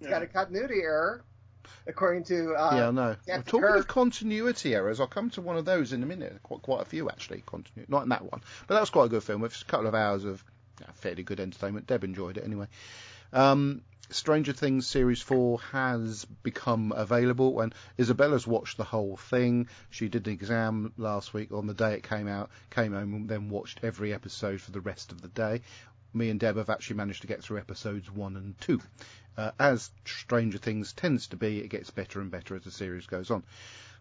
It's got a continuity error, according to. Uh, yeah, I know. Captain Talking Kirk. of continuity errors, I'll come to one of those in a minute. Quite, quite a few actually. Continu- not in that one, but that was quite a good film with a couple of hours of yeah, fairly good entertainment. Deb enjoyed it anyway. Um, Stranger Things series four has become available, and Isabella's watched the whole thing. She did an exam last week on the day it came out, came home and then watched every episode for the rest of the day. Me and Deb have actually managed to get through episodes one and two. Uh, as Stranger Things tends to be, it gets better and better as the series goes on.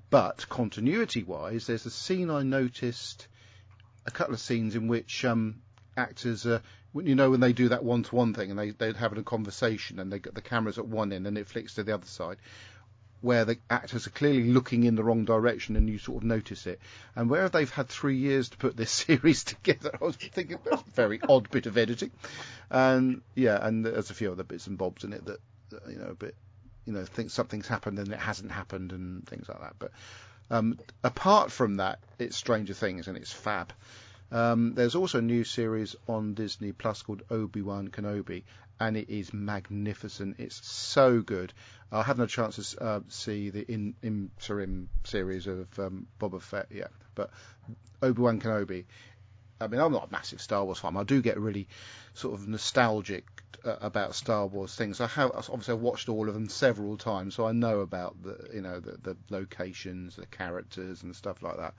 But continuity wise, there's a scene I noticed, a couple of scenes in which um, actors, when- you know, when they do that one to one thing and they, they're having a conversation and they got the cameras at one end and it flicks to the other side, where the actors are clearly looking in the wrong direction and you sort of notice it. And where they've had three years to put this series together, I was thinking that's a very odd bit of editing. And yeah, and there's a few other bits and bobs in it that, you know, a bit, you know, think something's happened and it hasn't happened and things like that. But um, apart from that, it's Stranger Things and it's fab. Um, there's also a new series on Disney Plus called Obi Wan Kenobi, and it is magnificent. It's so good. I haven't had a chance to uh, see the in, interim series of um, Boba Fett yet, but Obi Wan Kenobi. I mean, I'm not a massive Star Wars fan. I do get really sort of nostalgic uh, about Star Wars things. I have obviously I've watched all of them several times, so I know about the you know the, the locations, the characters, and stuff like that.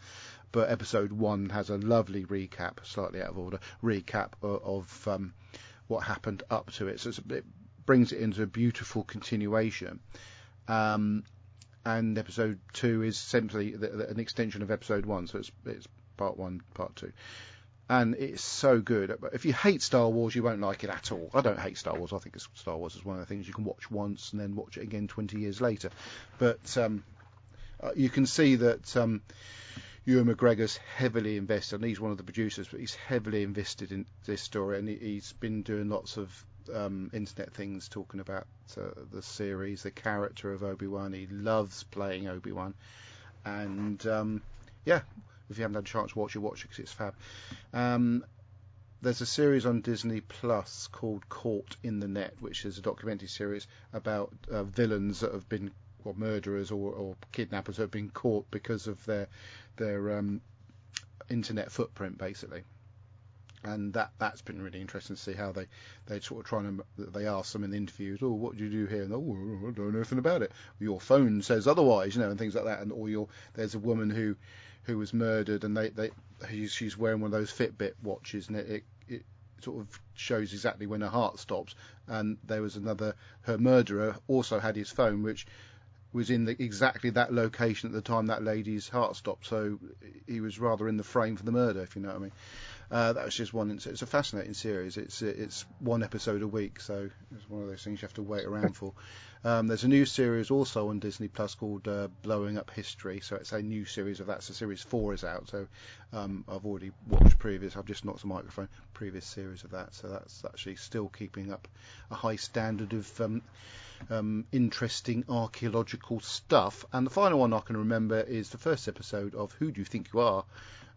But Episode One has a lovely recap, slightly out of order, recap of, of um, what happened up to it. So it brings it into a beautiful continuation. Um, and Episode Two is simply the, the, an extension of Episode One, so it's it's part one, part two and it's so good. If you hate Star Wars, you won't like it at all. I don't hate Star Wars. I think Star Wars is one of the things you can watch once and then watch it again 20 years later. But um, uh, you can see that um, Ewan McGregor's heavily invested, and he's one of the producers, but he's heavily invested in this story, and he, he's been doing lots of um, internet things talking about uh, the series, the character of Obi Wan. He loves playing Obi Wan, and um, yeah, if you haven't had a chance to watch it, watch it because it's fab. Um, there's a series on Disney Plus called Caught in the Net, which is a documentary series about uh, villains that have been, or murderers or, or kidnappers that have been caught because of their their um, internet footprint, basically. And that that's been really interesting to see how they they sort of trying to they ask them in the interviews, oh, what do you do here? And oh, I don't know anything about it. Your phone says otherwise, you know, and things like that. And or your there's a woman who who was murdered, and they, they she's wearing one of those Fitbit watches, and it, it, it sort of shows exactly when her heart stops. And there was another, her murderer also had his phone, which was in the, exactly that location at the time that lady's heart stopped. So he was rather in the frame for the murder, if you know what I mean. Uh, that was just one. It's a fascinating series. It's it's one episode a week, so it's one of those things you have to wait around for. Um, there's a new series also on Disney Plus called uh, Blowing Up History. So it's a new series of that. So series four is out. So um, I've already watched previous. I've just knocked the microphone. Previous series of that. So that's actually still keeping up a high standard of. Um, um, interesting archaeological stuff. And the final one I can remember is the first episode of Who Do You Think You Are,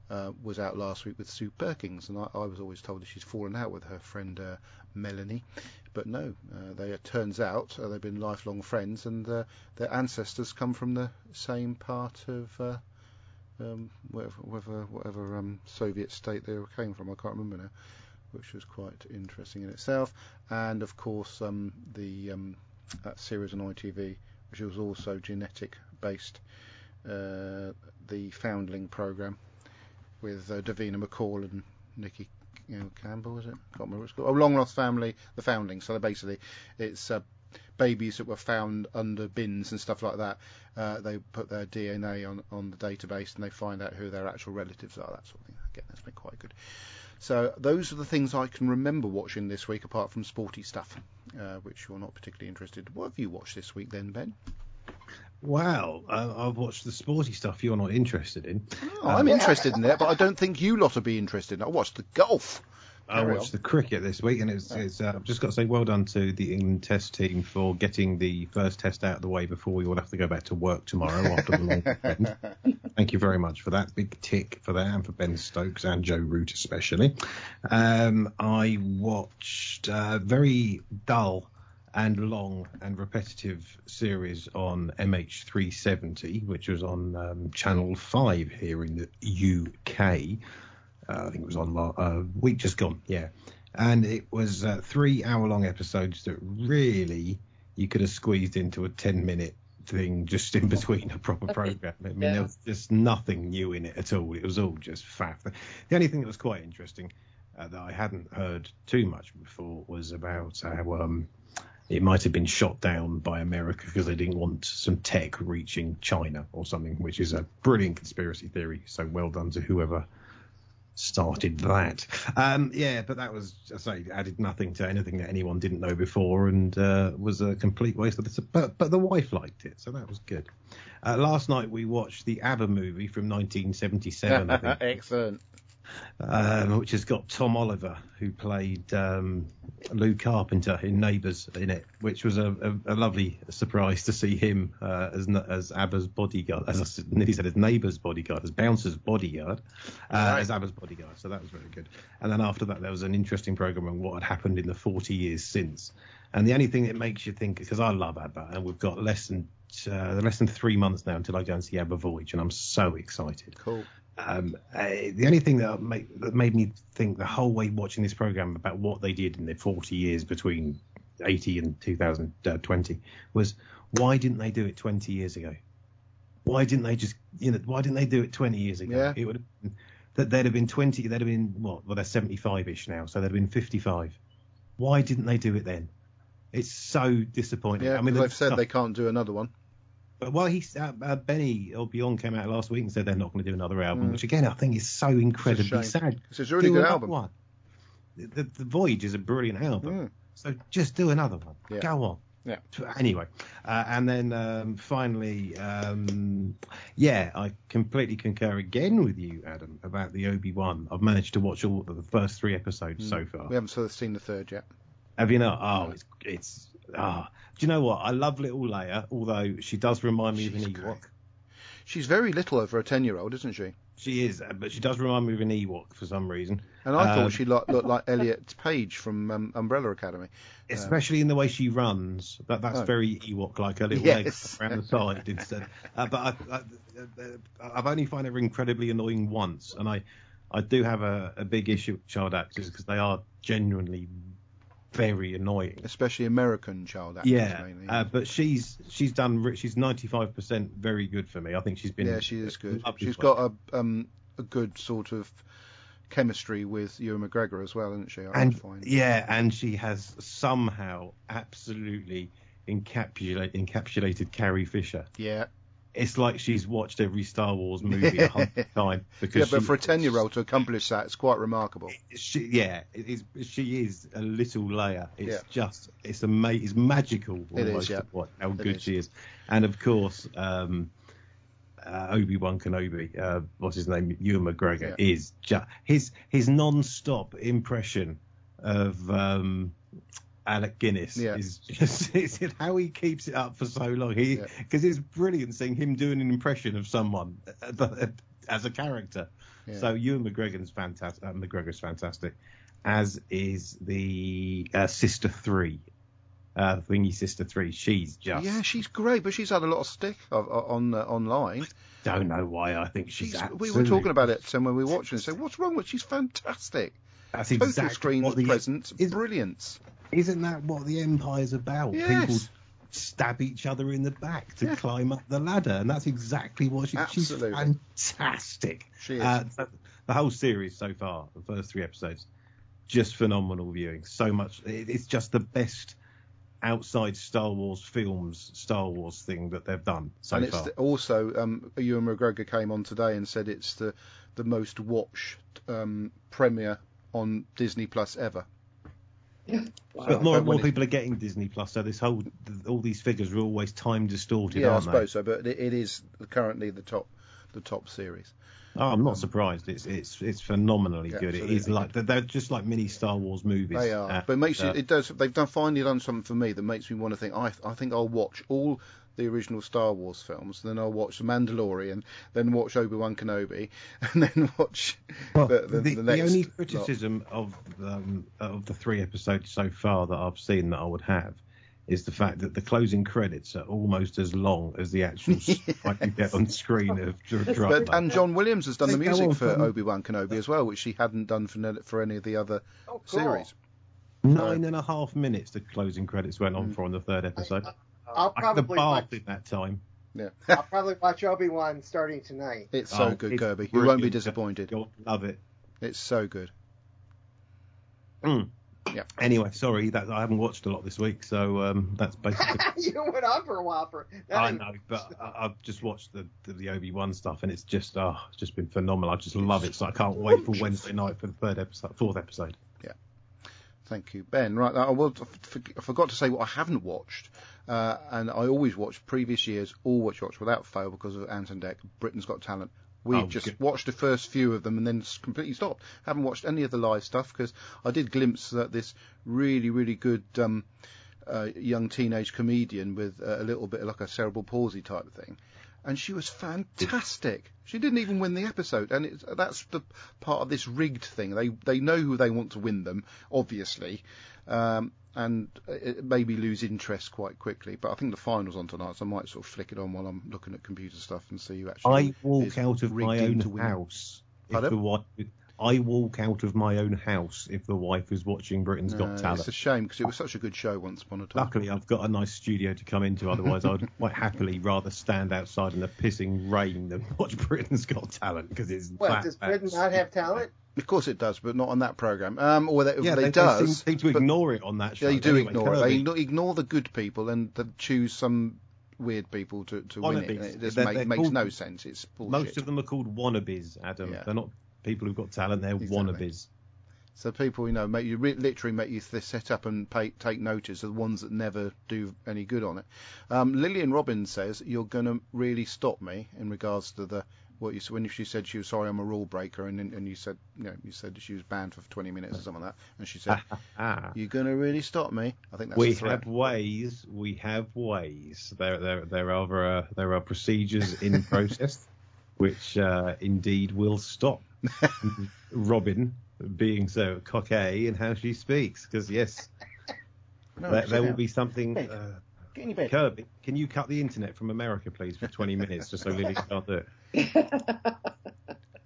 uh, was out last week with Sue Perkins, and I, I, was always told that she's fallen out with her friend uh, Melanie, but no, uh, they it turns out uh, they've been lifelong friends, and uh, their ancestors come from the same part of. Uh, um, whatever, whatever, whatever um, Soviet state they came from, I can't remember now, which was quite interesting in itself. And of course, um, the um, that series on ITV, which was also genetic based, the Foundling program, with uh, Davina McCall and Nicky you know, Campbell, was it? Can't remember what it's called. Oh, Long Lost Family, The Foundling. So basically, it's uh, babies that were found under bins and stuff like that. Uh, they put their DNA on, on the database and they find out who their actual relatives are, that sort of thing. Again, that's been quite good. So those are the things I can remember watching this week, apart from sporty stuff, uh, which you're not particularly interested. What have you watched this week then, Ben? Wow, I, I've watched the sporty stuff you're not interested in. Oh, I'm um, interested in that, but I don't think you lot will be interested. I watched the golf. I watched the cricket this week, and it's, it's uh, I've just got to say well done to the England Test team for getting the first test out of the way before we all have to go back to work tomorrow after the long weekend. Thank you very much for that. Big tick for that, and for Ben Stokes and Joe Root especially. Um, I watched uh, very dull and long and repetitive series on MH370, which was on um, Channel 5 here in the UK. Uh, I think it was on a uh, week just gone, yeah. And it was uh, three hour long episodes that really you could have squeezed into a 10 minute thing just in between a proper program. I mean, yeah. there was just nothing new in it at all. It was all just faff. The only thing that was quite interesting uh, that I hadn't heard too much before was about how um, it might have been shot down by America because they didn't want some tech reaching China or something, which is a brilliant conspiracy theory. So well done to whoever started that. Um, yeah, but that was, I say, added nothing to anything that anyone didn't know before, and uh, was a complete waste of the. But but the wife liked it, so that was good. Uh, last night we watched the ABBA movie from 1977. I think. Excellent um, which has got Tom Oliver, who played um, Lou Carpenter in Neighbours in it, which was a, a, a lovely surprise to see him uh, as as ABBA's bodyguard, as I nearly said, as Neighbours bodyguard, as Bouncer's bodyguard, uh, right. as ABBA's bodyguard. So that was very good. And then after that, there was an interesting program on what had happened in the 40 years since. And the only thing that makes you think, because I love ABBA, and we've got less than uh, less than three months now until I go and see ABBA Voyage, and I'm so excited. Cool Um, uh, the only thing that made, that made me think the whole way watching this program about what they did in the 40 years between 80 and 2020 was why didn't they do it 20 years ago? Why didn't they just, you know, why didn't they do it 20 years ago? Yeah. It would have been, that they'd have been 20, they'd have been, what, well, they're 75-ish now, so they'd have been 55. Why didn't they do it then? It's so disappointing. Yeah, I mean, they've said they can't do another one. But well, he's uh, uh, Benny or Björn came out last week and said they're not going to do another album, Mm. which again I think is so incredibly shame. sad. It's a really Do good album. One. The, the, the Voyage is a brilliant album, Mm. so just do another one. Yeah. Go on. Yeah. Anyway, uh, and then um, finally, um, yeah, I completely concur again with you, Adam, about the Obi Wan. I've managed to watch all the first three episodes so far. Mm. We haven't sort of seen the third yet. Have you not? Oh, it's it's. Ah, do you know what? I love little Leia, although she does remind me of She's an great. Ewok. She's very little over a ten-year-old, isn't she? She is, uh, but she does remind me of an Ewok for some reason. And I Um, thought she looked, looked like Elliot Page from um, Umbrella Academy. especially in the way she runs. That that's Oh. very Ewok like. Her little Yes. legs around the side instead. Uh, but I, I, uh, I've only found her incredibly annoying once, and I I do have a, a big issue with child actors because they are genuinely very annoying. especially American child actors Yeah, mainly. uh, but she's she's done she's ninety five percent very good for me. I think she's been yeah, she is good. She's got a um, a good sort of chemistry with Ewan McGregor as well, isn't she? I and find. yeah, and she has somehow absolutely encapsulate, encapsulated Carrie Fisher. yeah, It's like she's watched every Star Wars movie a hundred times because yeah, but she- for a ten-year-old to accomplish that, it's quite remarkable. she, yeah, it is, she is a little Leia. It's Yeah. just, it's a ama- it's magical It is, almost yeah. what, how It good is. she is. And of course, um, uh, Obi Wan Kenobi, uh, what's his name, Ewan McGregor, is just his his non-stop impression of um, Alec Guinness Yeah. is just it's how he keeps it up for so long. He Yeah. because it's brilliant seeing him doing an impression of someone uh, as a character. Yeah. So Ewan McGregor's fantastic. Uh, McGregor's fantastic, as is the uh, Sister Three, uh, Thingy Sister Three. She's just Yeah, she's great, but she's had a lot of stick of, on uh, online. don't know why I think she's. She's, we were talking about it when we were watching. and said, "What's wrong with? She's fantastic. That's Total exactly screen what the, presence, is- brilliance. Isn't that what the Empire's about? Yes. People stab each other in the back to Yeah. climb up the ladder, and that's exactly what she, she's fantastic. She is. Uh, the- the whole series so far, the first three episodes, just phenomenal viewing. So much. It, it's just the best outside Star Wars films, Star Wars thing that they've done so and it's far. the, also um, Ewan McGregor came on today and said it's the the most watched um, premiere on Disney Plus ever. But more and more when it- people are getting Disney Plus, so this whole all these figures are always time distorted, Yeah, I aren't they? suppose so, but it, it is currently the top the top series. Oh, I'm not surprised. It's it's it's phenomenally Yeah, good. It is absolutely like they're, they're just like mini Star Wars movies. They are, Uh, but it makes uh, you, it does. They've done finally done something for me that makes me want to think. I I think I'll watch all the original Star Wars films, then I'll watch The Mandalorian, then watch Obi Wan Kenobi, and then watch Well, the, the, the, the the next. only lot. criticism of um, of the three episodes so far that I've seen that I would have is the fact that the closing credits are almost as long as the actual fight you get on screen of Dr- But, and John Williams has done the They go music for from- Obi Wan Kenobi as well, which he hadn't done for for any of the other Oh, cool. series. Nine and a half minutes the closing credits went Mm. on for on the third episode. I'll I could have probably barfed watch, in that time. Yeah, I'll probably watch Obi Wan starting tonight. it's so Oh, good, it's Kirby. You won't be disappointed. You'll love it. It's so good. Mm. Yeah. Anyway, sorry that I haven't watched a lot this week, so um, that's basically. you went on for a while for. that I know, but I, I've just watched the the, the Obi Wan stuff, and it's just oh, it's just been phenomenal. I just love it, so I can't wait for Wednesday night for the third episode, fourth episode. Yeah. Thank you, Ben. Right, I, will, I forgot to say what I haven't watched, uh, and I always watch previous years, always watch without fail because of Ant and Dec, Britain's Got Talent. We've Oh, just good. watched the first few of them and then completely stopped. Haven't watched any of the live stuff because I did glimpse that this really, really good um, uh, young teenage comedian with uh, a little bit of like a cerebral palsy type thing. And she was fantastic. She didn't even win the episode, and it's, that's the part of this rigged thing. They they know who they want to win them, obviously, um, and it maybe lose interest quite quickly. But I think the finals on tonight, so I might sort of flick it on while I'm looking at computer stuff and see who actually. I walk out of my own house if Pardon? the wife. I walk out of my own house if the wife is watching Britain's No, Got Talent. It's a shame because it was such a good show once upon a time. Luckily, I've got a nice studio to come into. Otherwise, I'd quite happily rather stand outside in the pissing rain than watch Britain's Got Talent because it's What flat does Britain not have talent? Of course it does, but not on that program. Um, or they, Yeah, they, they, does. they seem, seem to ignore it on that show. they do Anyway, ignore it. They ignore, ignore the good people and choose some weird people to, to win it. It just They're- make, they're makes called- no sense. It's bullshit. Most of them are called wannabes, Adam. Yeah. They're not people who've got talent. They're Exactly. wannabes. So people, you know, make you re- literally make you th- set up and pay, take notice of the ones that never do any good on it. Um, Lillian Robbins says you're going to really stop me in regards to the what you when she said she was sorry I'm a rule breaker and and you said you know you said she was banned for 20 minutes or something like that and she said you're going to really stop me. I think that's we have ways. We have ways. There, there, there are uh, there are procedures in process, which uh, indeed will stop Robin being so cocky in how she speaks. Because yes, No, there, there will be something. Uh, Get in your bed. Kirby, can you cut the internet from America, please, for 20 minutes, just so Lily can't do it?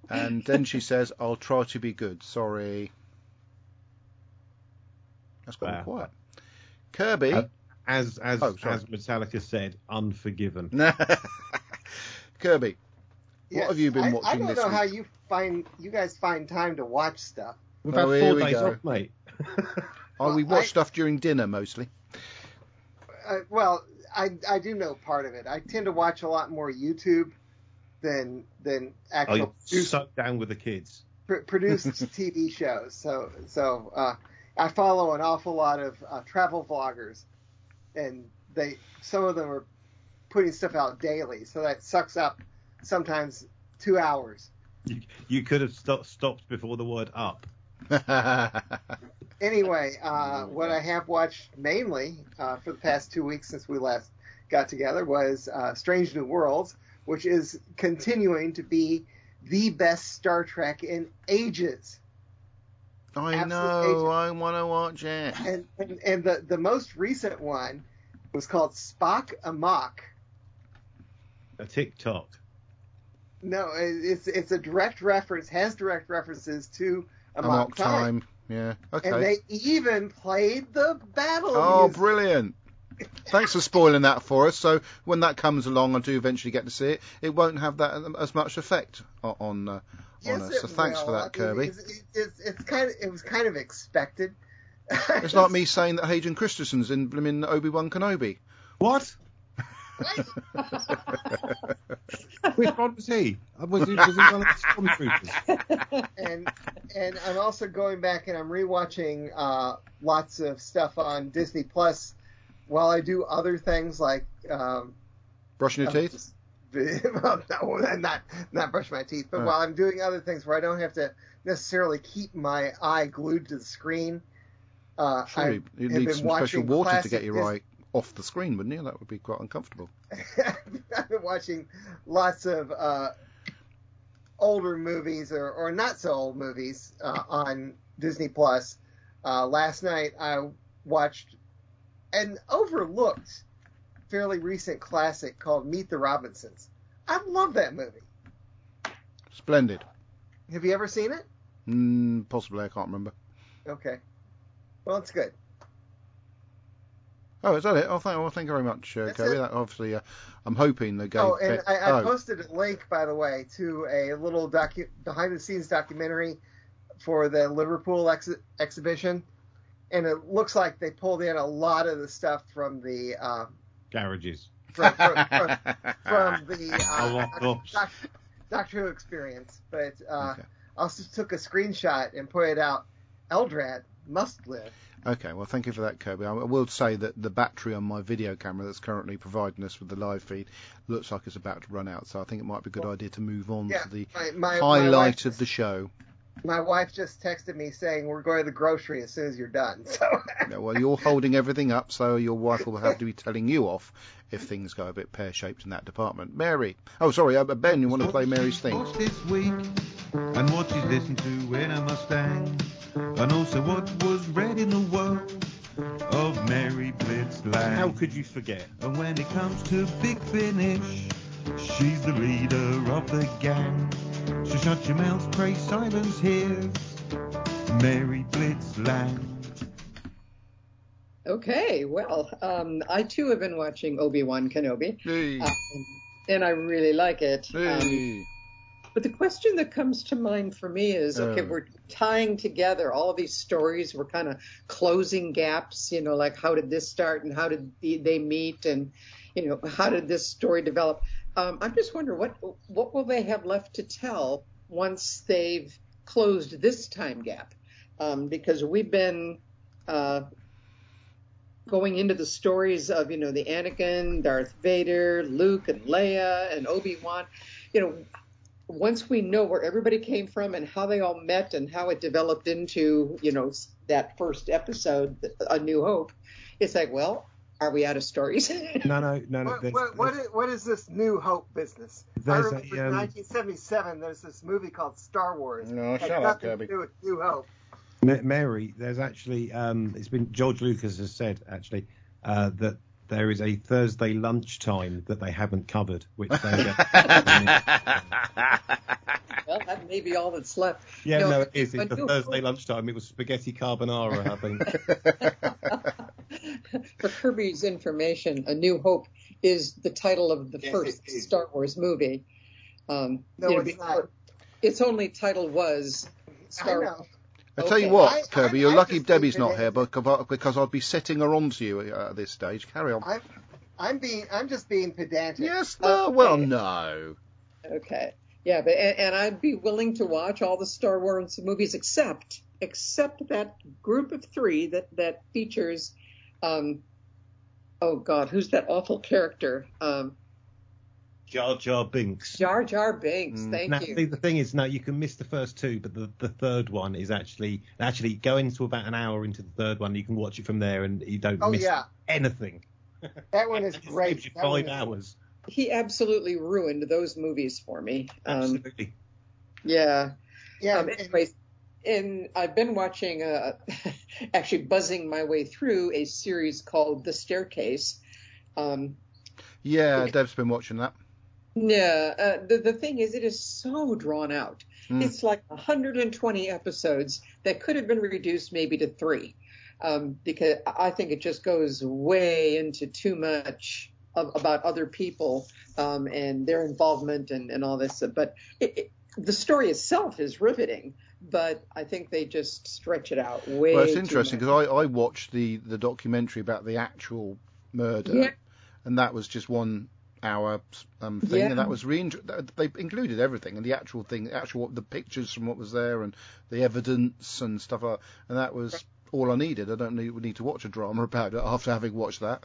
And then she says I'll try to be good. Sorry. That's quite Wow. quiet. Kirby. Uh, As as Oh, as Metallica said, unforgiven. Kirby. Yes, What have you been I, watching I don't this know week? how you find you guys find time to watch stuff. We've Oh, had four days go. off, mate. Oh, we Well, watch I- stuff during dinner mostly. Uh, well, I I do know part of it. I tend to watch a lot more YouTube than than Oh, actual you're produced, so down with the kids. pr- produced TV shows. So so uh, I follow an awful lot of uh, travel vloggers, and they some of them are putting stuff out daily. So that sucks up sometimes two hours. You, you could have sto- stopped before the word up. Anyway, uh, what I have watched mainly uh, for the past two weeks since we last got together was uh, Strange New Worlds, which is continuing to be the best Star Trek in ages. I Absolute know. agent. I want to watch it. And, and, and the, the most recent one was called Spock Amok. A TikTok. No, it's it's a direct reference, has direct references to Amok, Amok time. time. Yeah. Okay. And they even played the battle Oh, music. brilliant! Thanks for spoiling that for us. So when that comes along, I do eventually get to see it. It won't have that um, as much effect on uh, Yes, on us. So thanks for that, I mean, Kirby. It's, it's, it's, it's kind of it was kind of expected. It's like me saying that Hayden Christensen's in blimmin' Obi Wan Kenobi. What? Which one was he? Uh, Was he, was he one of the stormtroopers? and and I'm also going back and I'm rewatching uh, lots of stuff on Disney Plus while I do other things like um, Brushing your uh, teeth. well, no, not not brush my teeth, but Oh. while I'm doing other things where I don't have to necessarily keep my eye glued to the screen. Uh, I you'd need some special water to get your Dis- eye off the screen, wouldn't you? That would be quite uncomfortable. I've been watching lots of uh, older movies or, or not so old movies uh, on Disney Plus. Uh, last night I watched an overlooked, fairly recent classic called Meet the Robinsons. I love that movie. Splendid. Have you ever seen it? Mm, possibly, I can't remember. Okay. Well, it's good. Oh, is that it? Oh, thank, well, thank you very much, uh, That's Kirby. That obviously, uh, I'm hoping they Oh, and I, I oh, posted a link, by the way, to a little docu- behind-the-scenes documentary for the Liverpool ex- exhibition, and it looks like they pulled in a lot of the stuff from the um, Garages. from, from, from, from the uh, oh. Doc- Doctor Who experience. But uh, Okay. I also took a screenshot and put it out. Eldrad must live. Okay, well, thank you for that, Kirby. I I will say that the battery on my video camera that's currently providing us with the live feed looks like it's about to run out, so I think it might be a good idea to move on Yeah, to the my, my, my highlight wife, of the show. my wife just texted me saying we're going to the grocery as soon as you're done. So Yeah, well, you're holding everything up, so your wife will have to be telling you off if things go a bit pear shaped in that department. Mary. Oh, sorry, uh, Ben, you want to play Mary's theme? What's this week? And what she's listened to in a Mustang. And also what was read in the world. of Mary Blitzland. How could you forget? And when it comes to Big Finish, she's the leader of the gang. So shut your mouth, pray silence here. Mary Blitzland. Okay, well, um, I too have been watching Obi Wan Kenobi, Hey, um, and I really like it. Um, hey. But the question that comes to mind for me is, okay, Oh. we're tying together all these stories. We're kind of closing gaps, you know, like how did this start and how did they meet, and you know, how did this story develop? Um, I'm just wondering what what will they have left to tell once they've closed this time gap? Um, because we've been uh, going into the stories of you know the Anakin, Darth Vader, Luke, and Leia, and Obi Wan. You know, once we know where everybody came from and how they all met and how it developed into you know that first episode, A New Hope, it's like, well, are we out of stories? No, no, no, no. What, there's- what, what, is, what is this New Hope business? I There's a, remember in um, 1977, there's this movie called Star Wars. No, shut up, nothing Kirby. to do with New Hope. Mary, there's actually um, it's been George Lucas has said actually uh, that there is a Thursday lunchtime that they haven't covered, which they well, that may be all that's left. yeah, No, no, it is. A It's the New Thursday Hope- lunchtime. It was spaghetti carbonara, I think. For Kirby's information, A New Hope is the title of the Yes, first. Star Wars movie. Um, No, you know, it's not. Its only title was Star I know. Tell you what, I- Kirby, I- you're I lucky Debbie's not here it- because because I'd be setting her on to you at this stage. Carry on. I'm, I'm being, I'm just being pedantic. Yes, no, well, no. Okay. Yeah, but and, and I'd be willing to watch all the Star Wars movies except except that group of three that that features um oh god, who's that awful character? Um Jar Jar Binks. Jar Jar Binks. Mm. Thank Now, you. see, the thing is, no, you can miss the first two, but the, the third one is actually actually go into about an hour into the third one. You can watch it from there, and you don't Oh miss yeah, anything. that one is It great. saves you That one five is- hours. He absolutely ruined those movies for me. Um, Absolutely. yeah. Yeah, Um, anyways, and I've been watching, uh, actually buzzing my way through a series called The Staircase. Um, Yeah, Deb's been watching that. Yeah, uh, the the thing is, it is so drawn out. Mm. It's like 120 episodes that could have been reduced maybe to three, um, because I think it just goes way into too much of, about other people um, and their involvement and, and all this. But it, it, the story itself is riveting, but I think they just stretch it out way. Well, it's interesting because I, I watched the, the documentary about the actual murder, Yeah. and that was just one hour um, thing, Yeah. and that was re- they included everything and the actual thing, the actual the pictures from what was there and the evidence and stuff like, and that was all I needed. I don't need, need to watch a drama about it after having watched that.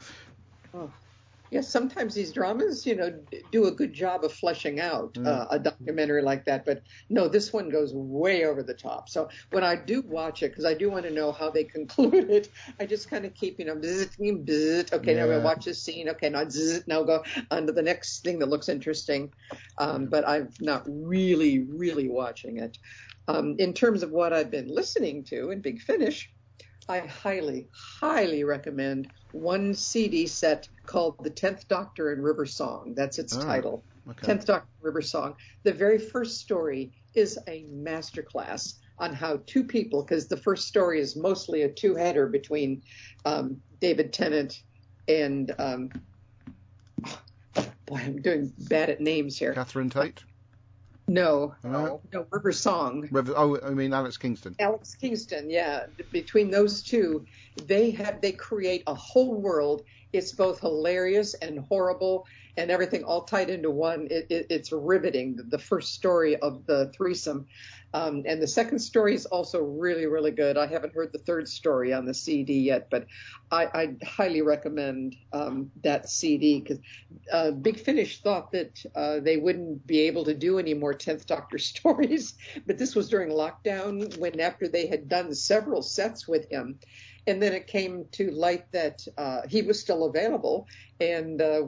Yes, sometimes these dramas, you know, do a good job of fleshing out Mm. uh, a documentary like that. But no, this one goes way over the top. So when I do watch it, because I do want to know how they conclude it, I just kind of keep, you know, bzz, bzz, okay, now Yeah. we'll watch this scene. Okay, now bzz, now go on to the next thing that looks interesting. Um, but I'm not really, really watching it. Um, in terms of what I've been listening to in Big Finish, I highly, highly recommend one CD set called The Tenth Doctor and River Song. That's its Oh, title. Okay. Tenth Doctor River Song. The very first story is a masterclass on how two people, because the first story is mostly a two-header between um, David Tennant and um, boy, I'm doing bad at names here. Catherine Tate. No, No. no, River Song. Rev- oh, I mean Alex Kingston. Alex Kingston, yeah. Between those two, they have they create a whole world. It's both hilarious and horrible, and everything all tied into one. It, it, it's riveting. The first story of the threesome, um, and the second story is also really, really good. I haven't heard the third story on the CD yet, but I, I highly recommend um, that CD because uh, Big Finish thought that uh, they wouldn't be able to do any more Tenth Doctor stories, but this was during lockdown when after they had done several sets with him, and then it came to light that uh, he was still available, and uh,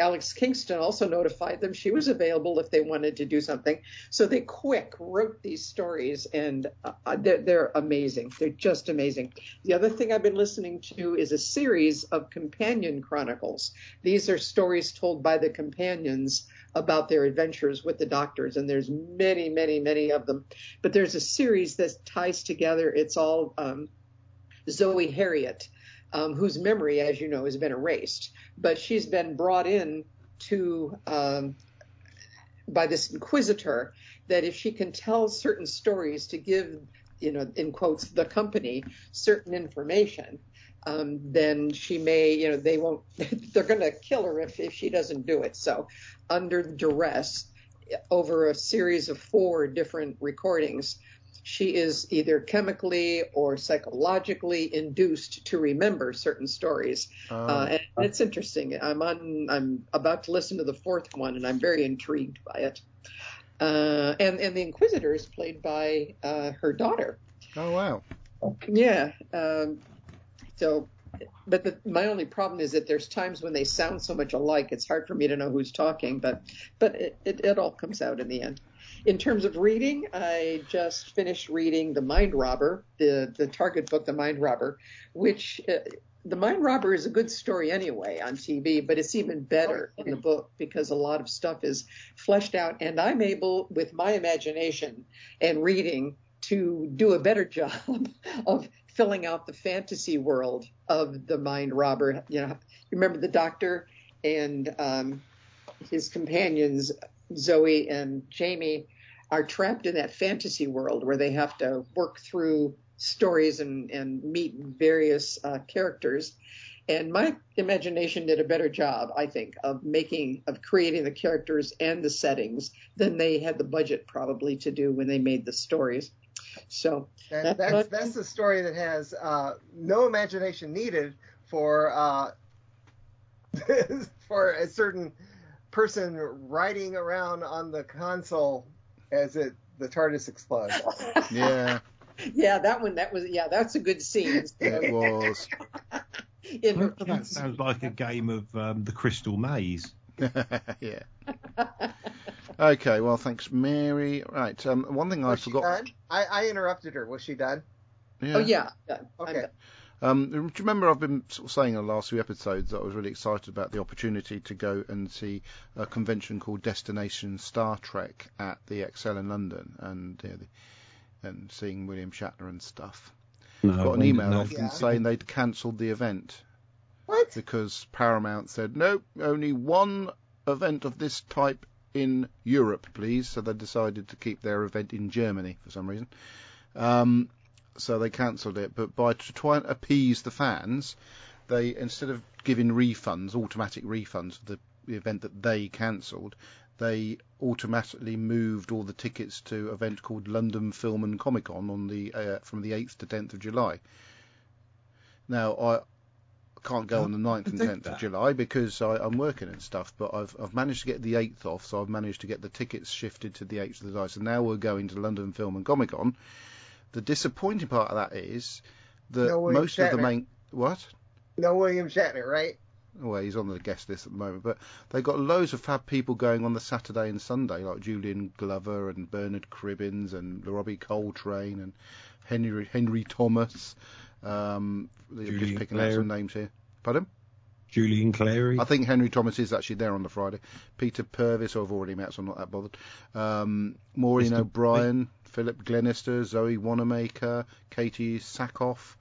Alex Kingston also notified them she was available if they wanted to do something. So they quick wrote these stories, and uh, they're, they're amazing. They're just amazing. The other thing I've been listening to is a series of companion chronicles. These are stories told by the companions about their adventures with the doctors, and there's many, many, many of them. But there's a series that ties together. It's all um, Zoe Heriot, um, whose memory, as you know, has been erased, but she's been brought in to um, by this inquisitor that if she can tell certain stories to give, you know, in quotes, the company certain information, um, then she may, you know, they won't, they're going to kill her if, if she doesn't do it. So, under duress, over a series of four different recordings, she is either chemically or psychologically induced to remember certain stories. Oh. Uh, and it's interesting. I'm on. I'm about to listen to the fourth one, and I'm very intrigued by it. Uh, and and the Inquisitor is played by uh, her daughter. Oh wow. Yeah. Um, so, but the, my only problem is that there's times when they sound so much alike, it's hard for me to know who's talking. But but it, it, it all comes out in the end. In terms of reading, I just finished reading The Mind Robber, the the Target book, The Mind Robber, which uh, The Mind Robber is a good story anyway on TV, but it's even better in the book because a lot of stuff is fleshed out, and I'm able, with my imagination and reading, to do a better job of filling out the fantasy world of the mind robber. You know, remember the doctor and um, his companions, Zoe and Jamie, are trapped in that fantasy world where they have to work through stories and, and meet various uh, characters. And my imagination did a better job, I think, of making, of creating the characters and the settings than they had the budget probably to do when they made the stories. So That, that's that's the story that has uh, no imagination needed for uh, for a certain person riding around on the console as it the TARDIS explodes. Yeah, yeah, that one, that was, yeah, that's a good scene. it was. In her that sounds like a game of um, the Crystal Maze. yeah. Okay, well, thanks, Mary. Right, um, one thing I Was she forgot. I, I interrupted her. Was she done? Yeah. Oh yeah, done. I'm Okay. Done. Um, do you remember I've been sort of saying in the last few episodes that I was really excited about the opportunity to go and see a convention called Destination Star Trek at the Excel in London and you know, the, and seeing William Shatner and stuff. No, Got an email no, off them Yeah. saying they'd cancelled the event What? because Paramount said nope, only one event of this type in Europe, please. So they decided to keep their event in Germany for some reason. Um, so they cancelled it. But by to try and appease the fans, they instead of giving refunds, automatic refunds for the, the event that they cancelled, they automatically moved all the tickets to an event called London Film and Comic Con on the uh, from the 8th to 10th of July. Now I can't go on the 9th and did 10th of? July because I, I'm working and stuff, but I've I've managed to get the 8th off, so I've managed to get the tickets shifted to the 8th of July. So now we're going to London Film and Comic Con. The disappointing part of that is that No William most of the main what? No William Shatner, right? Well, he's on the guest list at the moment, but they've got loads of fab people going on the Saturday and Sunday, like Julian Glover and Bernard Cribbins and Robbie Coltrane and Henry Henry Thomas. Um, they're just Julian picking out some names here. Pardon? Julian Clary. I think Henry Thomas is actually there on the Friday. Peter Purves, who I've already met, so I'm not that bothered. Um, Maureen Mr. O'Brien, Philip Glenister, Zoe Wanamaker, Katee Sackhoff,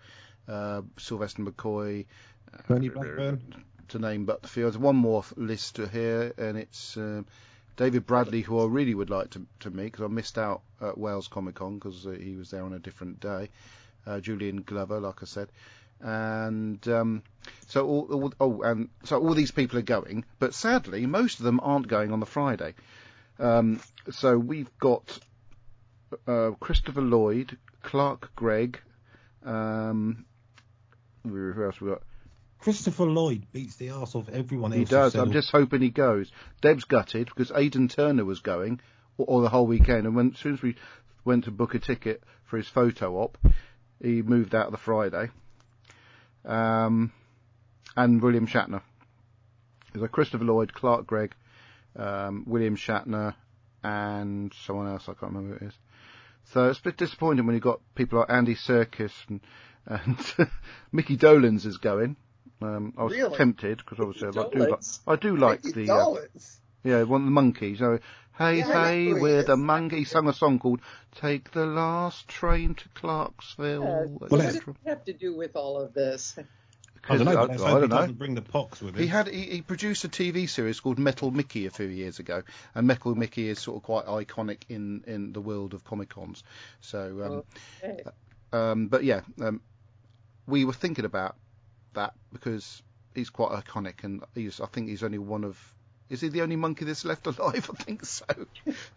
uh, Sylvester McCoy. uh, Tony Blackburn. To name but the few. There's one more list to here, and it's um, David Bradley, who I really would like to, to meet because I missed out at Wales Comic Con because uh, he was there on a different day. Uh, Julian Glover, like I said, and um, so all, all oh and so all these people are going, but sadly most of them aren't going on the Friday. Um, so we've got uh, Christopher Lloyd, Clark Gregg, um, who else we got? Christopher Lloyd beats the arse off everyone else. He does. I'm just hoping he goes. Deb's gutted because Aidan Turner was going or, or the whole weekend, and when as soon as we went to book a ticket for his photo op, he moved out of the Friday. Um, and William Shatner. So Christopher Lloyd, Clark Gregg, um, William Shatner, and someone else. I can't remember who it is. So it's a bit disappointing when you've got people like Andy Serkis and, and Micky Dolenz is going. Um, I was Really? tempted because obviously I do like I do like Mickey the uh, yeah one of the Monkees. So, hey Yeah, hey, we're the monkey. He sung a song called "Take the Last Train to Clarksville." Uh, what does it have to do with all of this? I don't know. I, but I hope he don't know. doesn't bring the pox with him. He had he, he produced a TV series called Metal Mickey a few years ago, and Metal Mickey is sort of quite iconic in, in the world of comic cons. So, Okay. um, um, but yeah, um, we were thinking about that because he's quite iconic, and he's I think he's only one of. Is he the only monkey that's left alive? I think so.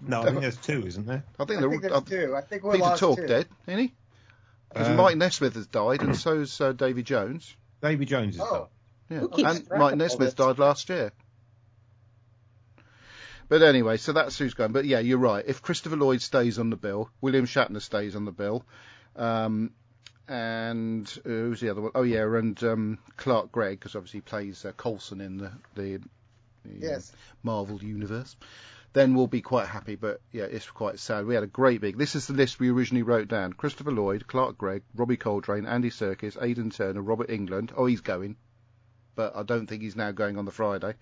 No, I think there's two, isn't there? I think I they're think all- there's two. I think we Peter lost Tork two. dead, isn't he? Because Uh, Mike Nesmith has died, and so's uh, Davy Jones. Davy Jones is Oh, Yeah, and Mike Nesmith died last year. But anyway, so that's who's going. But yeah, you're right. If Christopher Lloyd stays on the bill, William Shatner stays on the bill, um, and uh, who's the other one? Oh yeah, and um, Clark Gregg, because obviously he plays uh, Coulson in the the, the yes. Marvel universe. Then we'll be quite happy, but yeah, it's quite sad. We had a great big. This is the list we originally wrote down: Christopher Lloyd, Clark Gregg, Robbie Coltrane, Andy Serkis, Aidan Turner, Robert Englund. Oh, he's going, but I don't think he's now going on the Friday.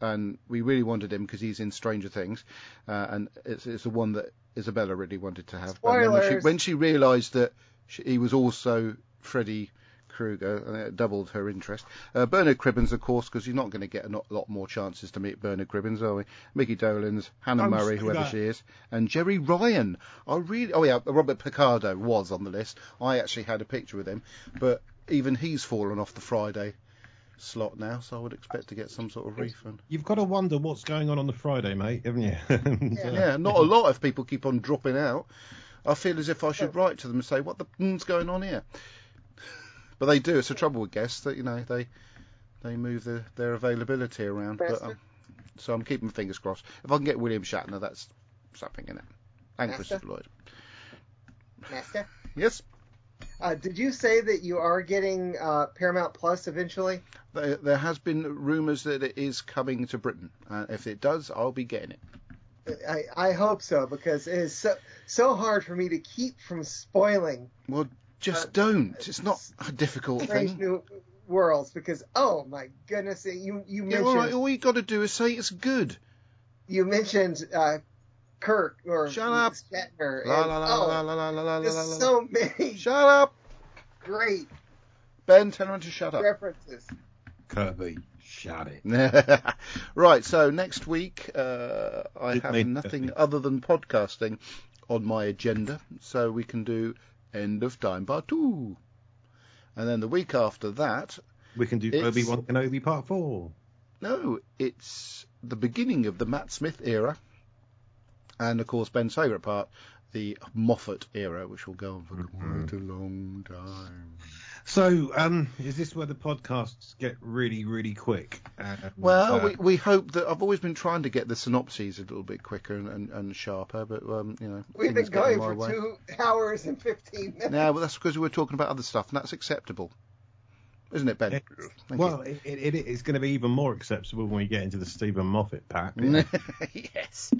And we really wanted him because he's in Stranger Things, uh, and it's it's the one that Isabella really wanted to have. But when she, Spoilers. when she realised that she, he was also Freddy Krueger, and it doubled her interest. Uh, Bernard Cribbins, of course, because you're not going to get a not- lot more chances to meet Bernard Cribbins, are we? Micky Dolenz, Hannah Don't Murray, whoever that. she is, and Jeri Ryan. I really, oh yeah, Robert Picardo was on the list. I actually had a picture with him, but even he's fallen off the Friday slot now, so I would expect to get some sort of refund. You've got to wonder what's going on on the Friday, mate, haven't you? And, uh, Yeah, not a lot if people keep on dropping out. I feel as if I should write to them and say, "What the h's going on here?" But they do. It's a trouble with guests that you know they they move the, their availability around. But um, so I'm keeping fingers crossed. If I can get William Shatner, that's something in it. And Master? Christopher Lloyd. Master. Yes, Uh, did you say that you are getting uh, Paramount Plus eventually? there, there has been rumours that it is coming to Britain. Uh, if it does, I'll be getting it. I, I hope so because it is so so hard for me to keep from spoiling Well, just Uh, don't. It's not a difficult thing. New Worlds because oh my goodness, you you mentioned. Yeah, all, right, all you got to do is say it's good. you mentioned uh, Kirk or Shut up. Shatner. La and, la la oh, la la la la la la there's la la. so many Shut up, great Ben. Tell him to shut up. references. Kirby, shut it. right, so next week uh, I It have made- nothing other than podcasting on my agenda, so we can do End of Time Part 2. And then the week after that, We can do Obi Wan Kenobi Part Four. no, it's the beginning of the Matt Smith era, and of course Ben's favourite part, the Moffat era, which will go on for quite mm-hmm. a long time. So, um, is this where the podcasts get really, really quick? And, Well, uh, we, we hope that I've always been trying to get the synopses a little bit quicker and, and, and sharper, but um, you know, We've been things get in going for way. two hours and fifteen minutes. No, but that's because we were talking about other stuff, and that's acceptable, isn't it, Ben? It- well, it, it, it's going to be even more acceptable when we get into the Steven Moffat pack. yes.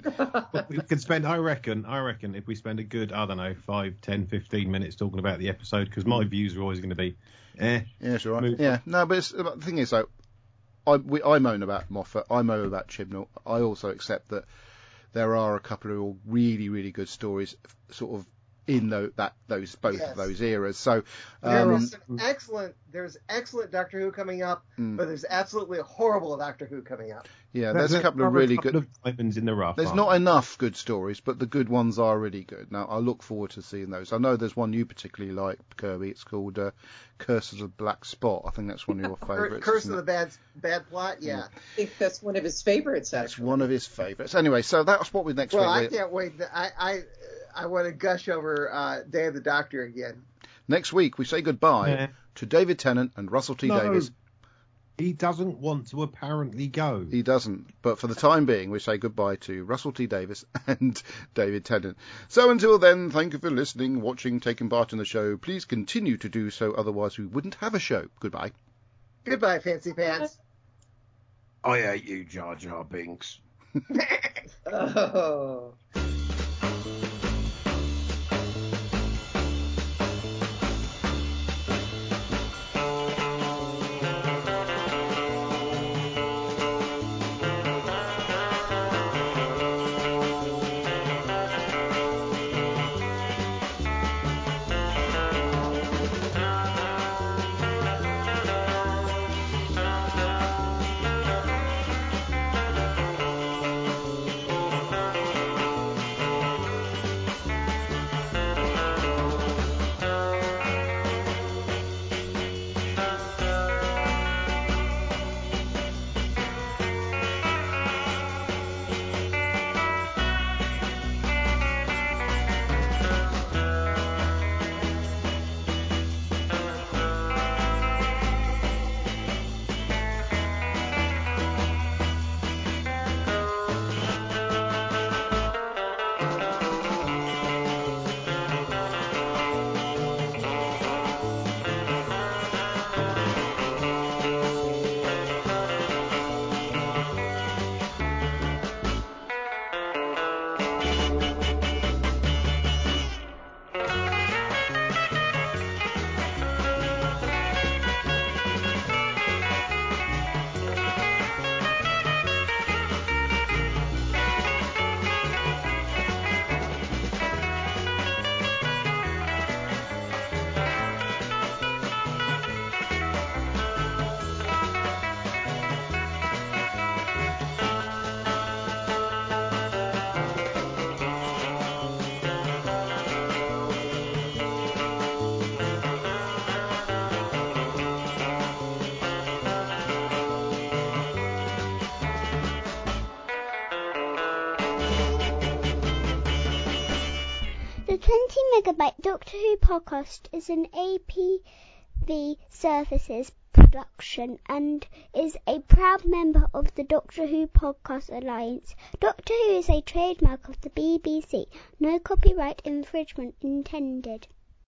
We can spend, I reckon, I reckon, if we spend a good, I don't know, five, ten, fifteen minutes talking about the episode, because my views are always going to be, eh. Yeah, sure. Move Yeah, no, but it's, but the thing is, though, I, we, I moan about Moffat, I moan about Chibnall. I also accept that there are a couple of really, really good stories, sort of in tho, that those both Yes. of those eras. So, There um, was some excellent. There's excellent Doctor Who coming up, Mm. but there's absolutely horrible Doctor Who coming up. yeah, there's a couple of really good. Of diamonds in the rough. There's aren't there? enough good stories, but the good ones are really good. Now, I look forward to seeing those. I know there's one you particularly like, Kirby. It's called uh, Curse of the Black Spot. I think that's one of your favourites. Curse of it? the Bad Bad Plot. Yeah. I think that's one of his favorites. That's one of his favourites. Anyway, so that's what we next Well, I can't wait. to- I I I want to gush over uh, Day of the Doctor again. Next week we say goodbye Yeah. to David Tennant and Russell T No. Davies. He doesn't want to apparently go. He doesn't, but for the time being, we say goodbye to Russell T Davies and David Tennant. So until then, thank you for listening, watching, taking part in the show. Please continue to do so, otherwise we wouldn't have a show. Goodbye. Goodbye, fancy pants. I hate you, Jar Jar Binks. Oh. 20 megabyte Doctor Who podcast is an APV Services production and is a proud member of the Doctor Who Podcast Alliance. Doctor Who is a trademark of the BBC. No copyright infringement intended.